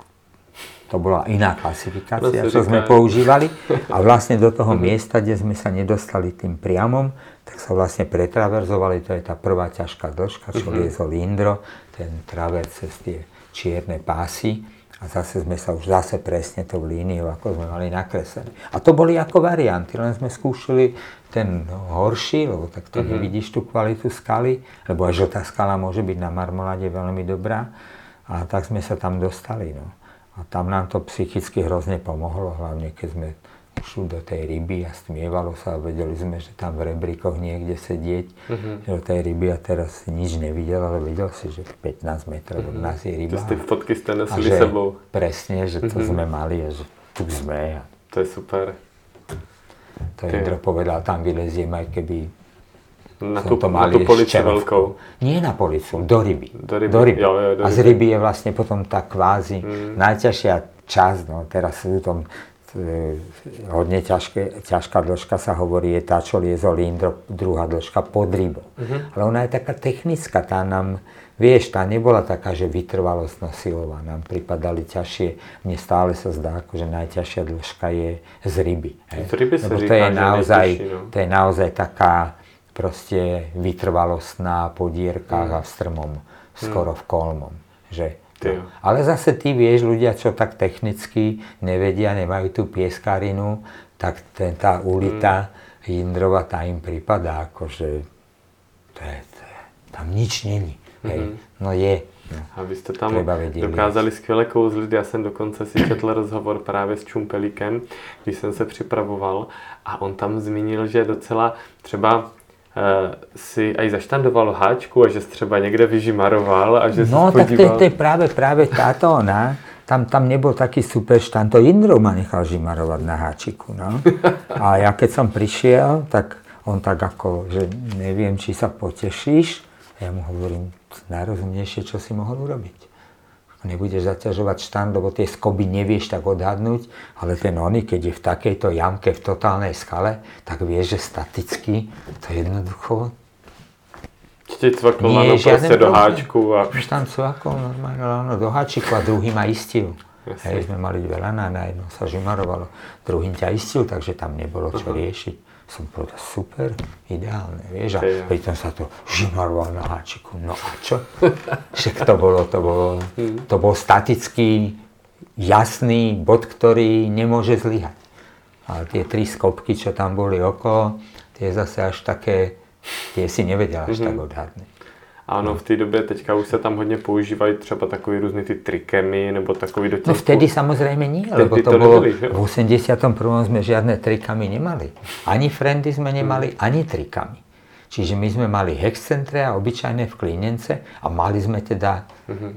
to bola iná klasifikácia, čo sme používali. <laughs> A vlastne do toho miesta, kde sme sa nedostali tým priamom, tak sa vlastne pretraverzovali, to je tá prvá ťažká dĺžka, čo mhm. liezol Indro, ten travers cez tie čierne pásy a zase sme sa už zase presne tou líniou, ako sme mali nakreslené. A to boli ako varianty, len sme skúšali ten horší, lebo tak to mm-hmm. nevidíš tú kvalitu skaly, lebo aj žltá skala môže byť na marmoláde veľmi dobrá. A tak sme sa tam dostali. No. A tam nám to psychicky hrozne pomohlo, hlavne keď sme šli do tej ryby a stmievalo sa a vedeli sme, že tam v rebríkoch niekde sedieť, uh-huh. že do tej ryby a teraz si nič nevidel, ale videl si, že 15 metrov uh-huh. od mhm. nás je ryba. To ste fotky ste nosili sebou. Presne, že to uh-huh. sme mali a že tu sme. A to je super. To je Indro povedal, tam vyleziem aj keby na tú, to na tú policu veľkou. Nie na policu, do ryby. Do ryby. Do ryby. Jo, jo, do ryby. A z ryby je vlastne potom tá kvázi mm. najťažšia časť, no teraz sú tam hodne ťažké, ťažká dĺžka sa hovorí, je tá, čo liezol Lindro, druhá dĺžka pod rybou. Uh-huh. Ale ona je taká technická, tá nám, vieš, tá nebola taká, že vytrvalostná silová, nám pripadali ťažšie, mne stále sa zdá, že najťažšia dĺžka je z ryby. Z ryby sa Lebo to je, naozaj, no. to je naozaj taká proste vytrvalostná po dierkách uh-huh. a v strmom, skoro uh-huh. v kolmom. Že Ale zase ty vieš, ľudia, čo tak technicky nevedia, nemajú tú pieskarinu, tak ten, tá ulita mm. Jindrova, tá im prípada akože to je, to je, tam nič není. Mm-hmm. No je. No. A vy jste tam dokázali skvěle kouzlit. Já jsem dokonce si četl rozhovor právě s Čumpelíkem, když jsem se připravoval a on tam zmínil, že docela třeba si aj zaštandoval háčku a že si třeba někde vyžimaroval a že No tak to, to je práve, práve táto ona. Tam, tam nebol taký super štand, to Indrov ma nechal žimarovať na háčiku. No. <laughs> A ja keď som prišiel, tak on tak ako, že neviem, či sa potešíš. A ja mu hovorím, najrozumnejšie, čo si mohol urobiť. Nebudeš zaťažovať štand, lebo tie skoby nevieš tak odhadnúť, ale ten oný, keď je v takejto jamke, v totálnej skale, tak vieš, že staticky to jednoducho ti cvakol nie, proste do háčku a... Už tam cvakol normálne do háčiku a druhý ma istil. Hej, sme mali veľa na, na jedno sa žimarovalo, druhým ťa istil, takže tam nebolo čo riešiť som povedal, super, ideálne, vieš, a pritom sa to žimaroval na háčiku, no a čo? <laughs> Však to bolo, to bolo, to bol statický, jasný bod, ktorý nemôže zlyhať. Ale tie tri skopky, čo tam boli okolo, tie zase až také, tie si nevedel až mm-hmm. tak odhadnúť. Ano, v té době teďka už se tam hodně používají třeba takový různý ty trikemy nebo takový do těch... No vtedy samozrejme nie, lebo to, to bolo, nebyli, v 81. sme žiadne trikamy nemali. Ani friendy sme nemali, hmm. ani trikamy. Čiže my sme mali hexcentre a obyčajné vklínence a mali sme teda hmm.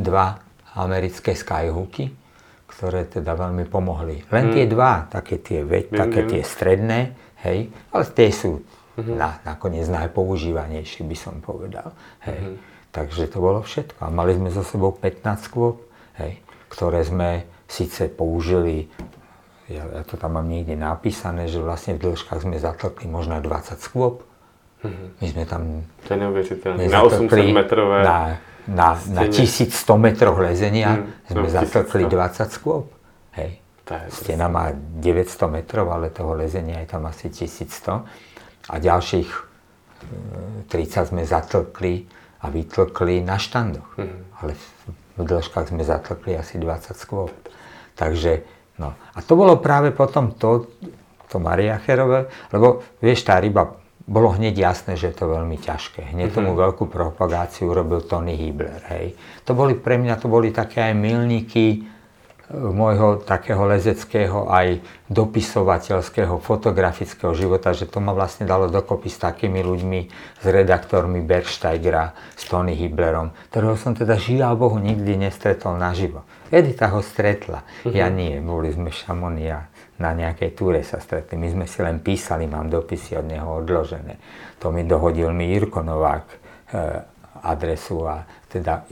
dva americké skyhooky, ktoré teda veľmi pomohli. Len hmm. tie dva, také tie, viem, také tie stredné, hej, ale tie sú mm-hmm. na, nakoniec najpoužívanejší by som povedal. Hej. Mm-hmm. Takže to bolo všetko. A mali sme za sebou 15 skôp, hej, ktoré sme síce použili, ja, ja to tam mám niekde napísané, že vlastne v dĺžkach sme zatlkli možno 20 skôp. Mm-hmm. My sme tam... To je neuveriteľné. Na 800 metrové... Na, na, na 1100 metroch lezenia mm, sme zatlkli 20 skôp. Hej. Stena má 900 metrov, ale toho lezenia je tam asi 1100 a ďalších 30 e, sme zatlkli a vytlkli na štandoch. Mm. Ale v dĺžkach sme zatlkli asi 20 skôp. Takže, no. A to bolo práve potom to, to Mariacherové, lebo vieš, tá ryba, bolo hneď jasné, že je to veľmi ťažké. Hneď mm-hmm. tomu veľkú propagáciu urobil Tony Hibler, hej. To boli pre mňa, to boli také aj milníky, môjho takého lezeckého aj dopisovateľského, fotografického života, že to ma vlastne dalo dokopy s takými ľuďmi, s redaktormi Bergsteigera, s Tony Hiblerom, ktorého som teda žiaľ Bohu nikdy nestretol naživo. Edita ho stretla, uh-huh. ja nie, boli sme šamonia na nejakej túre sa stretli. My sme si len písali, mám dopisy od neho odložené. To mi dohodil mi Jirko Novák e, adresu a teda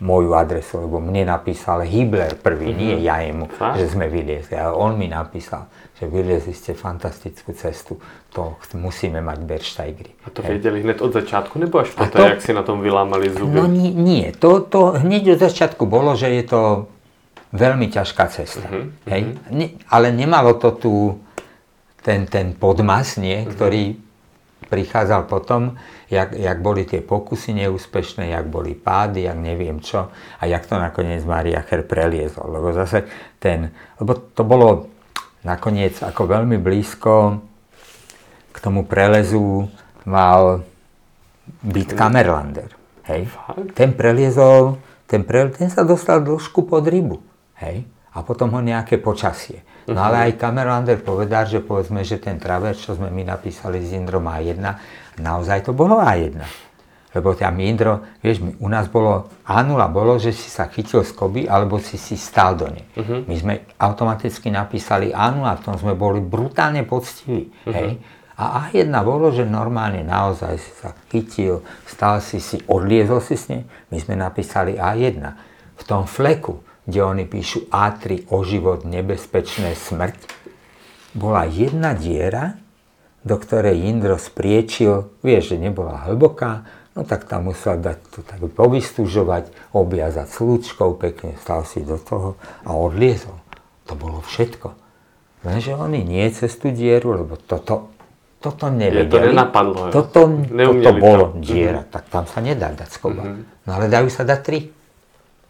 moju adresu, lebo mne napísal Hibler prvý, mm-hmm. nie ja jemu, Fakt? že sme vyliezli. Ale on mi napísal, že vyliezli ste fantastickú cestu, to musíme mať Bersteigry. A to vedeli hneď od začiatku, nebo až potom, jak si na tom vylámali zuby? No nie, nie. To, to hneď od začiatku bolo, že je to veľmi ťažká cesta. Mm-hmm. Hej? Ne, ale nemalo to tu ten, ten podmas, nie, mm-hmm. ktorý prichádzal potom, jak, jak boli tie pokusy neúspešné, jak boli pády, jak neviem čo a jak to nakoniec Mariacher preliezol. Lebo zase ten, lebo to bolo nakoniec ako veľmi blízko k tomu prelezu mal byť Kamerlander. Hej? Ten preliezol, ten, pre, ten sa dostal dĺžku pod rybu. Hej? A potom ho nejaké počasie. No ale aj Kamerlander povedal, že povedzme, že ten traver, čo sme my napísali z Indrom A1, naozaj to bolo A1. Lebo tam Indro, vieš, u nás bolo A0 bolo, že si sa chytil z koby, alebo si si stál do nej. Uh-huh. My sme automaticky napísali A0, v tom sme boli brutálne poctiví. Uh-huh. Hej? A A1 bolo, že normálne naozaj si sa chytil, stal si si, odliezol si s nej. My sme napísali A1. V tom fleku, kde oni píšu A3 o život, nebezpečné smrť, bola jedna diera, do ktorej Indro spriečil, vieš, že nebola hlboká, no tak tam musel dať to tak povystúžovať, obviazať slučkou, pekne stal si do toho a odliezol. To bolo všetko. Lenže oni nie cez tú dieru, lebo toto, toto nevedeli. Je to nenapadlo. Toto, toto bolo to. diera, mm-hmm. tak tam sa nedá dať skoba. Mm-hmm. No ale dajú sa dať tri.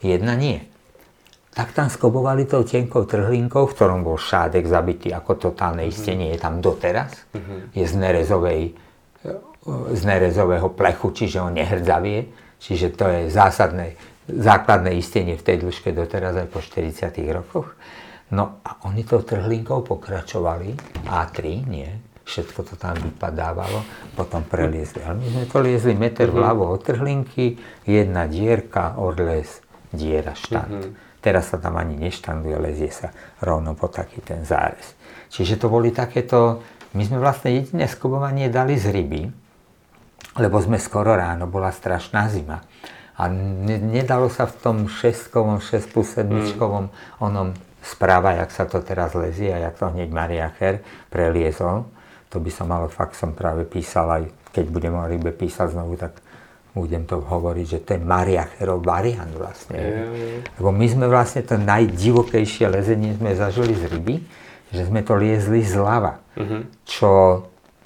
Jedna nie tak tam skobovali tou tenkou trhlinkou, v ktorom bol šádek zabitý ako totálne mm-hmm. istenie, je tam doteraz. Mm-hmm. Je z nerezovej, z nerezového plechu, čiže on nehrdzavie. Čiže to je zásadné, základné istenie v tej dĺžke doteraz aj po 40 rokoch. No a oni tou trhlinkou pokračovali, A3, nie, všetko to tam vypadávalo, potom preliezli. Ale my sme to liezli meter mm-hmm. vľavo od trhlinky, jedna dierka, odles, diera, štát. Mm-hmm. Teraz sa tam ani neštanduje, lezie sa rovno po taký ten zárez. Čiže to boli takéto My sme vlastne jediné skobovanie dali z ryby, lebo sme skoro ráno, bola strašná zima. A ne, nedalo sa v tom šestkovom, 6 plus 7 mm. onom správa, jak sa to teraz lezie a jak to hneď Mariacher preliezol. To by som ale fakt som práve písal aj keď budem o rybe písať znovu, tak budem to hovoriť, že to je Mariacherov variant vlastne. Lebo my sme vlastne to najdivokejšie lezenie sme zažili z ryby, že sme to liezli zľava. Mm-hmm. Čo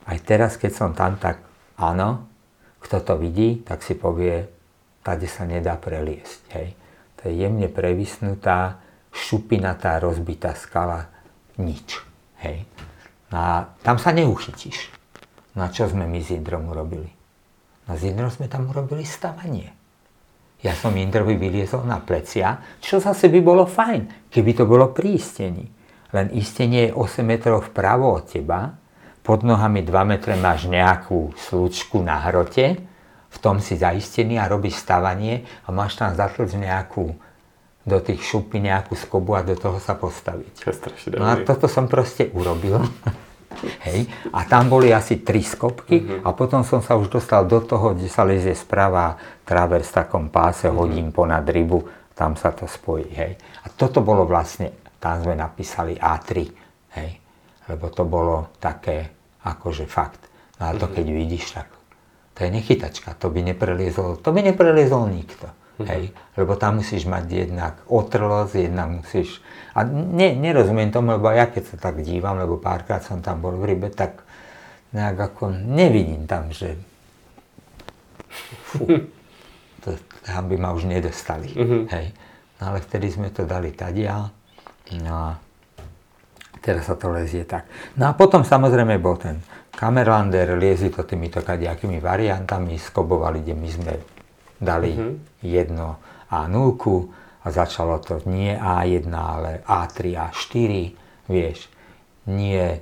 aj teraz, keď som tam, tak áno, kto to vidí, tak si povie, tade sa nedá preliesť. Hej. To je jemne previsnutá, šupinatá, rozbitá skala, nič. Hej. A tam sa neuchytíš. Na čo sme my s Indrom urobili? Na s Indrom sme tam urobili stavanie. Ja som Indrovi vyliezol na plecia, čo zase by bolo fajn, keby to bolo pri istení. Len istenie je 8 metrov vpravo od teba, pod nohami 2 metre máš nejakú slučku na hrote, v tom si zaistený a robíš stavanie a máš tam zatlč nejakú do tých šupy nejakú skobu a do toho sa postaviť. No a toto som proste urobil. <laughs> Hej. A tam boli asi tri skopky uh-huh. a potom som sa už dostal do toho, kde sa lezie správa travers v takom páse, uh-huh. hodím ponad rybu, tam sa to spojí. Hej. A toto bolo vlastne, tam sme napísali A3. Hej. Lebo to bolo také, akože fakt. No a to keď vidíš, tak to je nechytačka, to by nepreliezol, to by nepreliezol nikto. Mm-hmm. Hej? Lebo tam musíš mať jednak otrlosť, jednak musíš... A ne, nerozumiem tomu, lebo ja keď sa tak dívam, lebo párkrát som tam bol v rybe, tak nejak ako nevidím tam, že... Fú, to, tam by ma už nedostali. Mm-hmm. Hej? No ale vtedy sme to dali tadia. No a teraz sa to lezie tak. No a potom samozrejme bol ten Kamerlander liezi to týmito kadejakými variantami, skobovali, kde my sme dali mm-hmm. jedno A0 a začalo to nie A1, ale A3, A4, vieš, nie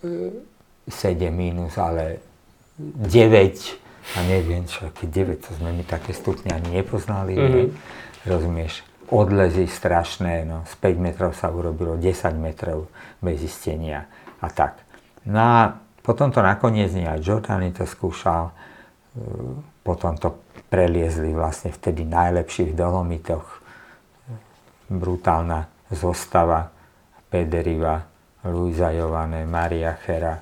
7 e, minus, ale 9 a neviem čo, keď 9, to sme my také stupne ani nepoznali, mm-hmm. rozumieš, odlezy strašné, no, z 5 metrov sa urobilo 10 metrov bez istenia a tak. No a potom to nakoniec nie aj Giordani to skúšal, e, potom to preliezli vlastne vtedy najlepší v Dolomitoch. Brutálna zostava Pederiva, Luisa Jovane, Maria Chera,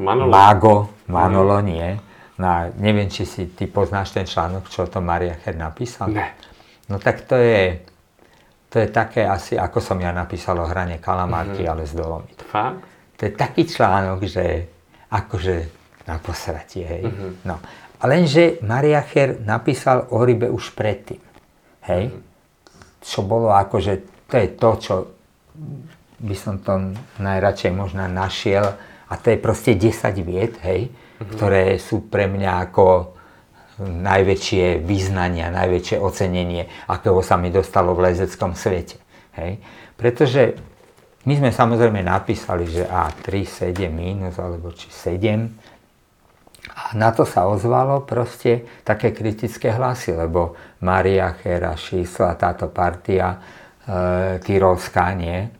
Manolo. Mago, Manolo mm. nie. No neviem, či si ty poznáš ten článok, čo to Maria Cher napísal? Ne. No tak to je, to je také asi, ako som ja napísal o hrane kalamárky, mm-hmm. ale z Dolomit. Fakt? To je taký článok, že akože na posratie, hej. Mm-hmm. No. A lenže Mariacher napísal o rybe už predtým, hej. Mm-hmm. Čo bolo akože, to je to, čo by som to najradšej možno našiel a to je proste 10 viet, hej, mm-hmm. ktoré sú pre mňa ako najväčšie vyznania, najväčšie ocenenie, akého sa mi dostalo v lezeckom svete. Hej. Pretože my sme samozrejme napísali, že A3, 7 minus, alebo či 7. A na to sa ozvalo proste také kritické hlasy, lebo Maria Chera, Šísla, táto partia, e, Tyrolská, nie, e,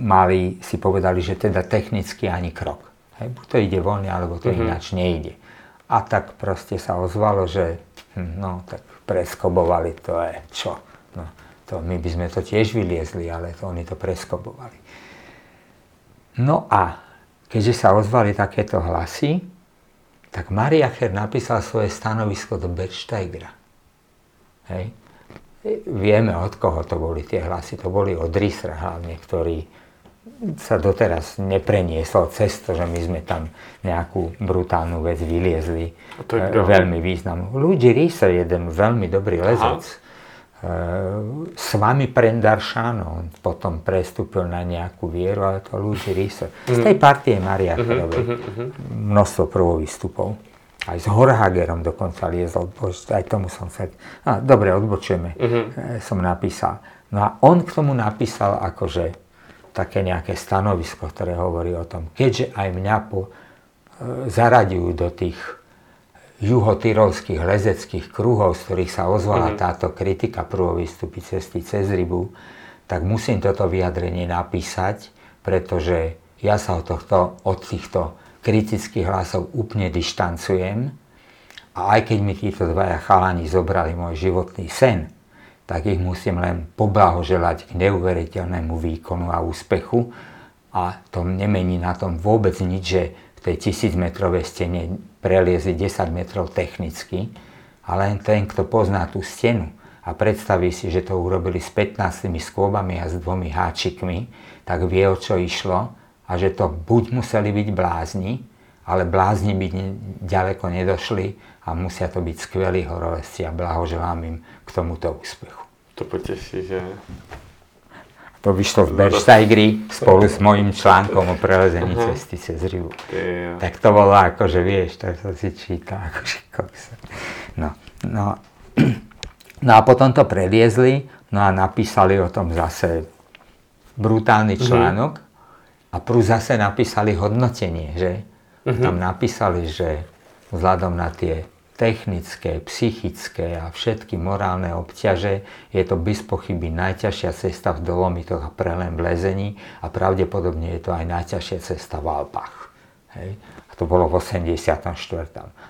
mali, si povedali, že teda technicky ani krok. Hej, buď to ide voľne, alebo to mm-hmm. ináč nejde. A tak proste sa ozvalo, že hm, no tak preskobovali to je čo. No, to my by sme to tiež vyliezli, ale to oni to preskobovali. No a keďže sa ozvali takéto hlasy, tak Mariacher napísal svoje stanovisko do Bersteigera. Hej. Vieme, od koho to boli tie hlasy. To boli od Rysra hlavne, ktorý sa doteraz nepreniesol cez to, že my sme tam nejakú brutálnu vec vyliezli. To je veľmi významnú. Rysser je jeden veľmi dobrý lezec. Aha s vami Prendaršan, on potom prestúpil na nejakú vieru, ale to Luigi Riso. Z tej partie Maria Cherovej. Mhm, mhm, mhm, Množstvo prvovýstupov. Aj s Horhagerom dokonca liezol, aj tomu som sa... No, dobre, odbočujeme, uh-huh. som napísal. No a on k tomu napísal akože také nejaké stanovisko, ktoré hovorí o tom, keďže aj mňa po, e, zaraďujú do tých juhotyrolských lezeckých kruhov, z ktorých sa ozvala mm-hmm. táto kritika prvovýstupy cesty cez rybu, tak musím toto vyjadrenie napísať, pretože ja sa od, tohto, od týchto kritických hlasov úplne dištancujem a aj keď mi títo dvaja chalani zobrali môj životný sen, tak ich musím len poblahoželať k neuveriteľnému výkonu a úspechu a to nemení na tom vôbec nič, že v tej tisícmetrovej stene preliezli 10 metrov technicky, ale len ten, kto pozná tú stenu a predstaví si, že to urobili s 15 skôbami a s dvomi háčikmi, tak vie, o čo išlo a že to buď museli byť blázni, ale blázni byť ďaleko nedošli a musia to byť skvelí horovesci a blahoželám im k tomuto úspechu. To poteší, že... To vyšlo v Bersteigri spolu s mojím článkom o prelezení uh-huh. cesty cez Rivu. Yeah. Tak to bolo ako, že vieš, tak sa si číta, akože koksa. No, no, <clears throat> no a potom to preliezli, no a napísali o tom zase brutálny mhm. článok uh-huh. a plus zase napísali hodnotenie, že? Uh-huh. Tam napísali, že vzhľadom na tie technické, psychické a všetky morálne obťaže je to bez pochyby najťažšia cesta v Dolomitoch a prelem v lezení a pravdepodobne je to aj najťažšia cesta v Alpách. Hej. A to bolo v 84.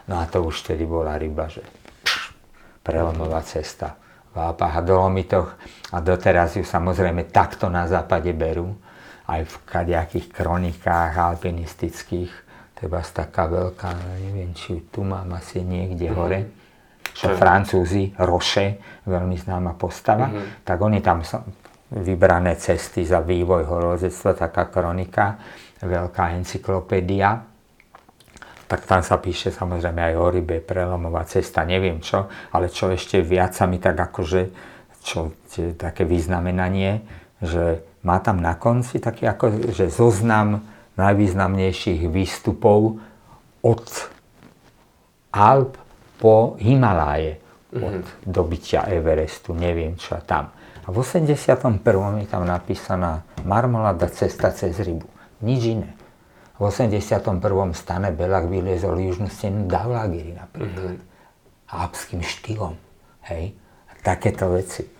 No a to už vtedy bola ryba, že prelomová cesta v Alpách a Dolomitoch a doteraz ju samozrejme takto na západe berú aj v kadejakých kronikách alpinistických treba taká veľká, neviem, či tu mám asi niekde mm-hmm. hore, čo Francúzi, Roche, veľmi známa postava, mm-hmm. tak oni tam vybrané cesty za vývoj horolezectva, taká kronika, veľká encyklopédia, tak tam sa píše samozrejme aj o rybe, prelomová cesta, neviem čo, ale čo ešte viac sa mi tak akože, čo, také vyznamenanie, že má tam na konci taký ako, že zoznam najvýznamnejších výstupov od Alp po Himaláje, od dobytia Everestu, neviem čo tam. A v 81. je tam napísaná Marmolada cesta cez rybu. Nič iné. V 81. stane Belak vyliezol južnú stenu Davlagiri napríklad. Mm-hmm. Alpským štýlom. Hej. A takéto veci.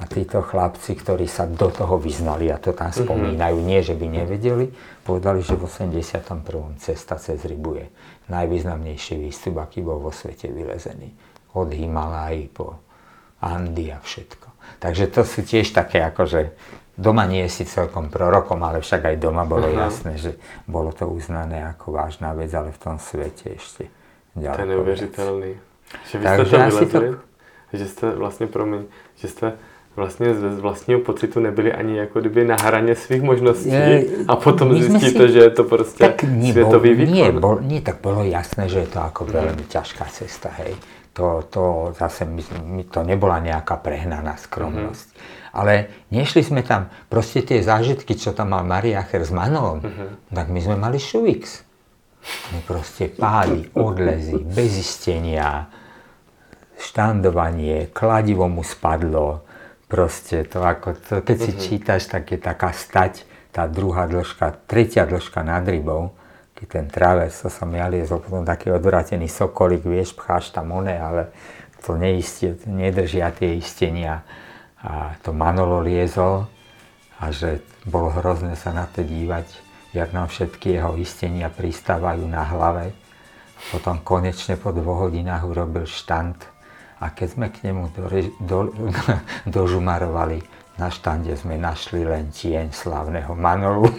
A títo chlapci, ktorí sa do toho vyznali a to tam mhm. spomínajú, nie že by nevedeli, povedali, že v 81. cesta cez rybu je najvýznamnejší výstup, aký bol vo svete vylezený. Od Himalají po Andy a všetko. Takže to sú tiež také akože doma nie si celkom prorokom, ale však aj doma bolo uh-huh. jasné, že bolo to uznané ako vážna vec, ale v tom svete ešte ďaleko. To je neuvěřitelný. Že vy Takže jste to vylezli, to... že jste vlastně, promiň, že jste vlastně z vlastního pocitu nebyli ani jako kdyby na hraně svých možností a potom zjistíte, si, že je to prostě tak světový výkon. Nie, bol, nie, tak bolo jasné, že je to ako mm. veľmi ťažká cesta, hej. To, to zase, my, my, to nebola nejaká prehnaná skromnosť. Mm. Ale nešli sme tam, proste tie zážitky, čo tam mal Mariacher s Manolom, mm-hmm. tak my sme mali Šuvix. My proste pády, odlezy, bez istenia, štandovanie, kladivo mu spadlo, Proste to ako, to, keď si uh-huh. čítaš, tak je taká stať, tá druhá dĺžka, tretia dĺžka nad rybou, keď ten travec, to som ja liezol, potom taký odvrátený sokolik, vieš, pcháš tam one, ale to neistie, nedržia tie istenia. A to Manolo liezol a že bolo hrozné sa na to dívať, jak nám všetky jeho istenia pristávajú na hlave. Potom konečne po dvoch hodinách urobil štant a keď sme k nemu do, do, <laughs> dožumarovali, na štande sme našli len tieň slavného Manolu. <laughs>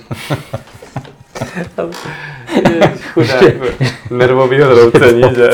Chudák, nervový <laughs> zroucení, že?